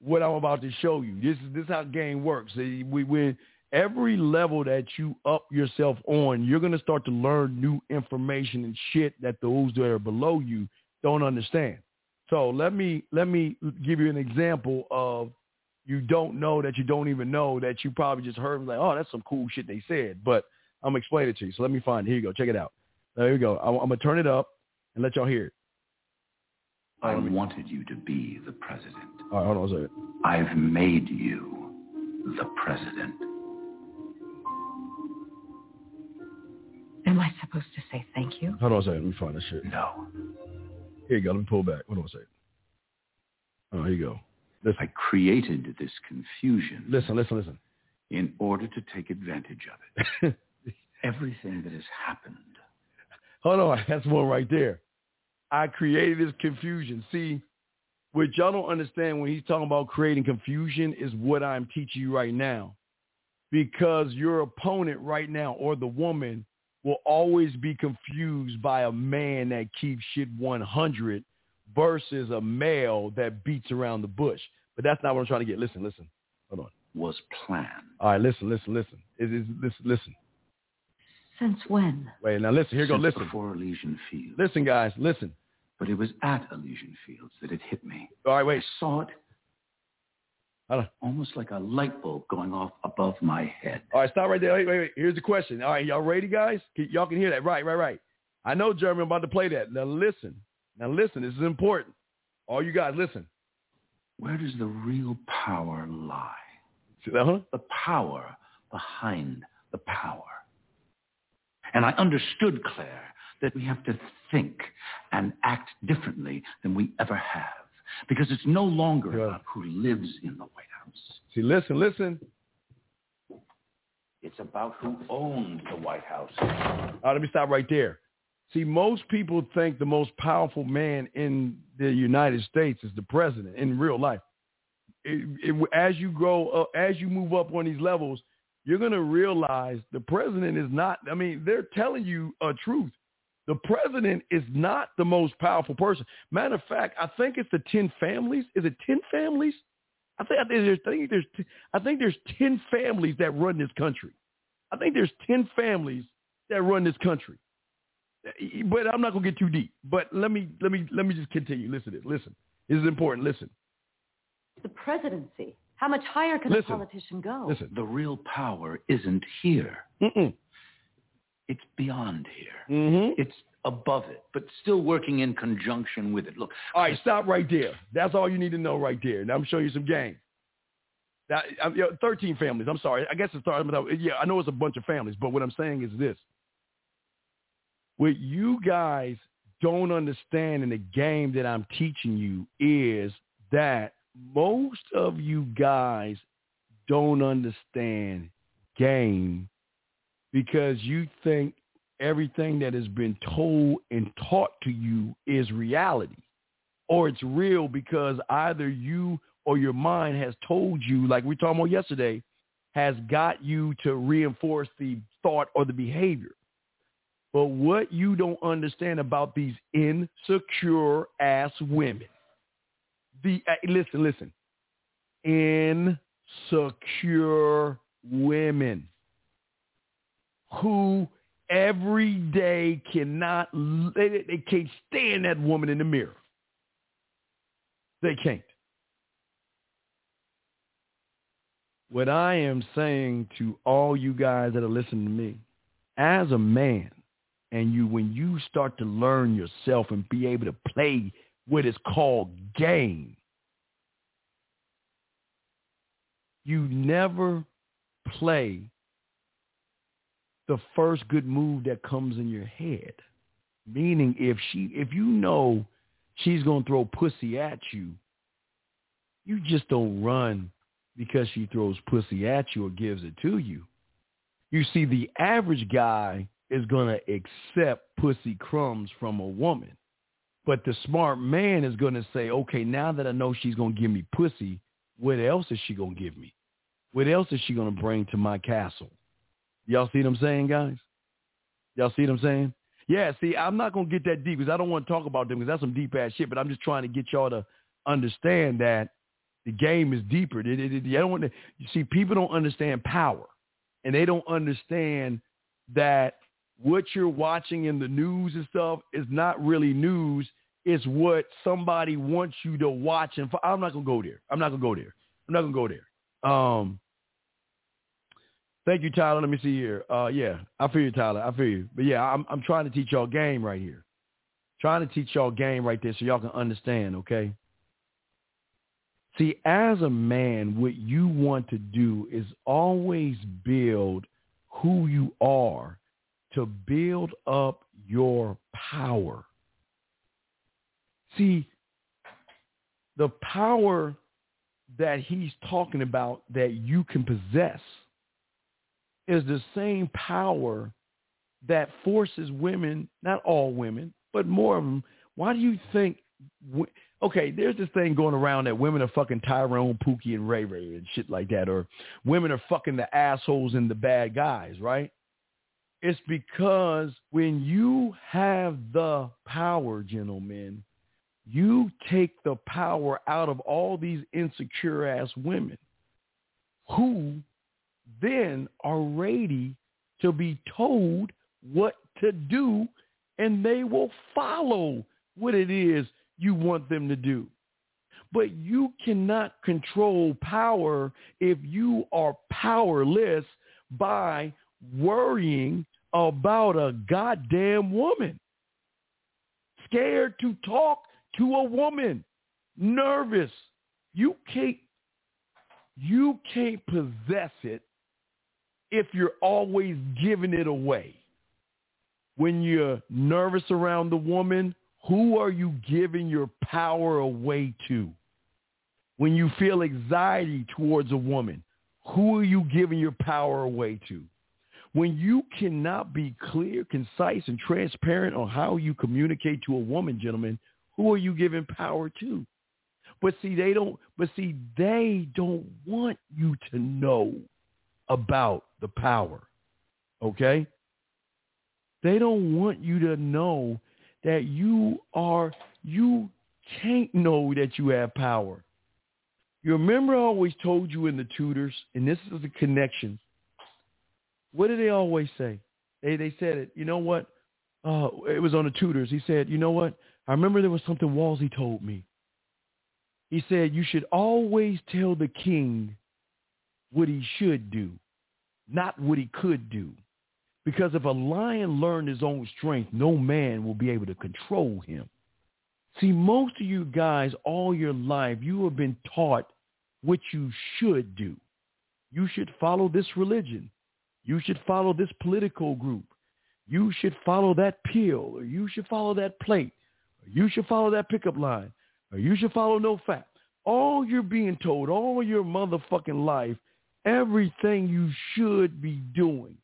what I'm about to show you. This is this is how game works. We, we every level that you up yourself on, you're gonna start to learn new information and shit that those that are below you don't understand. So let me let me give you an example of you don't know that you don't even know that you probably just heard like, oh, that's some cool shit they said, but I'm gonna explain it to you. So let me find it. Here you go. Check it out. There you go. I'm, I'm going to turn it up and let y'all hear it. I wanted you to be the president. All right, hold on a second. I've made you the president. Am I supposed to say thank you? Hold on a second. Let me find this shit. No. Here you go. Let me pull back. Hold on a second. Oh, here you go. Listen. I created this confusion. Listen, listen, listen. In order to take advantage of it. Everything that has happened Hold on, that's one right there. I created this confusion. See, what y'all don't understand when he's talking about creating confusion is what I'm teaching you right now. Because your opponent right now or the woman will always be confused by a man that keeps shit 100 versus a male that beats around the bush. But that's not what I'm trying to get. Listen, listen. Hold on. Was planned. All right, listen, listen, listen. It is listen, listen. Since when? Wait, now listen. Here Since go. Listen. Before Elysian Fields. Listen, guys. Listen. But it was at Elysian Fields that it hit me. All right, wait. I saw it almost like a light bulb going off above my head. All right, stop right there. Wait, wait, wait. Here's the question. All right, y'all ready, guys? Y'all can hear that. Right, right, right. I know, Jeremy, I'm about to play that. Now listen. Now listen. This is important. All you guys, listen. Where does the real power lie? Uh-huh. The power behind the power. And I understood, Claire, that we have to think and act differently than we ever have. Because it's no longer about who lives in the White House. See, listen, listen. It's about who owns the White House. All right, let me stop right there. See, most people think the most powerful man in the United States is the president in real life. It, it, as you grow up, as you move up on these levels, you're going to realize the president is not, I mean, they're telling you a truth. The president is not the most powerful person. Matter of fact, I think it's the 10 families. Is it 10 families? I think, I think there's, I think there's, I think there's 10 families that run this country. I think there's 10 families that run this country. But I'm not going to get too deep. But let me, let me, let me just continue. Listen to this. Listen. This is important. Listen. The presidency how much higher can listen, a politician go? Listen, the real power isn't here. Mm-mm. It's beyond here. Mm-hmm. It's above it, but still working in conjunction with it. Look. All right, stop right there. That's all you need to know right there. Now I'm showing you some game. Now, you know, 13 families. I'm sorry. I guess it's starting with, yeah, I know it's a bunch of families, but what I'm saying is this. What you guys don't understand in the game that I'm teaching you is that most of you guys don't understand game because you think everything that has been told and taught to you is reality or it's real because either you or your mind has told you, like we talked about yesterday, has got you to reinforce the thought or the behavior. But what you don't understand about these insecure ass women the uh, listen, listen. Insecure women who every day cannot they, they can't stand that woman in the mirror. They can't. What I am saying to all you guys that are listening to me, as a man, and you when you start to learn yourself and be able to play what is called game. You never play the first good move that comes in your head. Meaning if she if you know she's gonna throw pussy at you, you just don't run because she throws pussy at you or gives it to you. You see, the average guy is going to accept pussy crumbs from a woman. But the smart man is going to say, okay, now that I know she's going to give me pussy, what else is she going to give me? What else is she going to bring to my castle? Y'all see what I'm saying, guys? Y'all see what I'm saying? Yeah, see, I'm not going to get that deep because I don't want to talk about them because that's some deep ass shit, but I'm just trying to get y'all to understand that the game is deeper. It, it, I don't want to, you see, people don't understand power and they don't understand that what you're watching in the news and stuff is not really news. It's what somebody wants you to watch. And I'm not going to go there. I'm not going to go there. I'm not going to go there. Um, Thank you, Tyler. Let me see here. Uh, yeah, I feel you, Tyler. I feel you. But yeah, I'm I'm trying to teach y'all game right here. Trying to teach y'all game right there so y'all can understand, okay? See, as a man, what you want to do is always build who you are to build up your power. See, the power that he's talking about that you can possess – is the same power that forces women, not all women, but more of them. Why do you think? Okay, there's this thing going around that women are fucking Tyrone, Pookie, and Ray Ray and shit like that, or women are fucking the assholes and the bad guys, right? It's because when you have the power, gentlemen, you take the power out of all these insecure ass women who then are ready to be told what to do and they will follow what it is you want them to do. But you cannot control power if you are powerless by worrying about a goddamn woman. Scared to talk to a woman. Nervous. You can't you can't possess it if you're always giving it away. When you're nervous around the woman, who are you giving your power away to? When you feel anxiety towards a woman, who are you giving your power away to? When you cannot be clear, concise, and transparent on how you communicate to a woman, gentlemen, who are you giving power to? But see, they don't, but see, they don't want you to know about the power. Okay? They don't want you to know that you are, you can't know that you have power. You remember I always told you in the Tudors, and this is the connection. What did they always say? They they said it. You know what? Uh, it was on the Tudors. He said, you know what? I remember there was something Wolsey told me. He said, you should always tell the king what he should do, not what he could do. Because if a lion learned his own strength, no man will be able to control him. See, most of you guys all your life, you have been taught what you should do. You should follow this religion. You should follow this political group. You should follow that pill, or you should follow that plate, or you should follow that pickup line, or you should follow no fat. All you're being told all your motherfucking life everything you should be doing.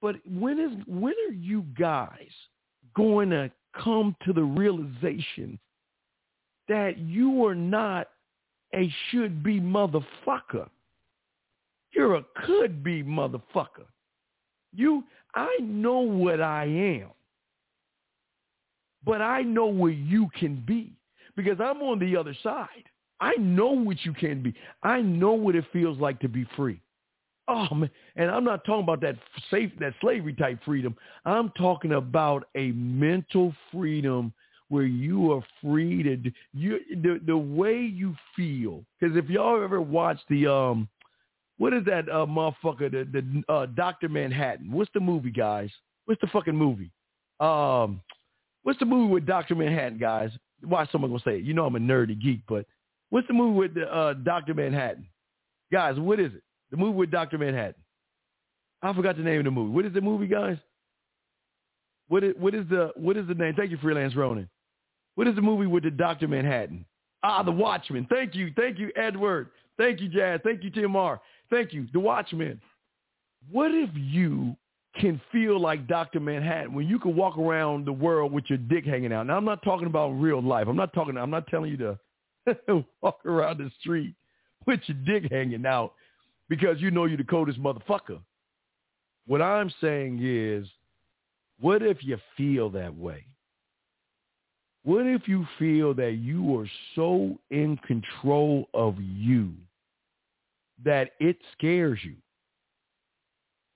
But when is when are you guys going to come to the realization that you are not a should be motherfucker? You're a could be motherfucker. You I know what I am. But I know where you can be because I'm on the other side. I know what you can be. I know what it feels like to be free. Oh man, and I'm not talking about that safe, that slavery type freedom. I'm talking about a mental freedom where you are free to you the the way you feel. Because if y'all ever watched the um, what is that uh, motherfucker the the uh, Doctor Manhattan? What's the movie, guys? What's the fucking movie? Um, what's the movie with Doctor Manhattan, guys? Why someone gonna say it? You know I'm a nerdy geek, but What's the movie with uh, Dr. Manhattan? Guys, what is it? The movie with Dr. Manhattan. I forgot the name of the movie. What is the movie, guys? What is what is the what is the name? Thank you, Freelance Ronin. What is the movie with the Doctor Manhattan? Ah, The Watchmen. Thank you, thank you, Edward. Thank you, Jazz. Thank you, Timar. Thank you, The Watchmen. What if you can feel like Dr. Manhattan when you can walk around the world with your dick hanging out? Now, I'm not talking about real life. I'm not talking. I'm not telling you to walk around the street with your dick hanging out because you know you're the coldest motherfucker. What I'm saying is, what if you feel that way? What if you feel that you are so in control of you that it scares you?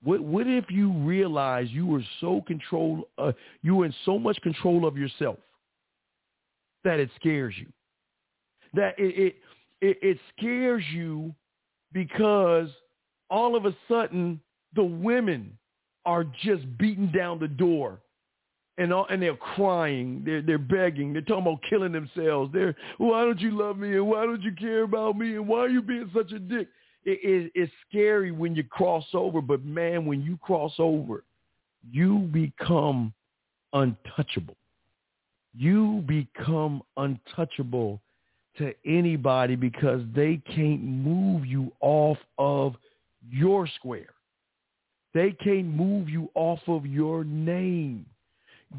What what if you realize you were so control uh, you were in so much control of yourself that it scares you? That it it it, it scares you because all of a sudden the women are just beating down the door and all, and they're crying, they're they're begging, they're talking about killing themselves. They're why don't you love me and why don't you care about me and why are you being such a dick? It, it, it's scary when you cross over, but man, when you cross over, you become untouchable. You become untouchable to anybody because they can't move you off of your square. They can't move you off of your name.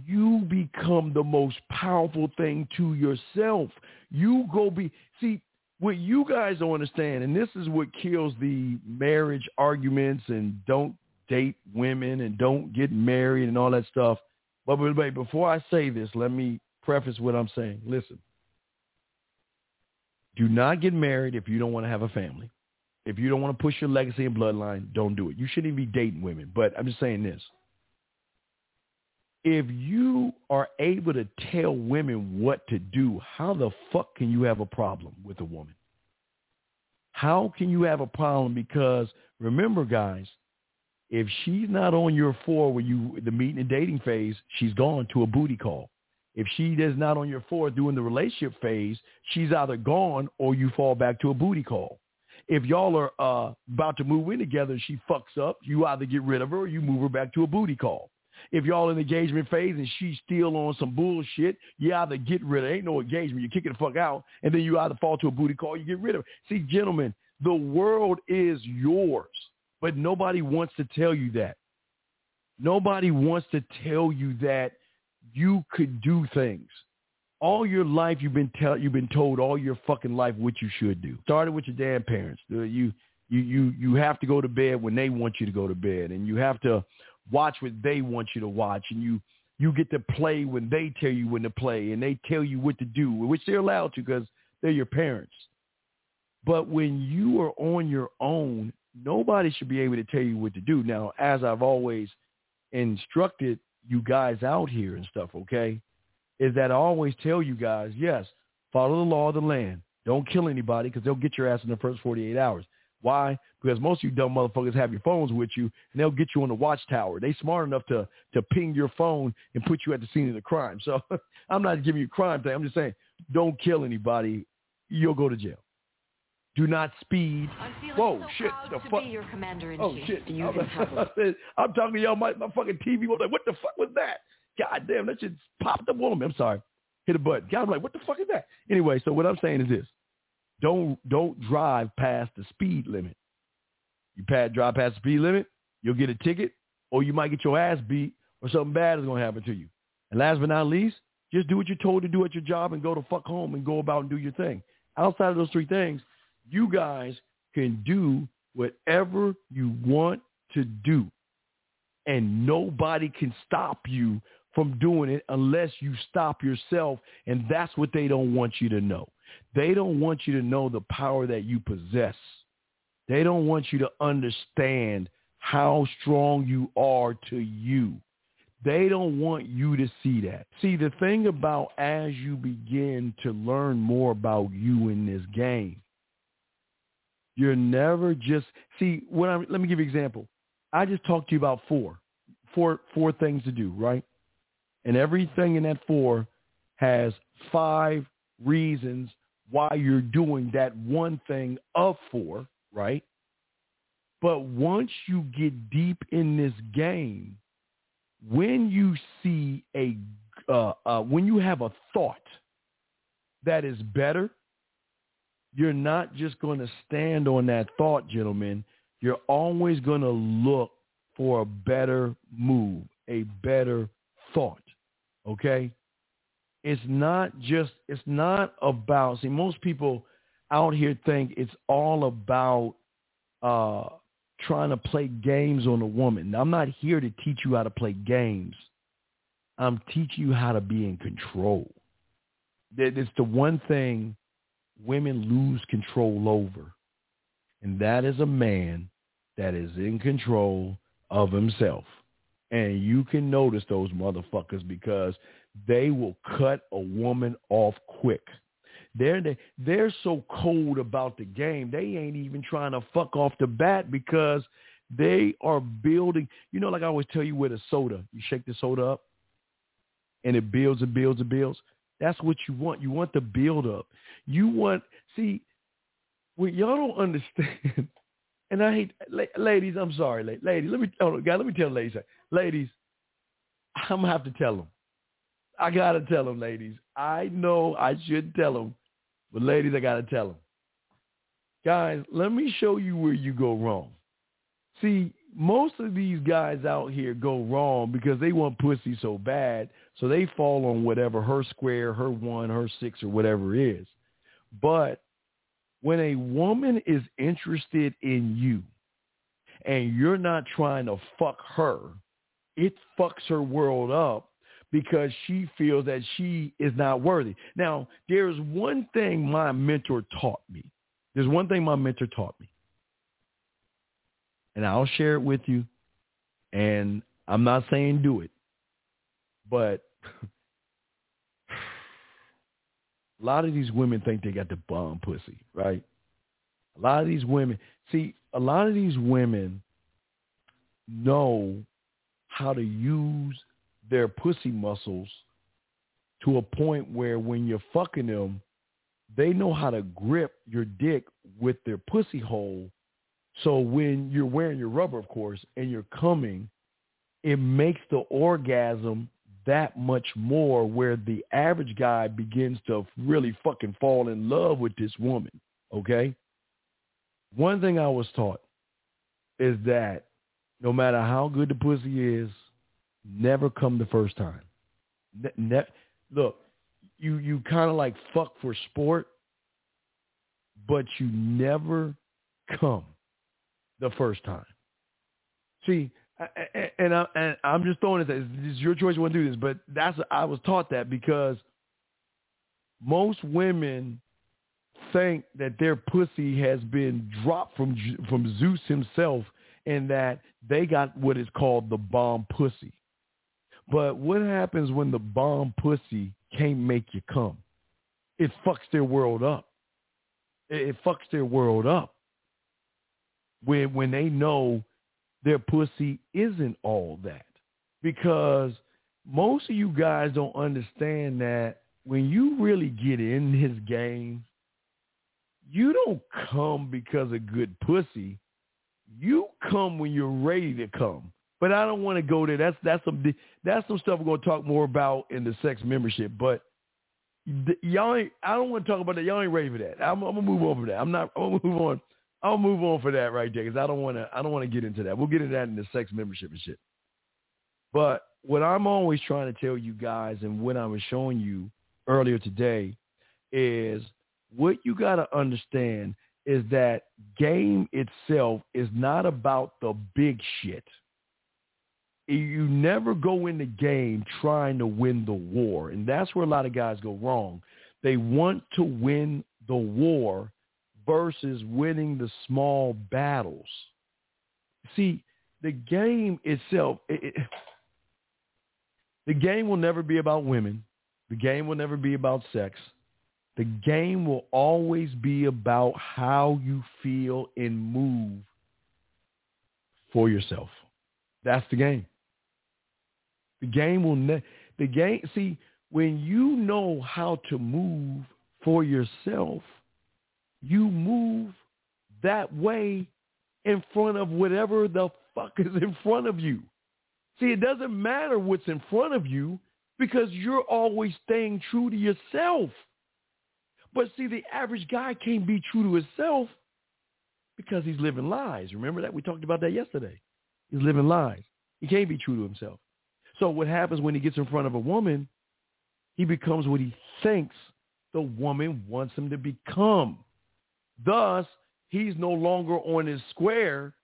You become the most powerful thing to yourself. You go be, see, what you guys don't understand, and this is what kills the marriage arguments and don't date women and don't get married and all that stuff. But, but before I say this, let me preface what I'm saying. Listen, do not get married if you don't want to have a family. If you don't want to push your legacy and bloodline, don't do it. You shouldn't even be dating women. But I'm just saying this. If you are able to tell women what to do, how the fuck can you have a problem with a woman? How can you have a problem? Because remember, guys, if she's not on your four when you the meeting and dating phase, she's gone to a booty call. If she is not on your four during the relationship phase, she's either gone or you fall back to a booty call. If y'all are uh, about to move in together and she fucks up, you either get rid of her or you move her back to a booty call. If y'all in the engagement phase and she's still on some bullshit, you either get rid of Ain't no engagement. You kick it the fuck out, and then you either fall to a booty call, you get rid of her. See, gentlemen, the world is yours, but nobody wants to tell you that. Nobody wants to tell you that you could do things. All your life you've been tell you've been told all your fucking life what you should do. Started with your damn parents. Uh, you you you you have to go to bed when they want you to go to bed, and you have to watch what they want you to watch, and you you get to play when they tell you when to play, and they tell you what to do, which they're allowed to because they're your parents. But when you are on your own, nobody should be able to tell you what to do. Now, as I've always instructed you guys out here and stuff, okay, is that I always tell you guys, yes, follow the law of the land. Don't kill anybody because they'll get your ass in the first 48 hours. Why? Because most of you dumb motherfuckers have your phones with you, and they'll get you on the watchtower. They smart enough to to ping your phone and put you at the scene of the crime. So I'm not giving you crime thing. I'm just saying, don't kill anybody. You'll go to jail. Do not speed. Whoa, so shit. The fuck? your commander in oh chief. shit. I'm, I'm talking to y'all. My, my fucking TV was like, what the fuck was that? God damn, that shit popped up on me. I'm sorry. Hit a button. God, I'm like, what the fuck is that? Anyway, so what I'm saying is this: don't don't drive past the speed limit. You pad, drive past the speed limit, you'll get a ticket, or you might get your ass beat, or something bad is gonna happen to you. And last but not least, just do what you're told to do at your job and go to fuck home and go about and do your thing. Outside of those three things, you guys can do whatever you want to do. And nobody can stop you from doing it unless you stop yourself. And that's what they don't want you to know. They don't want you to know the power that you possess. They don't want you to understand how strong you are to you. They don't want you to see that. See, the thing about as you begin to learn more about you in this game, you're never just see when I let me give you an example. I just talked to you about four, four, four things to do, right? And everything in that four has five reasons why you're doing that one thing of four, right? But once you get deep in this game, when you see a uh, uh, when you have a thought that is better, you're not just going to stand on that thought, gentlemen. You're always going to look for a better move, a better thought. Okay? It's not just, it's not about, see, most people out here think it's all about uh, trying to play games on a woman. Now, I'm not here to teach you how to play games. I'm teaching you how to be in control. It's the one thing women lose control over. And that is a man that is in control of himself. And you can notice those motherfuckers because they will cut a woman off quick. They're they, they're so cold about the game. They ain't even trying to fuck off the bat because they are building. You know, like I always tell you with a soda, you shake the soda up, and it builds and builds and builds. That's what you want. You want the build up. You want see what y'all don't understand. And I hate ladies. I'm sorry, ladies. Let me, oh, God, let me tell ladies. Ladies, I'm gonna have to tell them. I gotta tell them, ladies. I know I should tell them, but ladies, I gotta tell them. Guys, let me show you where you go wrong. See, most of these guys out here go wrong because they want pussy so bad, so they fall on whatever her square, her one, her six, or whatever is. But when a woman is interested in you and you're not trying to fuck her, it fucks her world up because she feels that she is not worthy. Now, there's one thing my mentor taught me. There's one thing my mentor taught me. And I'll share it with you. And I'm not saying do it. But a lot of these women think they got the bomb pussy, right? A lot of these women, see, a lot of these women know how to use their pussy muscles to a point where when you're fucking them, they know how to grip your dick with their pussy hole. So when you're wearing your rubber, of course, and you're coming, it makes the orgasm that much more where the average guy begins to really fucking fall in love with this woman. Okay. One thing I was taught is that no matter how good the pussy is, never come the first time. Ne- ne- look, you, you kind of like fuck for sport, but you never come the first time. See, and, I, and I'm just throwing it. It's your choice. You want to do this, but that's I was taught that because most women think that their pussy has been dropped from from Zeus himself, and that they got what is called the bomb pussy. But what happens when the bomb pussy can't make you come? It fucks their world up. It, fucks their world up when when they know their pussy isn't all that. Because most of you guys don't understand that when you really get in his game, you don't come because of good pussy. You come when you're ready to come. But I don't want to go there. That's that's some that's some stuff we're to talk more about in the sex membership. But y'all ain't. I don't want to talk about that. Y'all ain't ready for that. I'm, I'm gonna move on from that. I'm not. I'm gonna move on. I'll move on for that right there because I don't want to. I don't want to get into that. We'll get into that in the sex membership and shit. But what I'm always trying to tell you guys, and what I was showing you earlier today, is what you got to understand is that game itself is not about the big shit. You never go in the game trying to win the war, and that's where a lot of guys go wrong. They want to win the war versus winning the small battles. See, the game itself, it, it, the game will never be about women. The game will never be about sex. The game will always be about how you feel and move for yourself. That's the game. The game will ne- the game see when you know how to move for yourself, you move that way in front of whatever the fuck is in front of you. See, it doesn't matter what's in front of you because you're always staying true to yourself. But see, the average guy can't be true to himself because he's living lies. Remember that? We talked about that yesterday. He's living lies. He can't be true to himself. So what happens when he gets in front of a woman, he becomes what he thinks the woman wants him to become. Thus, he's no longer on his square.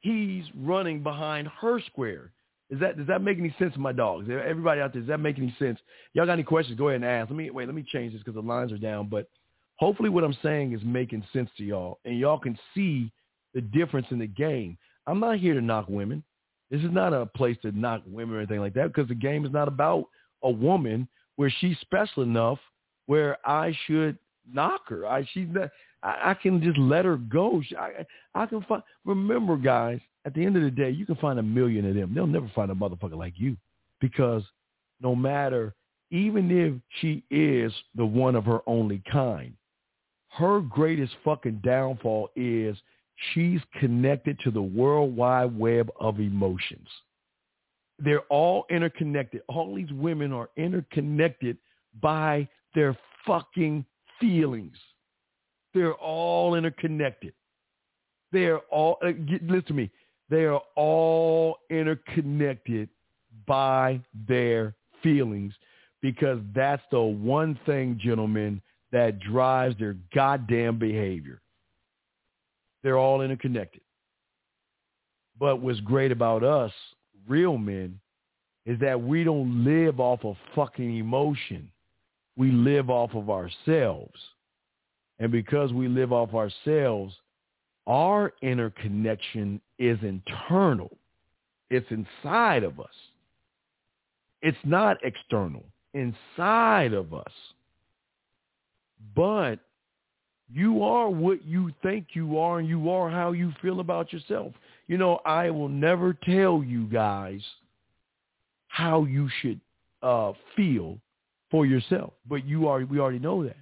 He's running behind her square. Is that does that make any sense, my dogs? Everybody out there, does that make any sense? Y'all got any questions? Go ahead and ask. Let me wait. Let me change this because the lines are down. But hopefully, what I'm saying is making sense to y'all, and y'all can see the difference in the game. I'm not here to knock women. This is not a place to knock women or anything like that because the game is not about a woman where she's special enough where I should knock her. I she's not, I, I can just let her go. I I can find. Remember, guys, at the end of the day, you can find a million of them. They'll never find a motherfucker like you because no matter, even if she is the one of her only kind, her greatest fucking downfall is she's connected to the world wide web of emotions. They're all interconnected. All these women are interconnected by their fucking feelings. They're all interconnected. They're all, uh, listen to me, they are all interconnected by their feelings because that's the one thing, gentlemen, that drives their goddamn behavior. They're all interconnected. But what's great about us, real men, is that we don't live off of fucking emotion. We live off of ourselves. And because we live off ourselves, our interconnection is internal. It's inside of us. It's not external, inside of us. But you are what you think you are and you are how you feel about yourself. You know, I will never tell you guys how you should uh, feel for yourself, but you are we already know that.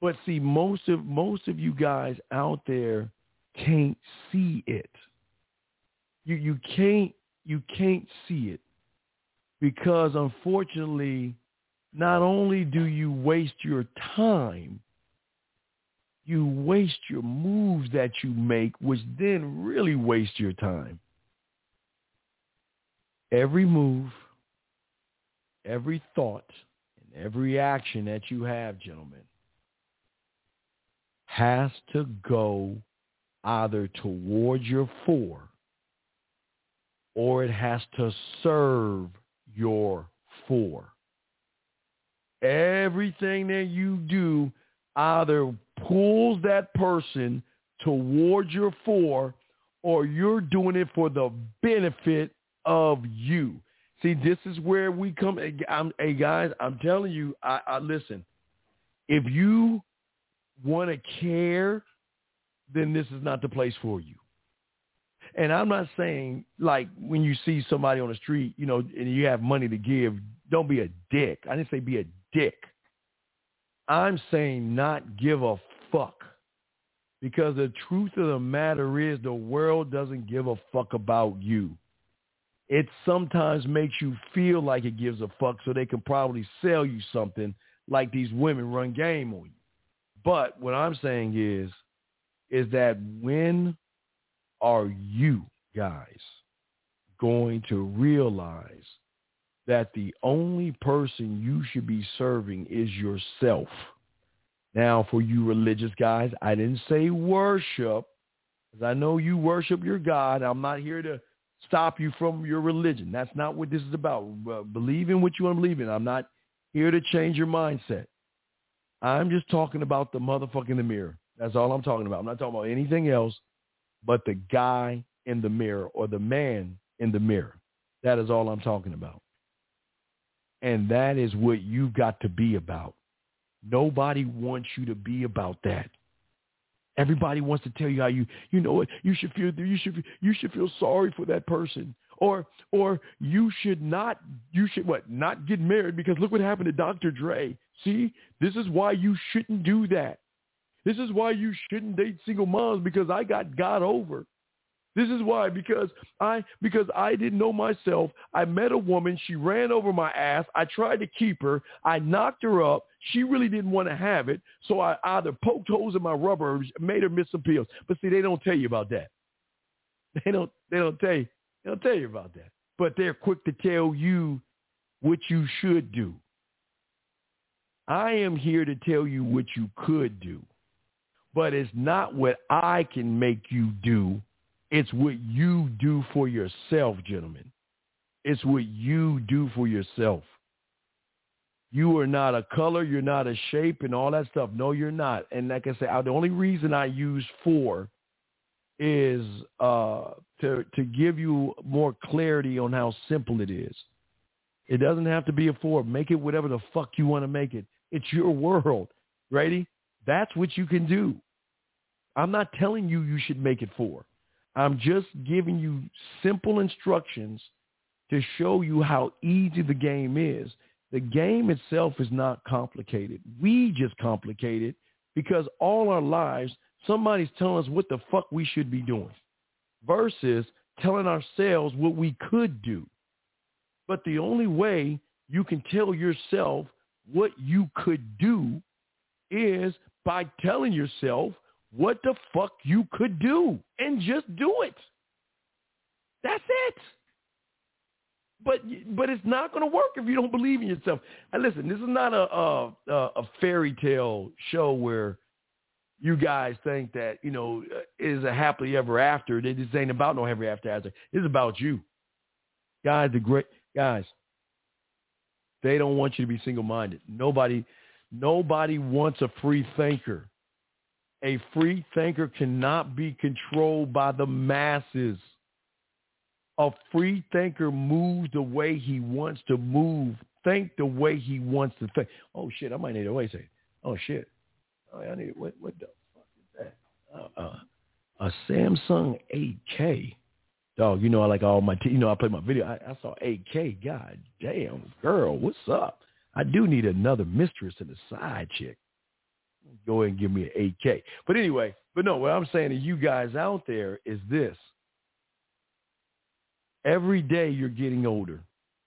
But see, most of most of you guys out there can't see it. You you can't you can't see it because unfortunately, not only do you waste your time, you waste your moves that you make, which then really waste your time. Every move, every thought, and every action that you have, gentlemen, has to go either towards your four or it has to serve your four. Everything that you do either pulls that person towards your four or you're doing it for the benefit of you. See, this is where we come. I'm, hey, guys, I'm telling you, I, I listen. If you want to care, then this is not the place for you. And I'm not saying like when you see somebody on the street, you know, and you have money to give, don't be a dick. I didn't say be a dick. I'm saying not give a fuck. Because the truth of the matter is the world doesn't give a fuck about you. It sometimes makes you feel like it gives a fuck so they can probably sell you something like these women run game on you. But what I'm saying is, is that when are you guys going to realize that the only person you should be serving is yourself? Now, for you religious guys, I didn't say worship, because I know you worship your God. I'm not here to stop you from your religion. That's not what this is about. Believe in what you want to believe in. I'm not here to change your mindset. I'm just talking about the motherfucker in the mirror. That's all I'm talking about. I'm not talking about anything else but the guy in the mirror or the man in the mirror. That is all I'm talking about. And that is what you've got to be about. Nobody wants you to be about that. Everybody wants to tell you how you, you know what, you should feel, you should, you should feel sorry for that person. Or, or you should not, you should what, not get married because look what happened to Dr. Dre. See, this is why you shouldn't do that. This is why you shouldn't date single moms because I got got over. This is why because I because I didn't know myself. I met a woman, she ran over my ass. I tried to keep her. I knocked her up. She really didn't want to have it, so I either poked holes in my rubber, made her miss some pills. But see, they don't tell you about that. They don't they don't tell you. They don't tell you about that. But they're quick to tell you what you should do. I am here to tell you what you could do. But it's not what I can make you do it's what you do for yourself, gentlemen. It's what you do for yourself. You are not a color, you're not a shape and all that stuff. No, you're not. And like I said, the only reason I use four is uh, to to give you more clarity on how simple it is. It doesn't have to be a four. Make it whatever the fuck you want to make it. It's your world. Ready? That's what you can do. I'm not telling you you should make it four. I'm just giving you simple instructions to show you how easy the game is. The game itself is not complicated. We just complicate it because all our lives, somebody's telling us what the fuck we should be doing versus telling ourselves what we could do. But the only way you can tell yourself what you could do is by telling yourself what the fuck you could do and just do it. That's it. But but it's not going to work if you don't believe in yourself. And listen, this is not a a, a fairy tale show where you guys think that you know uh, is a happily ever after. This ain't about no happily after. After it's about you, guys. The great guys. They don't want you to be single minded. Nobody nobody wants a free thinker. A free thinker cannot be controlled by the masses. A free thinker moves the way he wants to move, think the way he wants to think. Oh shit, I might need to wait a second. Oh shit. Oh, I need what what the fuck is that? Uh, uh, a Samsung 8K. Dog, you know I like all my, t- you know I play my video. I, I saw 8K. God damn, girl, what's up? I do need another mistress and a side chick go ahead and give me an 8K. But anyway, but no, what I'm saying to you guys out there is this. Every day you're getting older,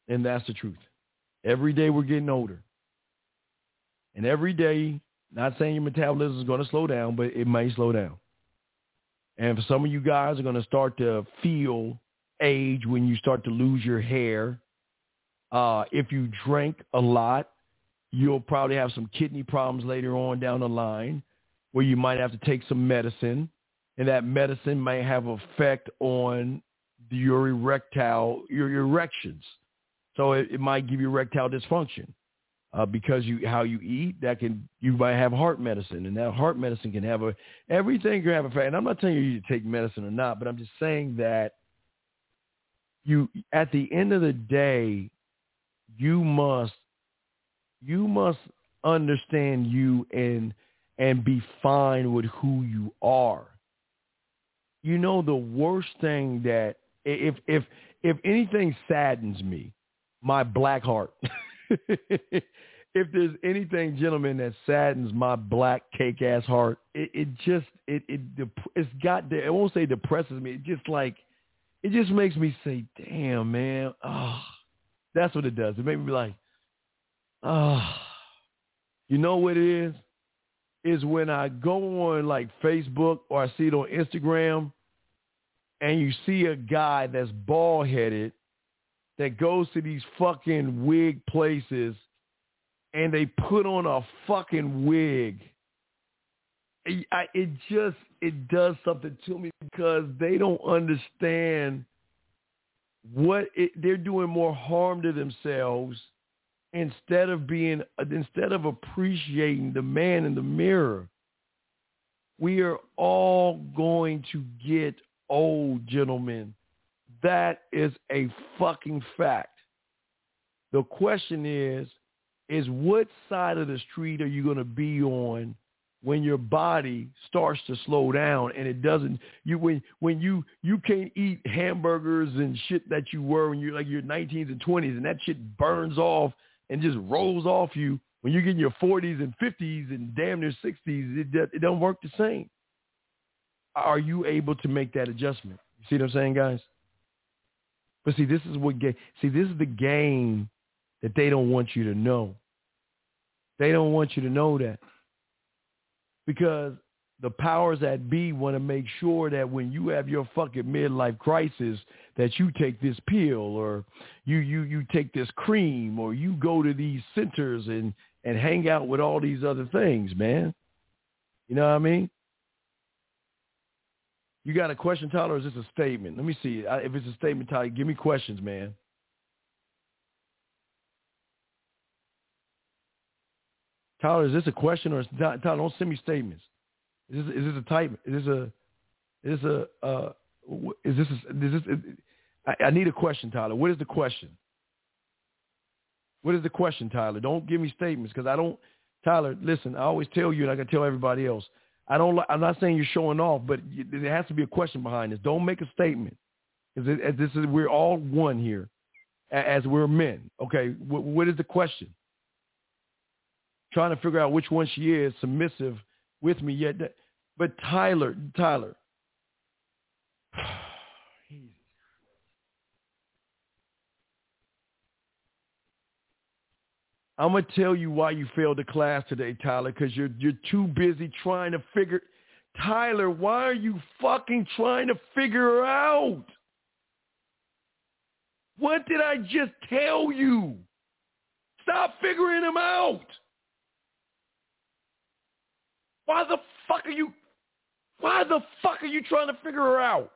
and that's the truth. Every day we're getting older. And every day, not saying your metabolism is going to slow down, but it may slow down. And for some of you guys are going to start to feel age when you start to lose your hair. Uh, if you drink a lot, You'll probably have some kidney problems later on down the line where you might have to take some medicine and that medicine may have effect on your erectile, your erections. So it, it might give you erectile dysfunction uh, because you how you eat. That can you might have heart medicine, and that heart medicine can have a everything can have a effect. And I'm not telling you to take medicine or not, but I'm just saying that you at the end of the day, you must you must understand you and and be fine with who you are. You know the worst thing that if if if anything saddens me, my black heart. if there's anything, gentlemen, that saddens my black cake ass heart, it, it just it it it's got I won't say depresses me. It just like it just makes me say, "Damn, man, oh, that's what it does." It makes me be like, Ah, you know what it is? Is when I go on like Facebook or I see it on Instagram and you see a guy that's bald headed that goes to these fucking wig places and they put on a fucking wig. It, I, it just it does something to me because they don't understand what it, they're doing more harm to themselves instead of being instead of appreciating the man in the mirror we are all going to get old gentlemen. That is a fucking fact. The question is is what side of the street are you going to be on when your body starts to slow down and it doesn't you when when you you can't eat hamburgers and shit that you were when you're like your 19s and 20s and that shit burns off and just rolls off you when you get in your 40s and 50s and damn near 60s, it, it don't work the same. Are you able to make that adjustment? You see what I'm saying, guys? But see, this is what see this is the game that they don't want you to know. They don't want you to know that because the powers that be want to make sure that when you have your fucking midlife crisis that you take this pill or you you you take this cream or you go to these centers and and hang out with all these other things, man. You know what I mean? You got a question, Tyler, or is this a statement? Let me see. If it's a statement, Tyler, give me questions, man. Tyler, is this a question or Tyler? Don't send me statements. Is this, is this a type? Is this a is this a uh, is this a, is this? A, I, I need a question, Tyler. What is the question? What is the question, Tyler? Don't give me statements because I don't. Tyler, listen. I always tell you, and I can tell everybody else. I don't. I'm not saying you're showing off, but there has to be a question behind this. Don't make a statement. This is we're all one here, as we're men. Okay, what, what is the question? Trying to figure out which one she is submissive with me yet. But Tyler, Tyler. I'm gonna tell you why you failed the class today, Tyler, because you're you're too busy trying to figure. Tyler, why are you fucking trying to figure out? What did I just tell you? Stop figuring him out. Why the fuck are you why the fuck are you trying to figure her out?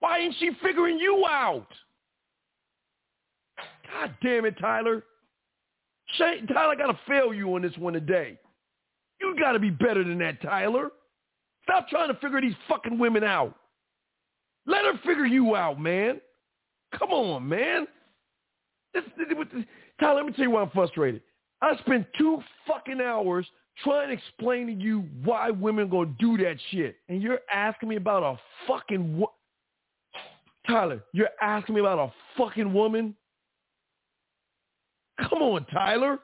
Why ain't she figuring you out? God damn it, Tyler. Shane, Tyler got to fail you on this one today. You got to be better than that, Tyler. Stop trying to figure these fucking women out. Let her figure you out, man. Come on, man. This, this, this, Tyler, let me tell you why I'm frustrated. I spent two fucking hours trying to explain to you why women gonna do that shit, and you're asking me about a fucking wo- Tyler. You're asking me about a fucking woman. Come on, Tyler.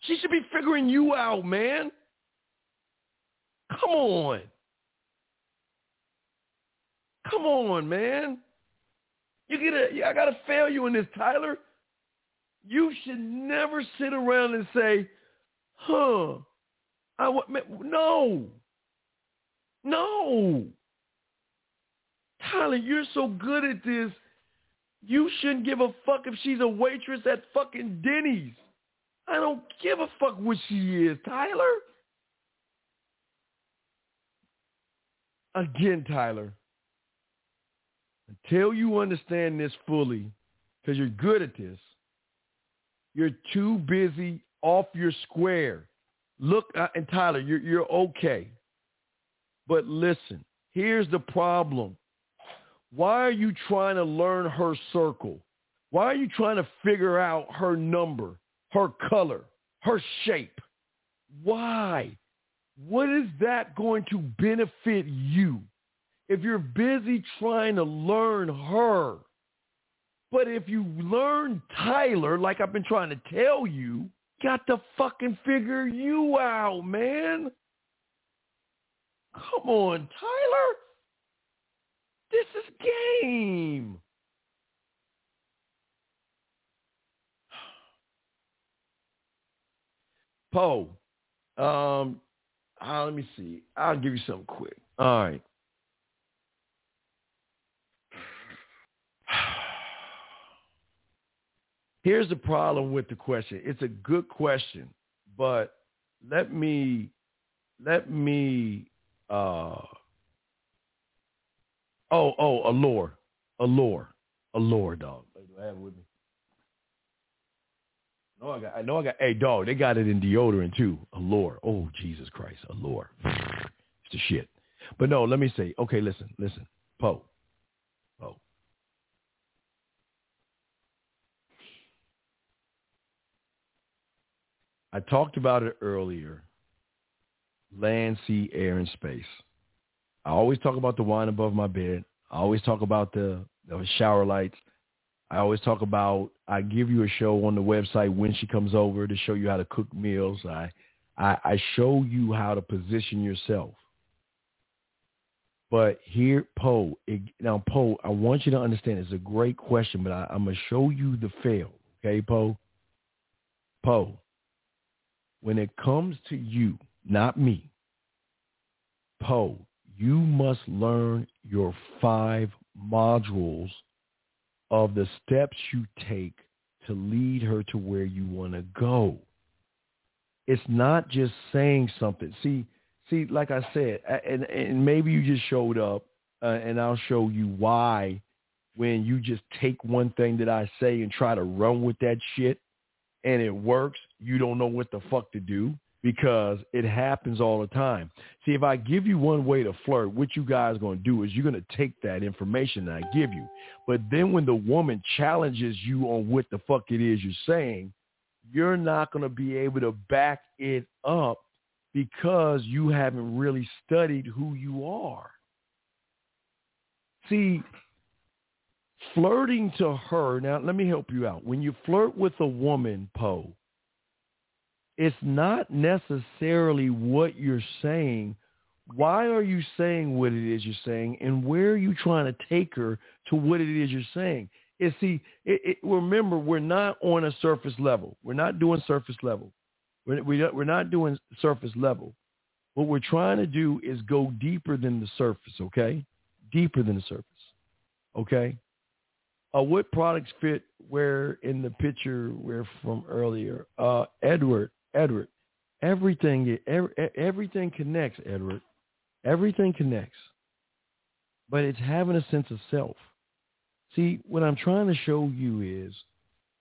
She should be figuring you out, man. Come on. Come on, man. You get a, I gotta fail you in this, Tyler. You should never sit around and say, huh, I want, no, no. Tyler, you're so good at this. You shouldn't give a fuck if she's a waitress at fucking Denny's. I don't give a fuck what she is, Tyler. Again, Tyler, until you understand this fully, because you're good at this, you're too busy off your square. Look, uh, and Tyler, you're, you're okay. But listen, here's the problem. Why are you trying to learn her circle? Why are you trying to figure out her number, her color, her shape? Why? What is that going to benefit you if you're busy trying to learn her? But if you learn Tyler, like I've been trying to tell you, got to fucking figure you out, man. Come on, Tyler. This is game. Poe, um, uh, let me see. I'll give you something quick. All right. Here's the problem with the question. It's a good question, but let me let me uh oh oh allure allure allure dog. Do I have it with me? No, I got. I know I got. Hey, dog, they got it in deodorant too. Allure. Oh, Jesus Christ, allure. It's the shit. But no, let me say. Okay, listen, listen, Poe. I talked about it earlier. Land, sea, air, and space. I always talk about the wine above my bed. I always talk about the, the shower lights. I always talk about I give you a show on the website when she comes over to show you how to cook meals. I I, I show you how to position yourself. But here, Poe, now Poe, I want you to understand it's a great question, but I, I'm gonna show you the fail. Okay, Poe. Poe, when it comes to you, not me, Poe, you must learn your five modules of the steps you take to lead her to where you want to go. It's not just saying something. See, see, like I said, and, and maybe you just showed up, uh, and I'll show you why when you just take one thing that I say and try to run with that shit and it works, you don't know what the fuck to do because it happens all the time. See, if I give you one way to flirt, what you guys going to do is you're going to take that information that I give you. But then when the woman challenges you on what the fuck it is you're saying, you're not going to be able to back it up because you haven't really studied who you are. See, flirting to her, now let me help you out. When you flirt with a woman, Poe, it's not necessarily what you're saying. Why are you saying what it is you're saying, and where are you trying to take her to what it is you're saying? Is see, it, it, remember, we're not on a surface level. We're not doing surface level. We're, we're not doing surface level. What we're trying to do is go deeper than the surface, okay? Deeper than the surface, okay? Uh, what products fit where in the picture we're from earlier? Uh, Edward, Edward, everything, every, everything connects, Edward. Everything connects. But it's having a sense of self. See, what I'm trying to show you is,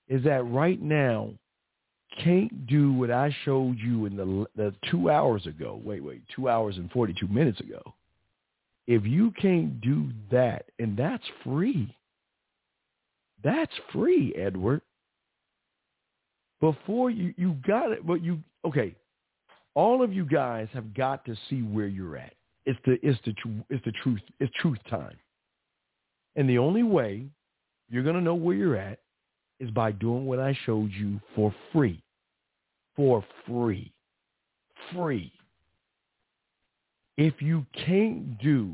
is that right now, can't do what I showed you in the, the two hours ago. Wait, wait, two hours and 42 minutes ago. If you can't do that, and that's free. That's free, Edward before you you got it but you okay. All of you guys have got to see where you're at. It's the it's the it's the truth it's truth time. And the only way you're going to know where you're at is by doing what i showed you for free. For free. Free. If you can't do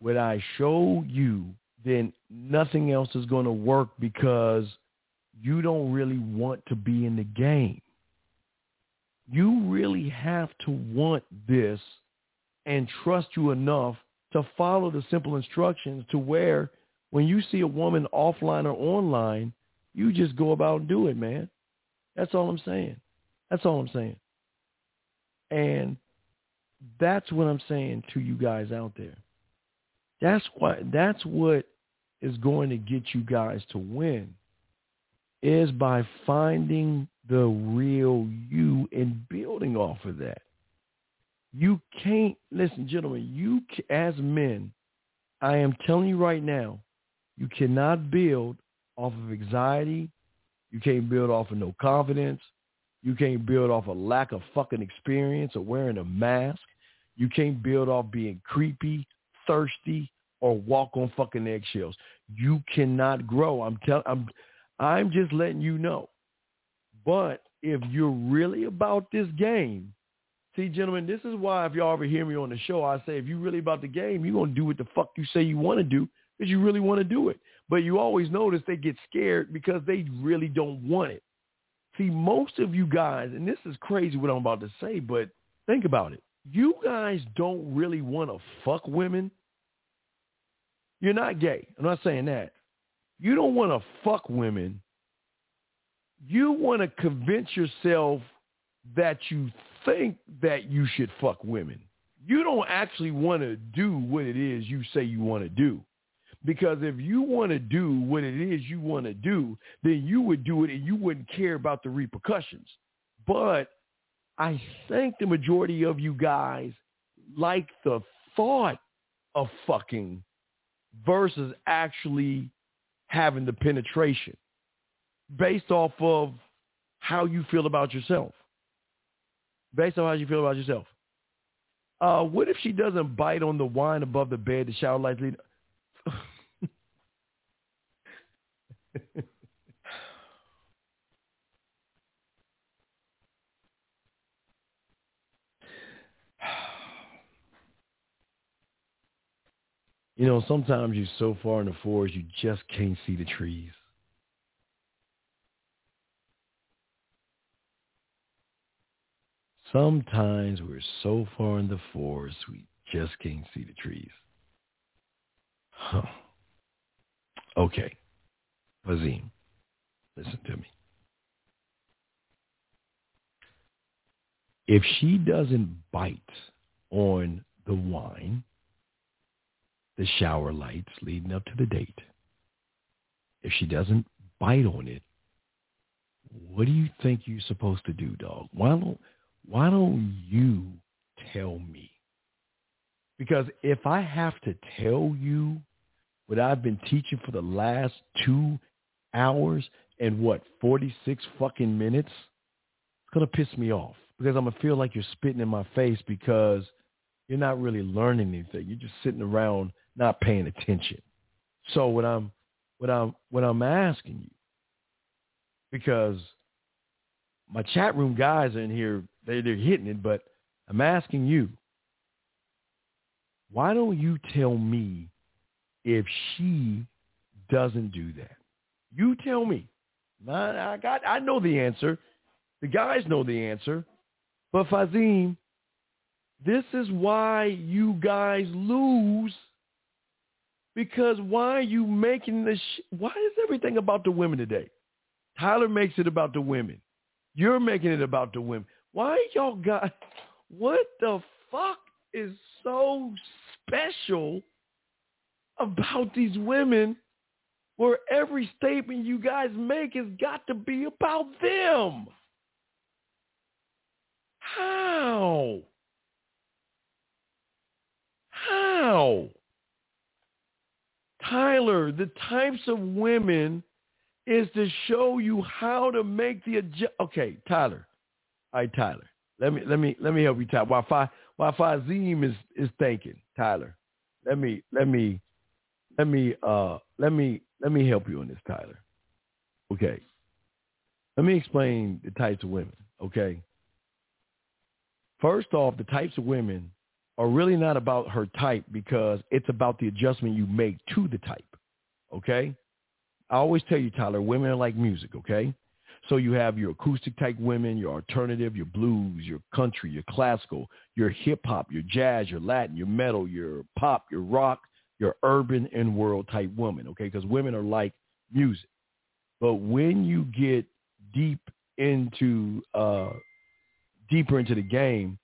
what i show you then nothing else is going to work because you don't really want to be in the game. You really have to want this and trust you enough to follow the simple instructions to where when you see a woman offline or online, you just go about and do it, man. That's all I'm saying. That's all I'm saying. And that's what I'm saying to you guys out there. That's why that's what is going to get you guys to win is by finding the real you and building off of that. You can't, listen, gentlemen, you, as men, I am telling you right now, you cannot build off of anxiety. You can't build off of no confidence. You can't build off a lack of fucking experience or wearing a mask. You can't build off being creepy, thirsty, or walk on fucking eggshells. You cannot grow. I'm telling. I'm I'm just letting you know. But if you're really about this game, see, gentlemen, this is why if y'all ever hear me on the show, I say if you're really about the game, you're going to do what the fuck you say you want to do because you really want to do it. But you always notice they get scared because they really don't want it. See, most of you guys, and this is crazy what I'm about to say, but think about it. You guys don't really want to fuck women. You're not gay. I'm not saying that. You don't want to fuck women. You want to convince yourself that you think that you should fuck women. You don't actually want to do what it is you say you want to do. Because if you want to do what it is you want to do, then you would do it and you wouldn't care about the repercussions. But I think the majority of you guys like the thought of fucking versus actually having the penetration based off of how you feel about yourself. Based on how you feel about yourself. Uh, what if she doesn't bite on the wine above the bed, the shower lights lead? You know, sometimes you're so far in the forest you just can't see the trees. Sometimes we're so far in the forest we just can't see the trees. Huh. Okay. Azim, listen to me. If she doesn't bite on the wine, the shower lights leading up to the date. If she doesn't bite on it, what do you think you're supposed to do, dog? Why don't why don't you tell me? Because if I have to tell you what I've been teaching for the last two hours and what, 46 fucking minutes, it's going to piss me off because I'm going to feel like you're spitting in my face because you're not really learning anything. You're just sitting around not paying attention. So what I'm what I'm what I'm asking you, because my chat room guys are in here, they they're hitting it, but I'm asking you, why don't you tell me if she doesn't do that? You tell me. I got I know the answer. The guys know the answer. But Fazim, this is why you guys lose because why are you making this? Sh- why is everything about the women today? Tyler makes it about the women. You're making it about the women. Why y'all got? What the fuck is so special about these women? Where every statement you guys make has got to be about them. How? How? Tyler, the types of women is to show you how to make the adjust. Okay, Tyler. All right, Tyler. Let me let me let me help you, Tyler. While Fi while Fazim is is thinking, Tyler. Let me let me let me uh let me let me help you on this, Tyler. Okay. Let me explain the types of women. Okay. First off, the types of women are really not about her type because it's about the adjustment you make to the type. Okay? I always tell you, Tyler, women are like music, okay? So you have your acoustic type women, your alternative, your blues, your country, your classical, your hip hop, your jazz, your Latin, your metal, your pop, your rock, your urban and world type woman, okay? Because women are like music. But when you get deep into uh deeper into the game,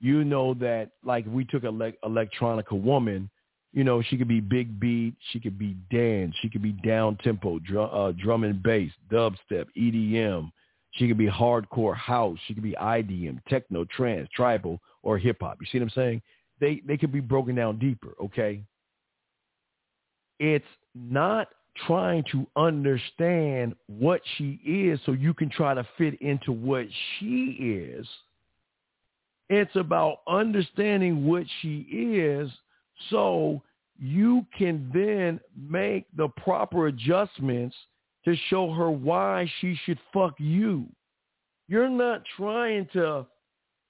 you know that like if we took a le- electronica woman, you know, she could be big beat, she could be dance, she could be down tempo, drum, uh, drum and bass, dubstep, EDM. She could be hardcore house. She could be IDM, techno, trance, tribal, or hip hop. You see what I'm saying? They they could be broken down deeper. Okay. It's not trying to understand what she is so you can try to fit into what she is it's about understanding what she is so you can then make the proper adjustments to show her why she should fuck you. You're not trying to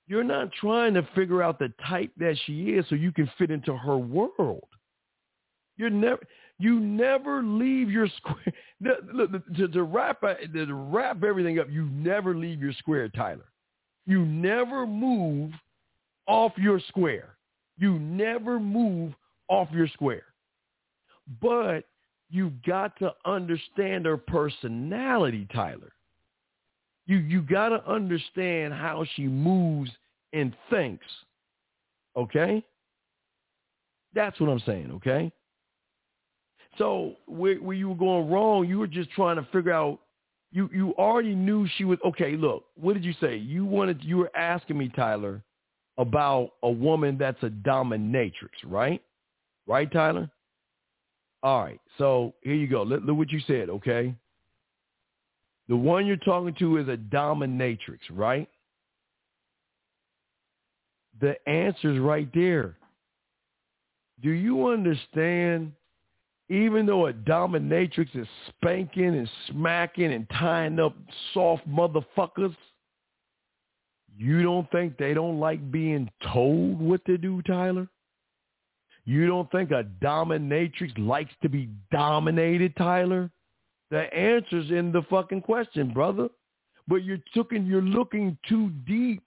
you're not trying to figure out the type that she is so you can fit into her world. You're never you never leave your square. To, to wrap uh, to wrap everything up, you never leave your square, Tyler. You never move off your square. You never move off your square. But you've got to understand her personality, Tyler. You you got to understand how she moves and thinks. Okay? That's what I'm saying, okay? So where, where you were going wrong, you were just trying to figure out you you already knew she was okay. Look, what did you say? You wanted you were asking me, Tyler, about a woman that's a dominatrix, right? Right, Tyler? All right. So here you go. Look, look what you said, okay? The one you're talking to is a dominatrix, right? The answer's right there. Do you understand even though a dominatrix is spanking and smacking and tying up soft motherfuckers, you don't think they don't like being told what to do, Tyler? You don't think a dominatrix likes to be dominated, Tyler? The answer's in the fucking question, brother. But you're looking, you're looking too deep,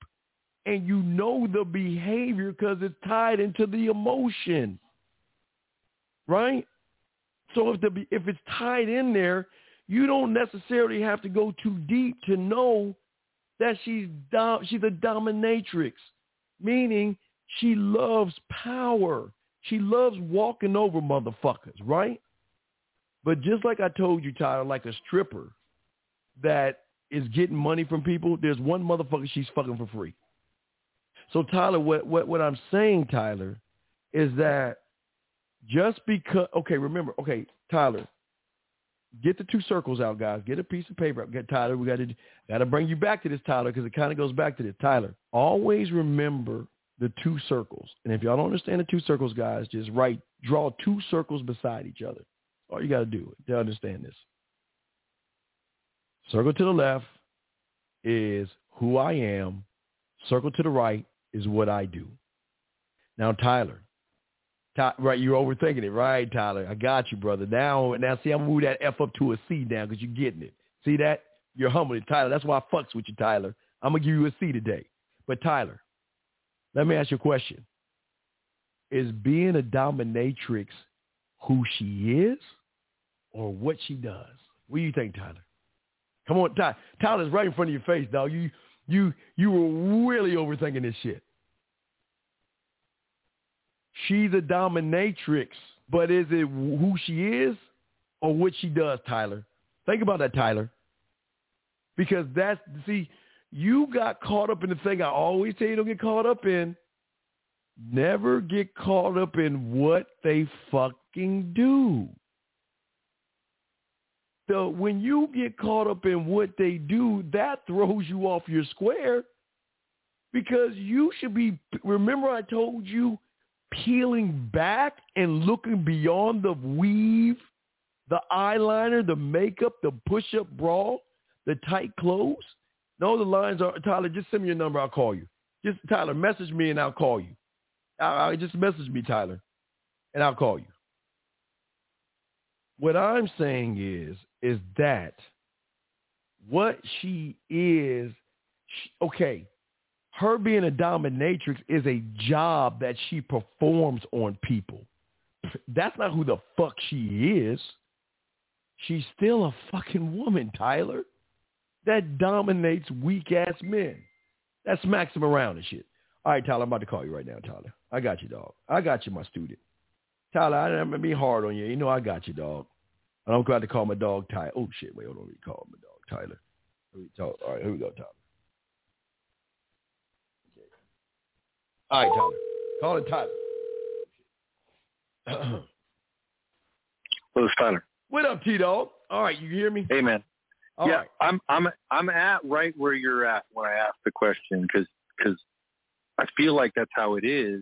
and you know the behavior because it's tied into the emotion, right? So if the if it's tied in there, you don't necessarily have to go too deep to know that she's dom- she's a dominatrix, meaning she loves power. She loves walking over motherfuckers, right? But just like I told you, Tyler, like a stripper that is getting money from people, there's one motherfucker she's fucking for free. So Tyler, what what what I'm saying, Tyler, is that just because okay, remember, okay, Tyler, get the two circles out, guys. Get a piece of paper. Get Tyler. We got to got to bring you back to this, Tyler, because it kind of goes back to this. Tyler, always remember the two circles. And if y'all don't understand the two circles, guys, just write, draw two circles beside each other. All you got to do to understand this. Circle to the left is who I am. Circle to the right is what I do. Now, Tyler, Ty, right, you're overthinking it, right, Tyler? I got you, brother. Now, now, see, I'm move that F up to a C now because you're getting it. See that? You're humbling, Tyler. That's why I fucks with you, Tyler. I'm gonna give you a C today. But Tyler, let me ask you a question. Is being a dominatrix who she is or what she does? What do you think, Tyler? Come on, Tyler. Tyler's right in front of your face, dog. You you you were really overthinking this shit. She's a dominatrix, but is it who she is or what she does, Tyler? Think about that, Tyler. Because that's see, you got caught up in the thing I always tell you don't get caught up in. Never get caught up in what they fucking do. So when you get caught up in what they do, that throws you off your square because you should be, remember I told you, peeling back and looking beyond the weave, the eyeliner, the makeup, the push-up bra, the tight clothes? No, the lines are, Tyler, just send me your number. I'll call you. Just, Tyler, message me and I'll call you. I, I just message me, Tyler, and I'll call you. What I'm saying is, is that what she is, she, okay, her being a dominatrix is a job that she performs on people. That's not who the fuck she is. She's still a fucking woman, Tyler that dominates weak ass men. That smacks them around and shit. All right, Tyler, I'm about to call you right now, Tyler. I got you, dog. I got you, my student. Tyler, I, am gonna be hard on you. You know I got you, dog. And I'm glad to call my dog Tyler. Oh shit, wait, hold on. Me call my dog Tyler. Let me talk. All right, here we go, Tyler. All right, Tyler. Call it Tyler. Who's Tyler? What up, T Dog? All right, you hear me? Hey man. All yeah, right. I'm I'm I'm at right where you're at when I ask the question because because I feel like that's how it is.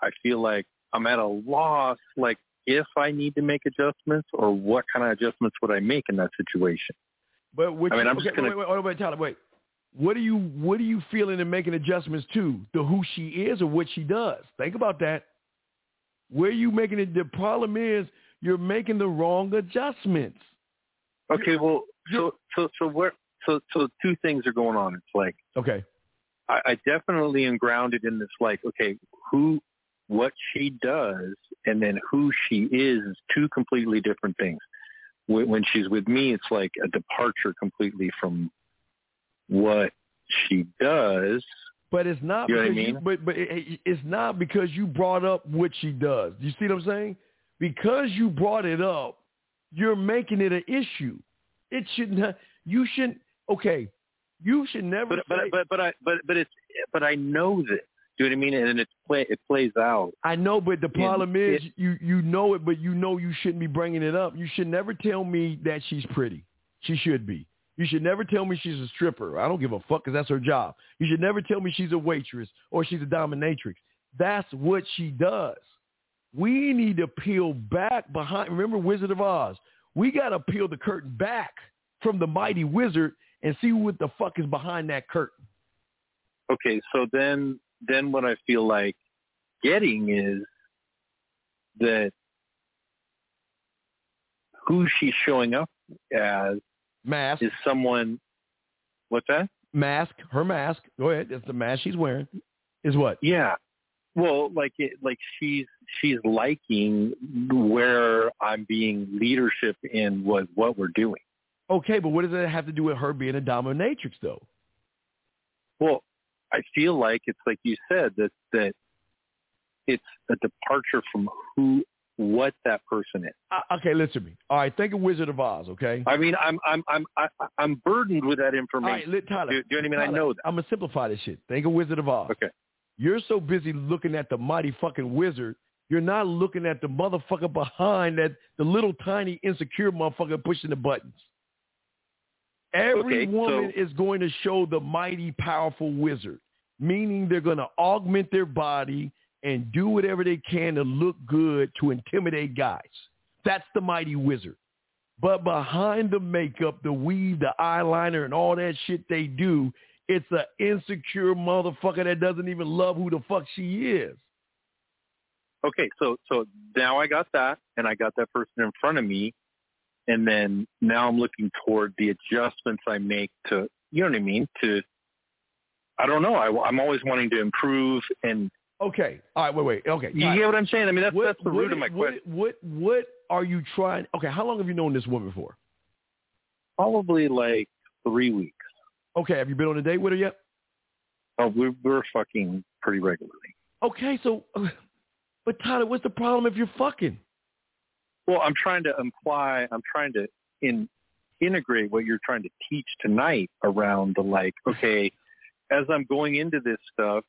I feel like I'm at a loss, like if I need to make adjustments or what kind of adjustments would I make in that situation. But which, I mean, I'm okay, just gonna. wait, wait, wait, wait, Tyler, wait. What are you what are you feeling and making adjustments to? The who she is or what she does? Think about that. Where you making it? The problem is you're making the wrong adjustments. Okay, well, so so so where so so two things are going on. It's like Okay. I, I definitely am grounded in this. Like, okay, who, what she does, and then who she is is two completely different things. When, when she's with me, it's like a departure completely from what she does. But it's not You know what I because you, mean? but but it, it- it's not because you brought up what she does. You see what I'm saying? Because you brought it up, you're making it an issue. It shouldn't. You shouldn't. Okay, you should never. But but but but I but but it's but I know this. Do you know what I mean? And it's play it plays out. I know, but the problem is it- you you know it, but you know you shouldn't be bringing it up. You should never tell me that she's pretty. She should be. You should never tell me she's a stripper. I don't give a fuck because that's her job. You should never tell me she's a waitress or she's a dominatrix. That's what she does. We need to peel back behind. Remember Wizard of Oz? We got to peel the curtain back from the mighty wizard and see what the fuck is behind that curtain. Okay, so then then what I feel like getting is that who she's showing up as mask is someone. What's that? Mask. Her mask. Go ahead. That's the mask she's wearing. Is what? Yeah. Well, like it, like she's she's liking where I'm being leadership in what what we're doing. Okay, but what does that have to do with her being a dominatrix, though? Well, I feel like it's like you said that that it's a departure from who what that person is. Uh, okay, listen to me. All right, think of Wizard of Oz. Okay. I mean, I'm I'm I'm I, I'm burdened with that information. All right, Tyler. Do, do you know what I mean? Tyler, I know that. I'm gonna simplify this shit. Think of Wizard of Oz. Okay. You're so busy looking at the mighty fucking wizard, you're not looking at the motherfucker behind that, the little tiny insecure motherfucker pushing the buttons. Every Okay, woman so- is going to show the mighty powerful wizard, meaning they're going to augment their body and do whatever they can to look good to intimidate guys. That's the mighty wizard. But behind the makeup, the weave, the eyeliner, and all that shit they do, it's an insecure motherfucker that doesn't even love who the fuck she is. Okay, so so now I got that, and I got that person in front of me, and then now I'm looking toward the adjustments I make to, you know what I mean? To, I don't know. I, I'm always wanting to improve, and Okay. All right. Wait. Wait. Okay. you All right. get what I'm saying? I mean, that's What- that's the root of my what- question. What What are you trying? Okay. How long have you known this woman for? Probably like three weeks. Okay. Have you been on a date with her yet? Oh, we're, we're fucking pretty regularly. Okay. So, but Tyler, what's the problem if you're fucking? Well, I'm trying to imply, I'm trying to in integrate what you're trying to teach tonight around the like, okay, as I'm going into this stuff,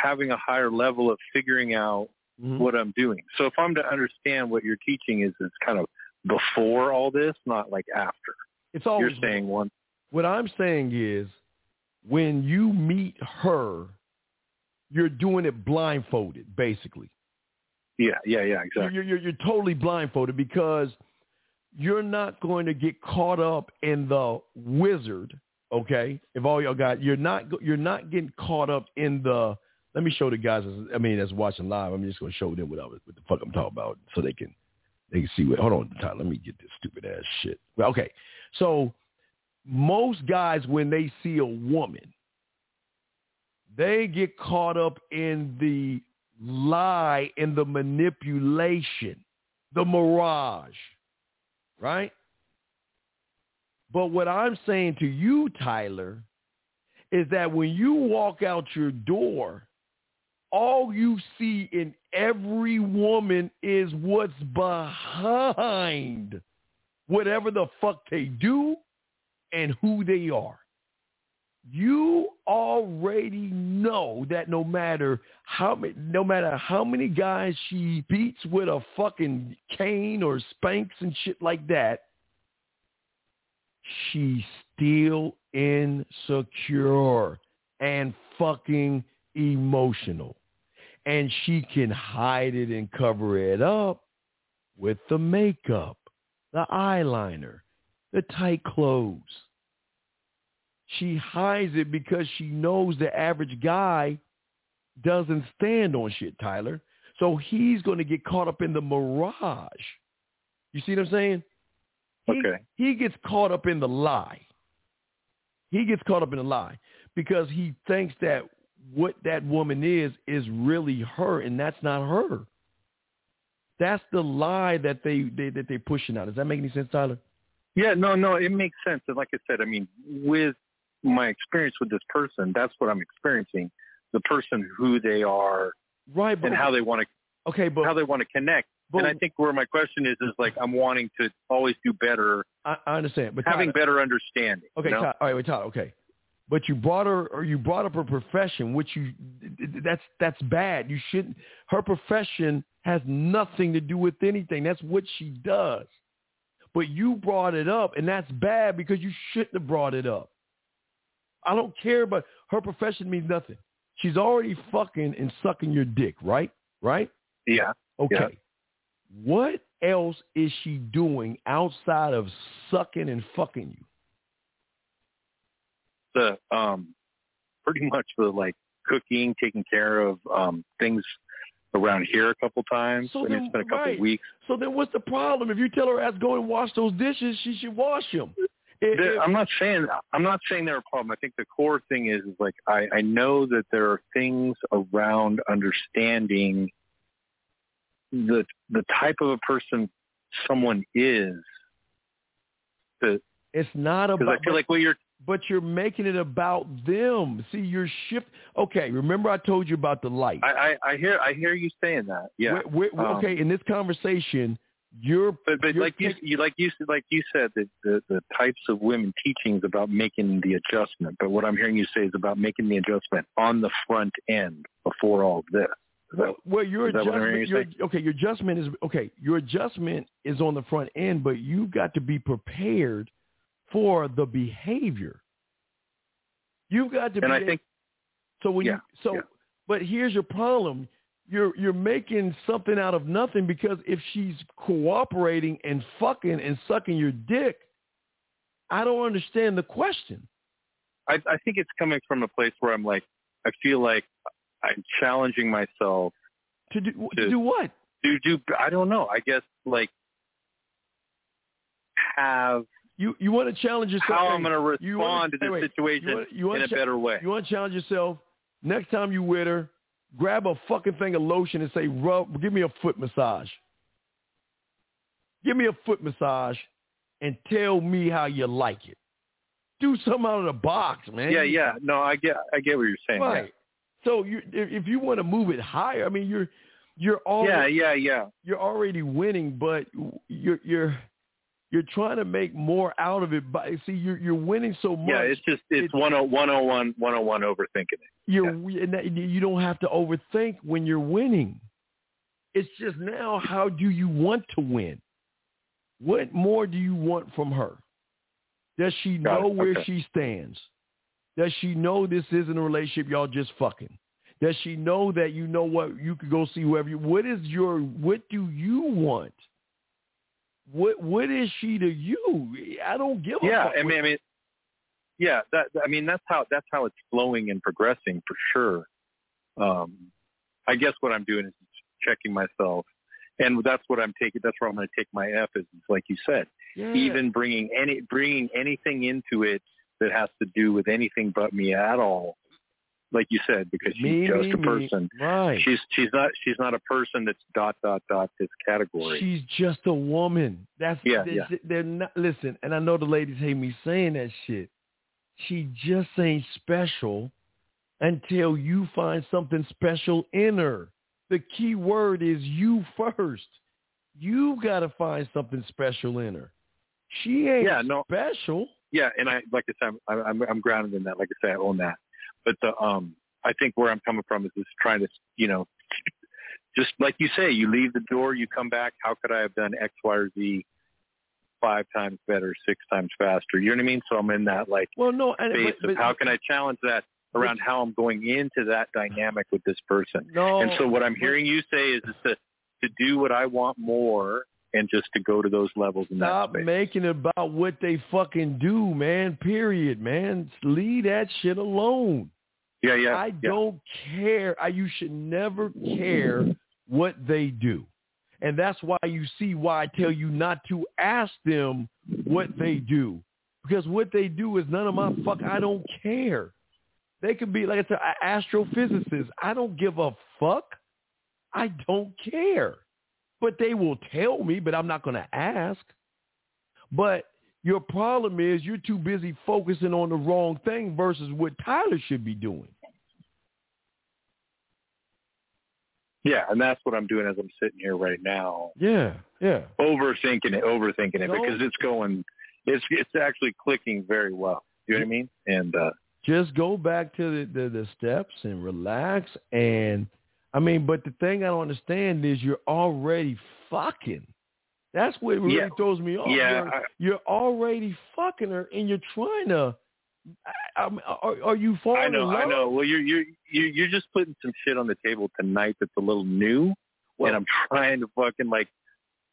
having a higher level of figuring out Mhm. what I'm doing. So if I'm to understand what you're teaching is it's kind of before all this, not like after. It's always You're saying one. What I'm saying is, when you meet her, you're doing it blindfolded, basically. Yeah, yeah, yeah, exactly. You're, you're, you're totally blindfolded because you're not going to get caught up in the wizard. Okay, if all y'all got, you're not you're not getting caught up in the. Let me show the guys. I mean, that's watching live. I'm just going to show them what, I, was- what the fuck I'm talking about, so they can they can see what. Hold on, Tyler. Let me get this stupid ass shit. Okay, so most guys when they see a woman, they get caught up in the lie and the manipulation, the mirage, right? But what I'm saying to you, Tyler, is that when you walk out your door, all you see in every woman is what's behind whatever the fuck they do and who they are. You already know that no matter how many, no matter how many guys she beats with a fucking cane or spanks and shit like that, she's still insecure and fucking emotional. And she can hide it and cover it up with the makeup, the eyeliner, the tight clothes. She hides it because she knows the average guy doesn't stand on shit, Tyler. So he's going to get caught up in the mirage. You see what I'm saying? He, Okay. He gets caught up in the lie. He gets caught up in the lie because he thinks that what that woman is is really her, and that's not her. That's the lie that they, they that they're pushing out. Does that make any sense, Tyler? Yeah, no, no, it makes sense. And like I said, I mean, with my experience with this person, that's what I'm experiencing. The person, who they are, Right, but and how they want to, okay, but how they want to connect. but and I think where my question is, is like I'm wanting to always do better, I, I understand. But having Tyler, better understanding. Okay, you know? Tyler, all right, wait, Tyler, okay. But you brought her, or you brought up her profession, which you, that's that's bad. You shouldn't. Her profession has nothing to do with anything. That's what she does. But you brought it up, and that's bad because you shouldn't have brought it up. I don't care, but her profession means nothing. She's already fucking and sucking your dick, right? Right? Yeah. Okay. Yeah. What else is she doing outside of sucking and fucking you? The um, pretty much the like cooking, taking care of um things around here a couple times. So mean, then- it's been a couple right. weeks. So then what's the problem? If you tell her ass go and wash those dishes, she should wash them. There- I'm not saying I'm not saying they're a problem. I think the core thing is, is like I, I know that there are things around understanding the the type of a person someone is. That It's not about I feel like what you're but you're making it about them. See, you're shift. Okay, remember I told you about the light. I, I, I hear I hear you saying that. Yeah. We're- we're- Um, okay, in this conversation, you're But but you're like you, you like you like you said that the the types of women teachings about making the adjustment. But what I'm hearing you say is about making the adjustment on the front end before all of this. Well, well, your is that what I'm hearing adjustment, your, okay, your adjustment is okay. Your adjustment is on the front end, but you've got to be prepared for the behavior. You've got to and be. I think so. When yeah, you so, yeah. but here's your problem. You're you're making something out of nothing because if she's cooperating and fucking and sucking your dick, I don't understand the question. I, I think it's coming from a place where I'm like I feel like I'm challenging myself To do to To- do what? to do. I don't know. I guess like have You you want to challenge yourself? how I'm going to respond to hey, this wait, situation you wanna- you wanna in a cha- better way. You want to challenge yourself? Next time you with her, grab a fucking thing of lotion and say, "Rub, give me a foot massage. Give me a foot massage, and tell me how you like it. Do something out of the box, man. Yeah, yeah. No, I get I get what you're saying. yeah. Right. So you, if, if you want to move it higher, I mean, you're you're already Yeah, yeah, yeah. you're already winning, but you're you're you're trying to make more out of it. But see, you're you're winning so much. Yeah, it's just it's It's- 10 101 101 overthinking it. you're and that- you don't have to overthink when you're winning. It's just now how do you want to win? What more do you want from her? Does she Got know it. where Okay. she stands? Does she know this isn't a relationship y'all just fucking? Does she know that you know what you could go see whoever you what is your what do you want? What what is she to you? I don't give a Yeah, fuck I mean, I mean, yeah, that I mean that's how that's how it's flowing and progressing for sure. Um, I guess what I'm doing is checking myself, and that's what I'm taking. That's where I'm going to take my F is, is like you said, Yeah. even bringing any bringing anything into it that has to do with anything but me at all. Like you said, because she's Me, just me, a me. person. Right. She's she's not she's not a person that's dot dot dot this category. She's just a woman. That's Yeah, they're, yeah. they're not. Listen, and I know the ladies hate me saying that shit. She just ain't special until you find something special in her. The key word is you first. You've got to find something special in her. She ain't Yeah, no. special. yeah, and I like I said, I'm I'm, I'm grounded in that. Like I say, I own that. But the um, I think where I'm coming from is just trying to, you know, just like you say, you leave the door, you come back. How could I have done X, Y, or Z five times better, six times faster? You know what I mean? So I'm in that like Well, no, and, space but, of how can I challenge that around how I'm going into that dynamic with this person. no, and so what I'm hearing you say is, is to to do what I want more and just to go to those levels in that Stop space. making it about what they fucking do, man. Period, man. Leave that shit alone. Yeah, yeah. I yeah. don't care. I, you should never care what they do. And that's why you see why I tell you not to ask them what they do. Because what they do is none of my fuck. I don't care. They could be, like I said, astrophysicists. I don't give a fuck. I don't care. But they will tell me, but I'm not going to ask. But your problem is you're too busy focusing on the wrong thing versus what Tyler should be doing. Yeah, and that's what I'm doing as I'm sitting here right now, Yeah, yeah. overthinking it, overthinking it, Don't- because it's going, it's it's actually clicking very well. You know what I mean? And uh, Just go back to the, the, the steps and relax. And I mean, but the thing I don't understand is you're already fucking. That's what really Yeah. throws me off. Yeah, You're, I- you're already fucking her, and you're trying to. I, I, are, are you falling I know, in love? I know. Well, you're you're you- you're just putting some shit on the table tonight that's a little new, and I'm trying to fucking like.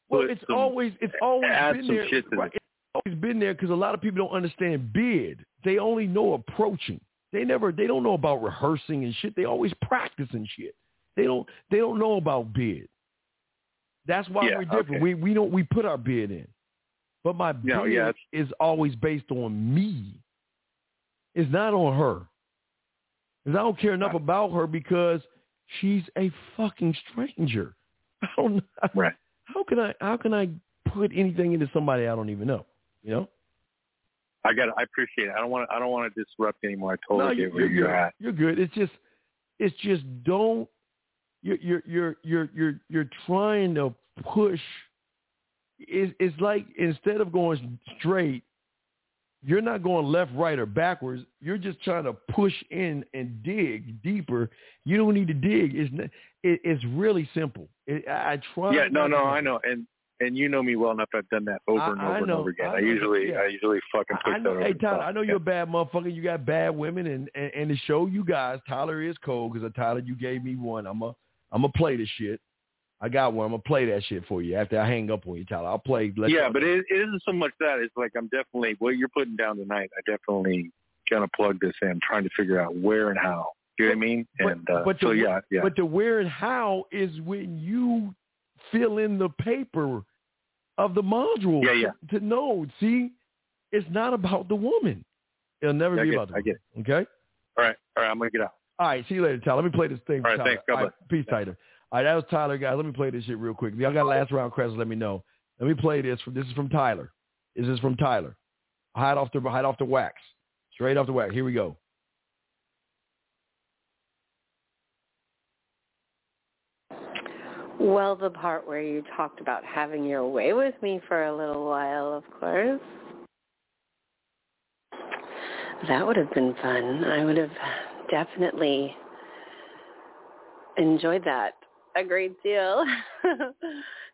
Well, it's some- always it's always been there. right. It's always been there because a lot of people don't understand bid. They only know approaching. They never they don't know about rehearsing and shit. They always practicing shit. They don't they don't know about bid. That's why Yeah, we're different. okay. We we don't we put our bid in. But my No, bid yeah, is always based on me. It's not on her. 'Cause I don't care enough about her because she's a fucking stranger. I don't Right. how can I how can I put anything into somebody I don't even know? You know? I got. I appreciate it. I don't want. to I don't want to disrupt anymore. I totally no, get where you're you're at. You're good. It's just it's just don't you're you're you're you're you're, you're trying to push it's, it's like instead of going straight, you're not going left, right, or backwards. You're just trying to push in and dig deeper. You don't need to dig. It's it, it's really simple. It, I, I try. Yeah. No. No. I know. And and you know me well enough. I've done that over I- and over and over again. I I, usually. yeah. I usually fucking push I that know, over. hey Tyler. I know you're a bad motherfucker. You got bad women, and and, and to show you guys, Tyler is cold because the uh, Tyler, you gave me one. I'm a I'm gonna play this shit. I got one. I'm gonna play that shit for you after I hang up on you, Tyler. I'll play. yeah, but it, it isn't so much that. It's like I'm definitely what you're putting down tonight. I definitely gonna plug this in, trying to figure out where and how. You know what I mean? But- And uh, but so the, yeah, yeah. But the where and how is when you fill in the paper of the module. Yeah, yeah. To, to know, see, it's not about the woman. It'll never I be about it, I get it. Okay. all right, all right. I'm gonna get out. All right, see you later, Tyler. Let me play this thing. for All right, Tyler. thanks. God All right, peace, Tyler. All right, that was Tyler, guys. Let me play this shit real quick. If y'all got last round questions, let me know. Let me play this. This is from Tyler. This is from Tyler. Hide off the hide off the wax. Straight off the wax. Here we go. Well, the part where you talked about having your way with me for a little while, of course. That would have been fun. I would have definitely enjoyed that a great deal.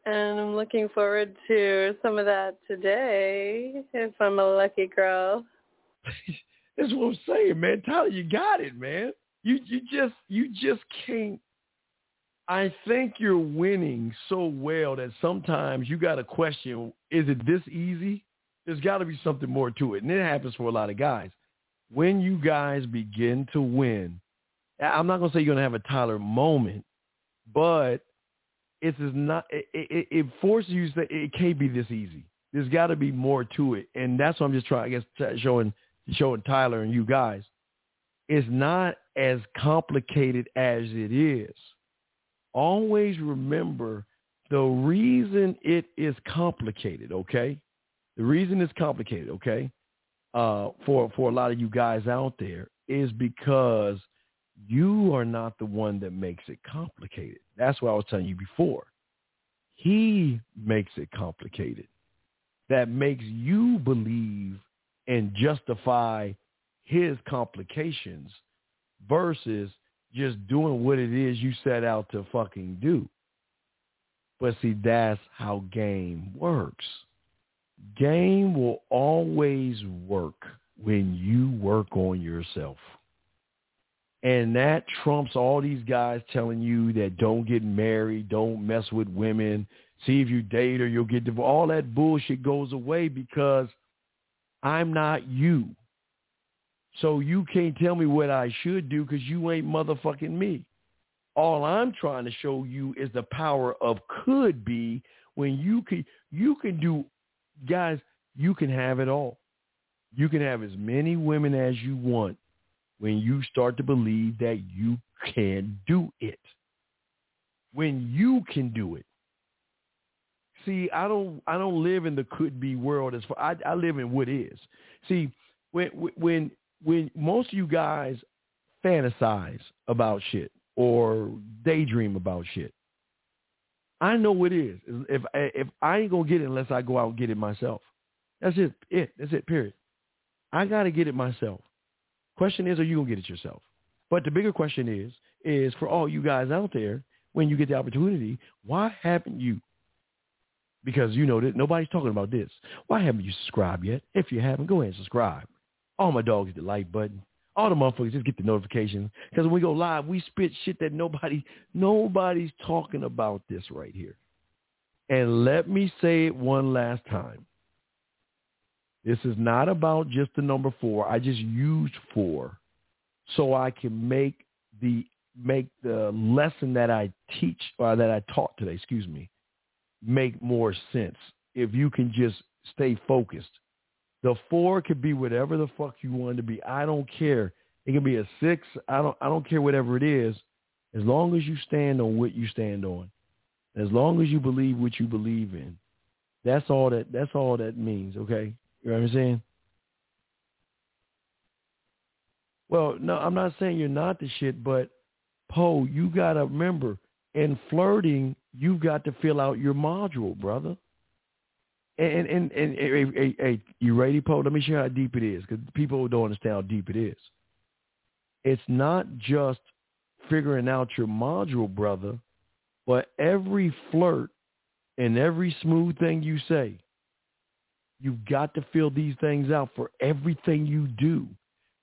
and I'm looking forward to some of that today if I'm a lucky girl. That's what I'm saying, man. Tyler, you got it, man. You you just you just can't. I think you're winning so well that sometimes you got to question: Is it this easy? There's got to be something more to it, and it happens for a lot of guys. When you guys begin to win, I'm not gonna say you're gonna have a Tyler moment, but it's is not. It, it, it forces you to say it can't be this easy. There's got to be more to it, and that's what I'm just trying. I guess showing showing Tyler and you guys. It's not as complicated as it is. Always remember the reason it is complicated. Okay, the reason it's complicated. Okay, uh, for for a lot of you guys out there is because you are not the one that makes it complicated. That's what I was telling you before. He makes it complicated. That makes you believe and justify his complications versus just doing what it is you set out to fucking do. But see, that's how game works. Game will always work when you work on yourself. And that trumps all these guys telling you that don't get married, don't mess with women, see if you date or you'll get divorced. All that bullshit goes away because I'm not you. So you can't tell me what I should do because you ain't motherfucking me. All I'm trying to show you is the power of could be when you can you can do guys, you can have it all. You can have as many women as you want when you start to believe that you can do it. When you can do it. See, I don't I don't live in the could be world as far I, I live in what is. See, when when when most of you guys fantasize about shit or daydream about shit, I know what it is. If if I ain't gonna get it unless I go out and get it myself. That's it. It. That's it. Period. I gotta get it myself. Question is, are you gonna get it yourself? But the bigger question is, is for all you guys out there, when you get the opportunity, why haven't you? Because you know that nobody's talking about this. Why haven't you subscribed yet? If you haven't, go ahead and subscribe. All my dogs hit the like button. All the motherfuckers just get the notifications because when we go live, we spit shit that nobody, nobody's talking about this right here. And let me say it one last time. This is not about just the number four. I just used four so I can make the make the lesson that I teach or that I taught today, excuse me, make more sense. If you can just stay focused. The four could be whatever the fuck you want it to be. I don't care. It can be a six. I don't I don't care whatever it is. As long as you stand on what you stand on. As long as you believe what you believe in. That's all that that's all that means, okay? You know what I'm saying? Well, no, I'm not saying you're not the shit, but Poe, you gotta remember, in flirting, you've got to fill out your module, brother. And and and, and hey, hey, you ready, Poe? Let me show you how deep it is, because people don't understand how deep it is. It's not just figuring out your module, brother, but every flirt and every smooth thing you say, you've got to fill these things out for everything you do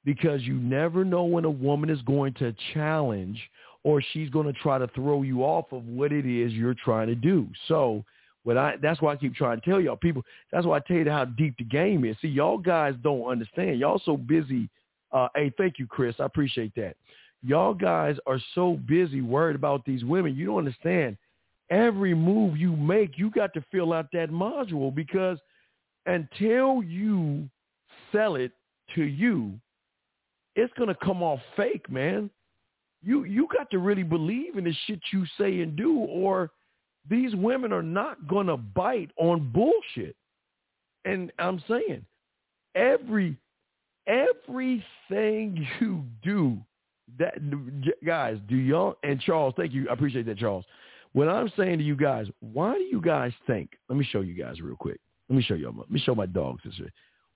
because you never know when a woman is going to challenge or she's going to try to throw you off of what it is you're trying to do. So what I that's why I keep trying to tell y'all people. That's why I tell you how deep the game is. See, y'all guys don't understand. Y'all so busy. Uh, hey, thank you, Chris. I appreciate that. Y'all guys are so busy worried about these women. You don't understand. Every move you make, you got to fill out that module because until you sell it to you, it's gonna come off fake, man. You you got to really believe in the shit you say and do, or these women are not gonna bite on bullshit. And I'm saying every everything you do that guys do y'all and Charles thank you I appreciate that Charles what I'm saying to you guys why do you guys think let me show you guys real quick let me show you let me show my dogs this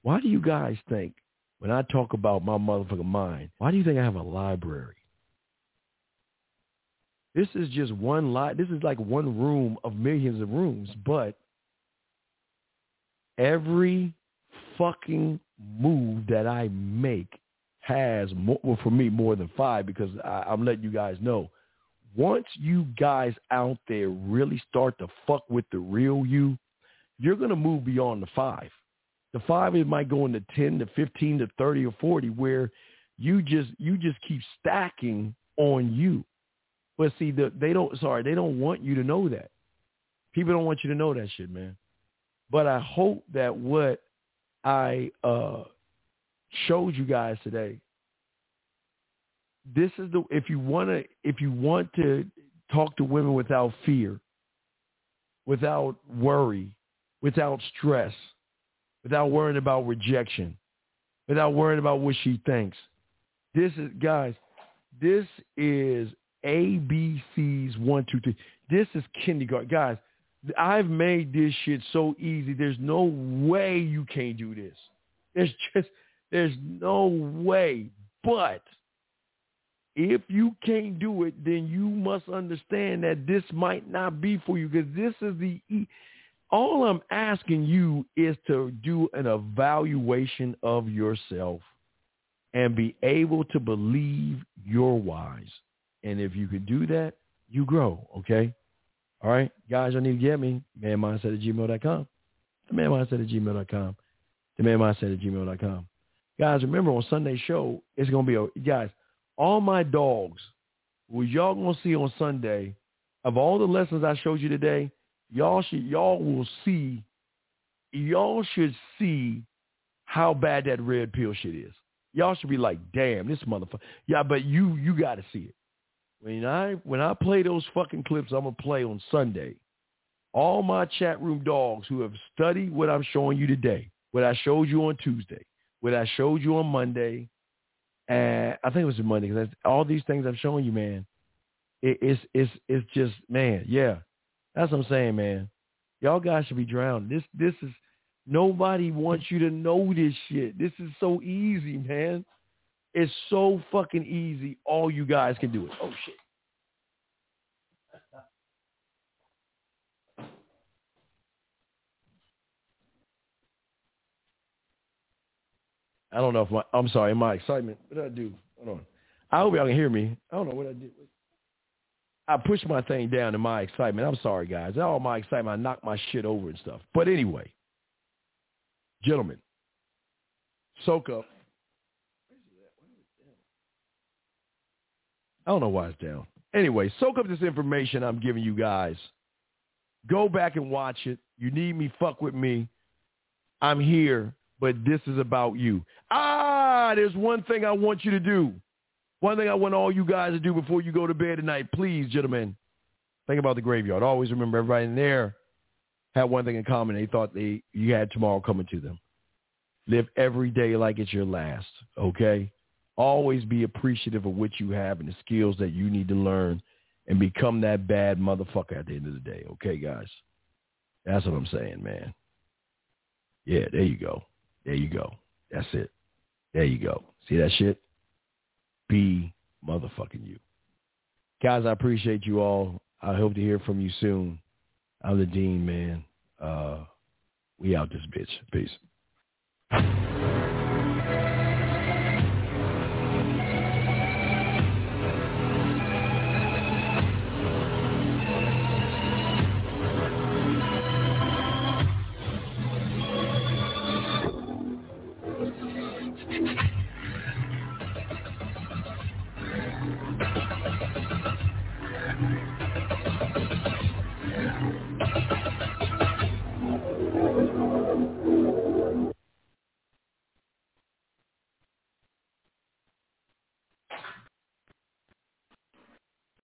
why do you guys think when I talk about my motherfucking mind, why do you think I have a library? This is just one lot. This is like one room of millions of rooms, but every fucking move that I make has more, well, for me more than five because I, I'm letting you guys know. Once you guys out there really start to fuck with the real you, you're gonna move beyond the five. The five it might go into ten to fifteen to thirty or forty, where you just you just keep stacking on you. But see, the, they don't. Sorry, they don't want you to know that. People don't want you to know that shit, man. But I hope that what I uh, showed you guys today. This is the if you want to if you want to talk to women without fear, without worry, without stress, without worrying about rejection, without worrying about what she thinks. This is, guys, this is ABC's one, two, three. This is kindergarten. Guys, I've made this shit so easy. There's no way you can't do this. There's just, there's no way. But if you can't do it, then you must understand that this might not be for you because this is the all I'm asking you is to do an evaluation of yourself and be able to believe you're wise. And if you could do that, you grow, okay? All right? Guys, you need to get me, manmindset at gmail.com. The manmindset at gmail.com. The manmindset at gmail.com. Guys, remember on Sunday show, it's going to be, a, guys, all my dogs, what y'all going to see on Sunday, of all the lessons I showed you today, y'all should y'all will see y'all should see how bad that red pill shit is. Y'all should be like, damn, this motherfucker. Yeah, but you you got to see it. When I when I play those fucking clips, I'm gonna play on Sunday. All my chat room dogs who have studied what I'm showing you today, what I showed you on Tuesday, what I showed you on Monday, and I think it was Monday because all these things I'm showing you, man. It, it's it's it's just man, yeah. That's what I'm saying, man. Y'all guys should be drowned. This this is nobody wants you to know this shit. This is so easy, man. It's so fucking easy. All you guys can do it. Oh shit. I don't know if my, I'm sorry, in my excitement, what did I do? Hold on. I hope y'all can hear me. I don't know what I did. I pushed my thing down in my excitement. I'm sorry, guys. All my excitement, I knocked my shit over and stuff. But anyway, gentlemen, soak up. I don't know why it's down. Anyway, soak up this information I'm giving you guys. Go back and watch it. You need me, fuck with me. I'm here, but this is about you. Ah, there's one thing I want you to do. One thing I want all you guys to do before you go to bed tonight, please, gentlemen, think about the graveyard. Always remember everybody in there had one thing in common. They thought they you had tomorrow coming to them. Live every day like it's your last, okay? Always be appreciative of what you have and the skills that you need to learn and become that bad motherfucker at the end of the day, okay, guys? That's what I'm saying, man. Yeah, there you go. There you go. That's it. There you go. See that shit? be motherfucking you. Guys, I appreciate you all. I hope to hear from you soon. I'm the Dean, man. Uh, we out this bitch. Peace.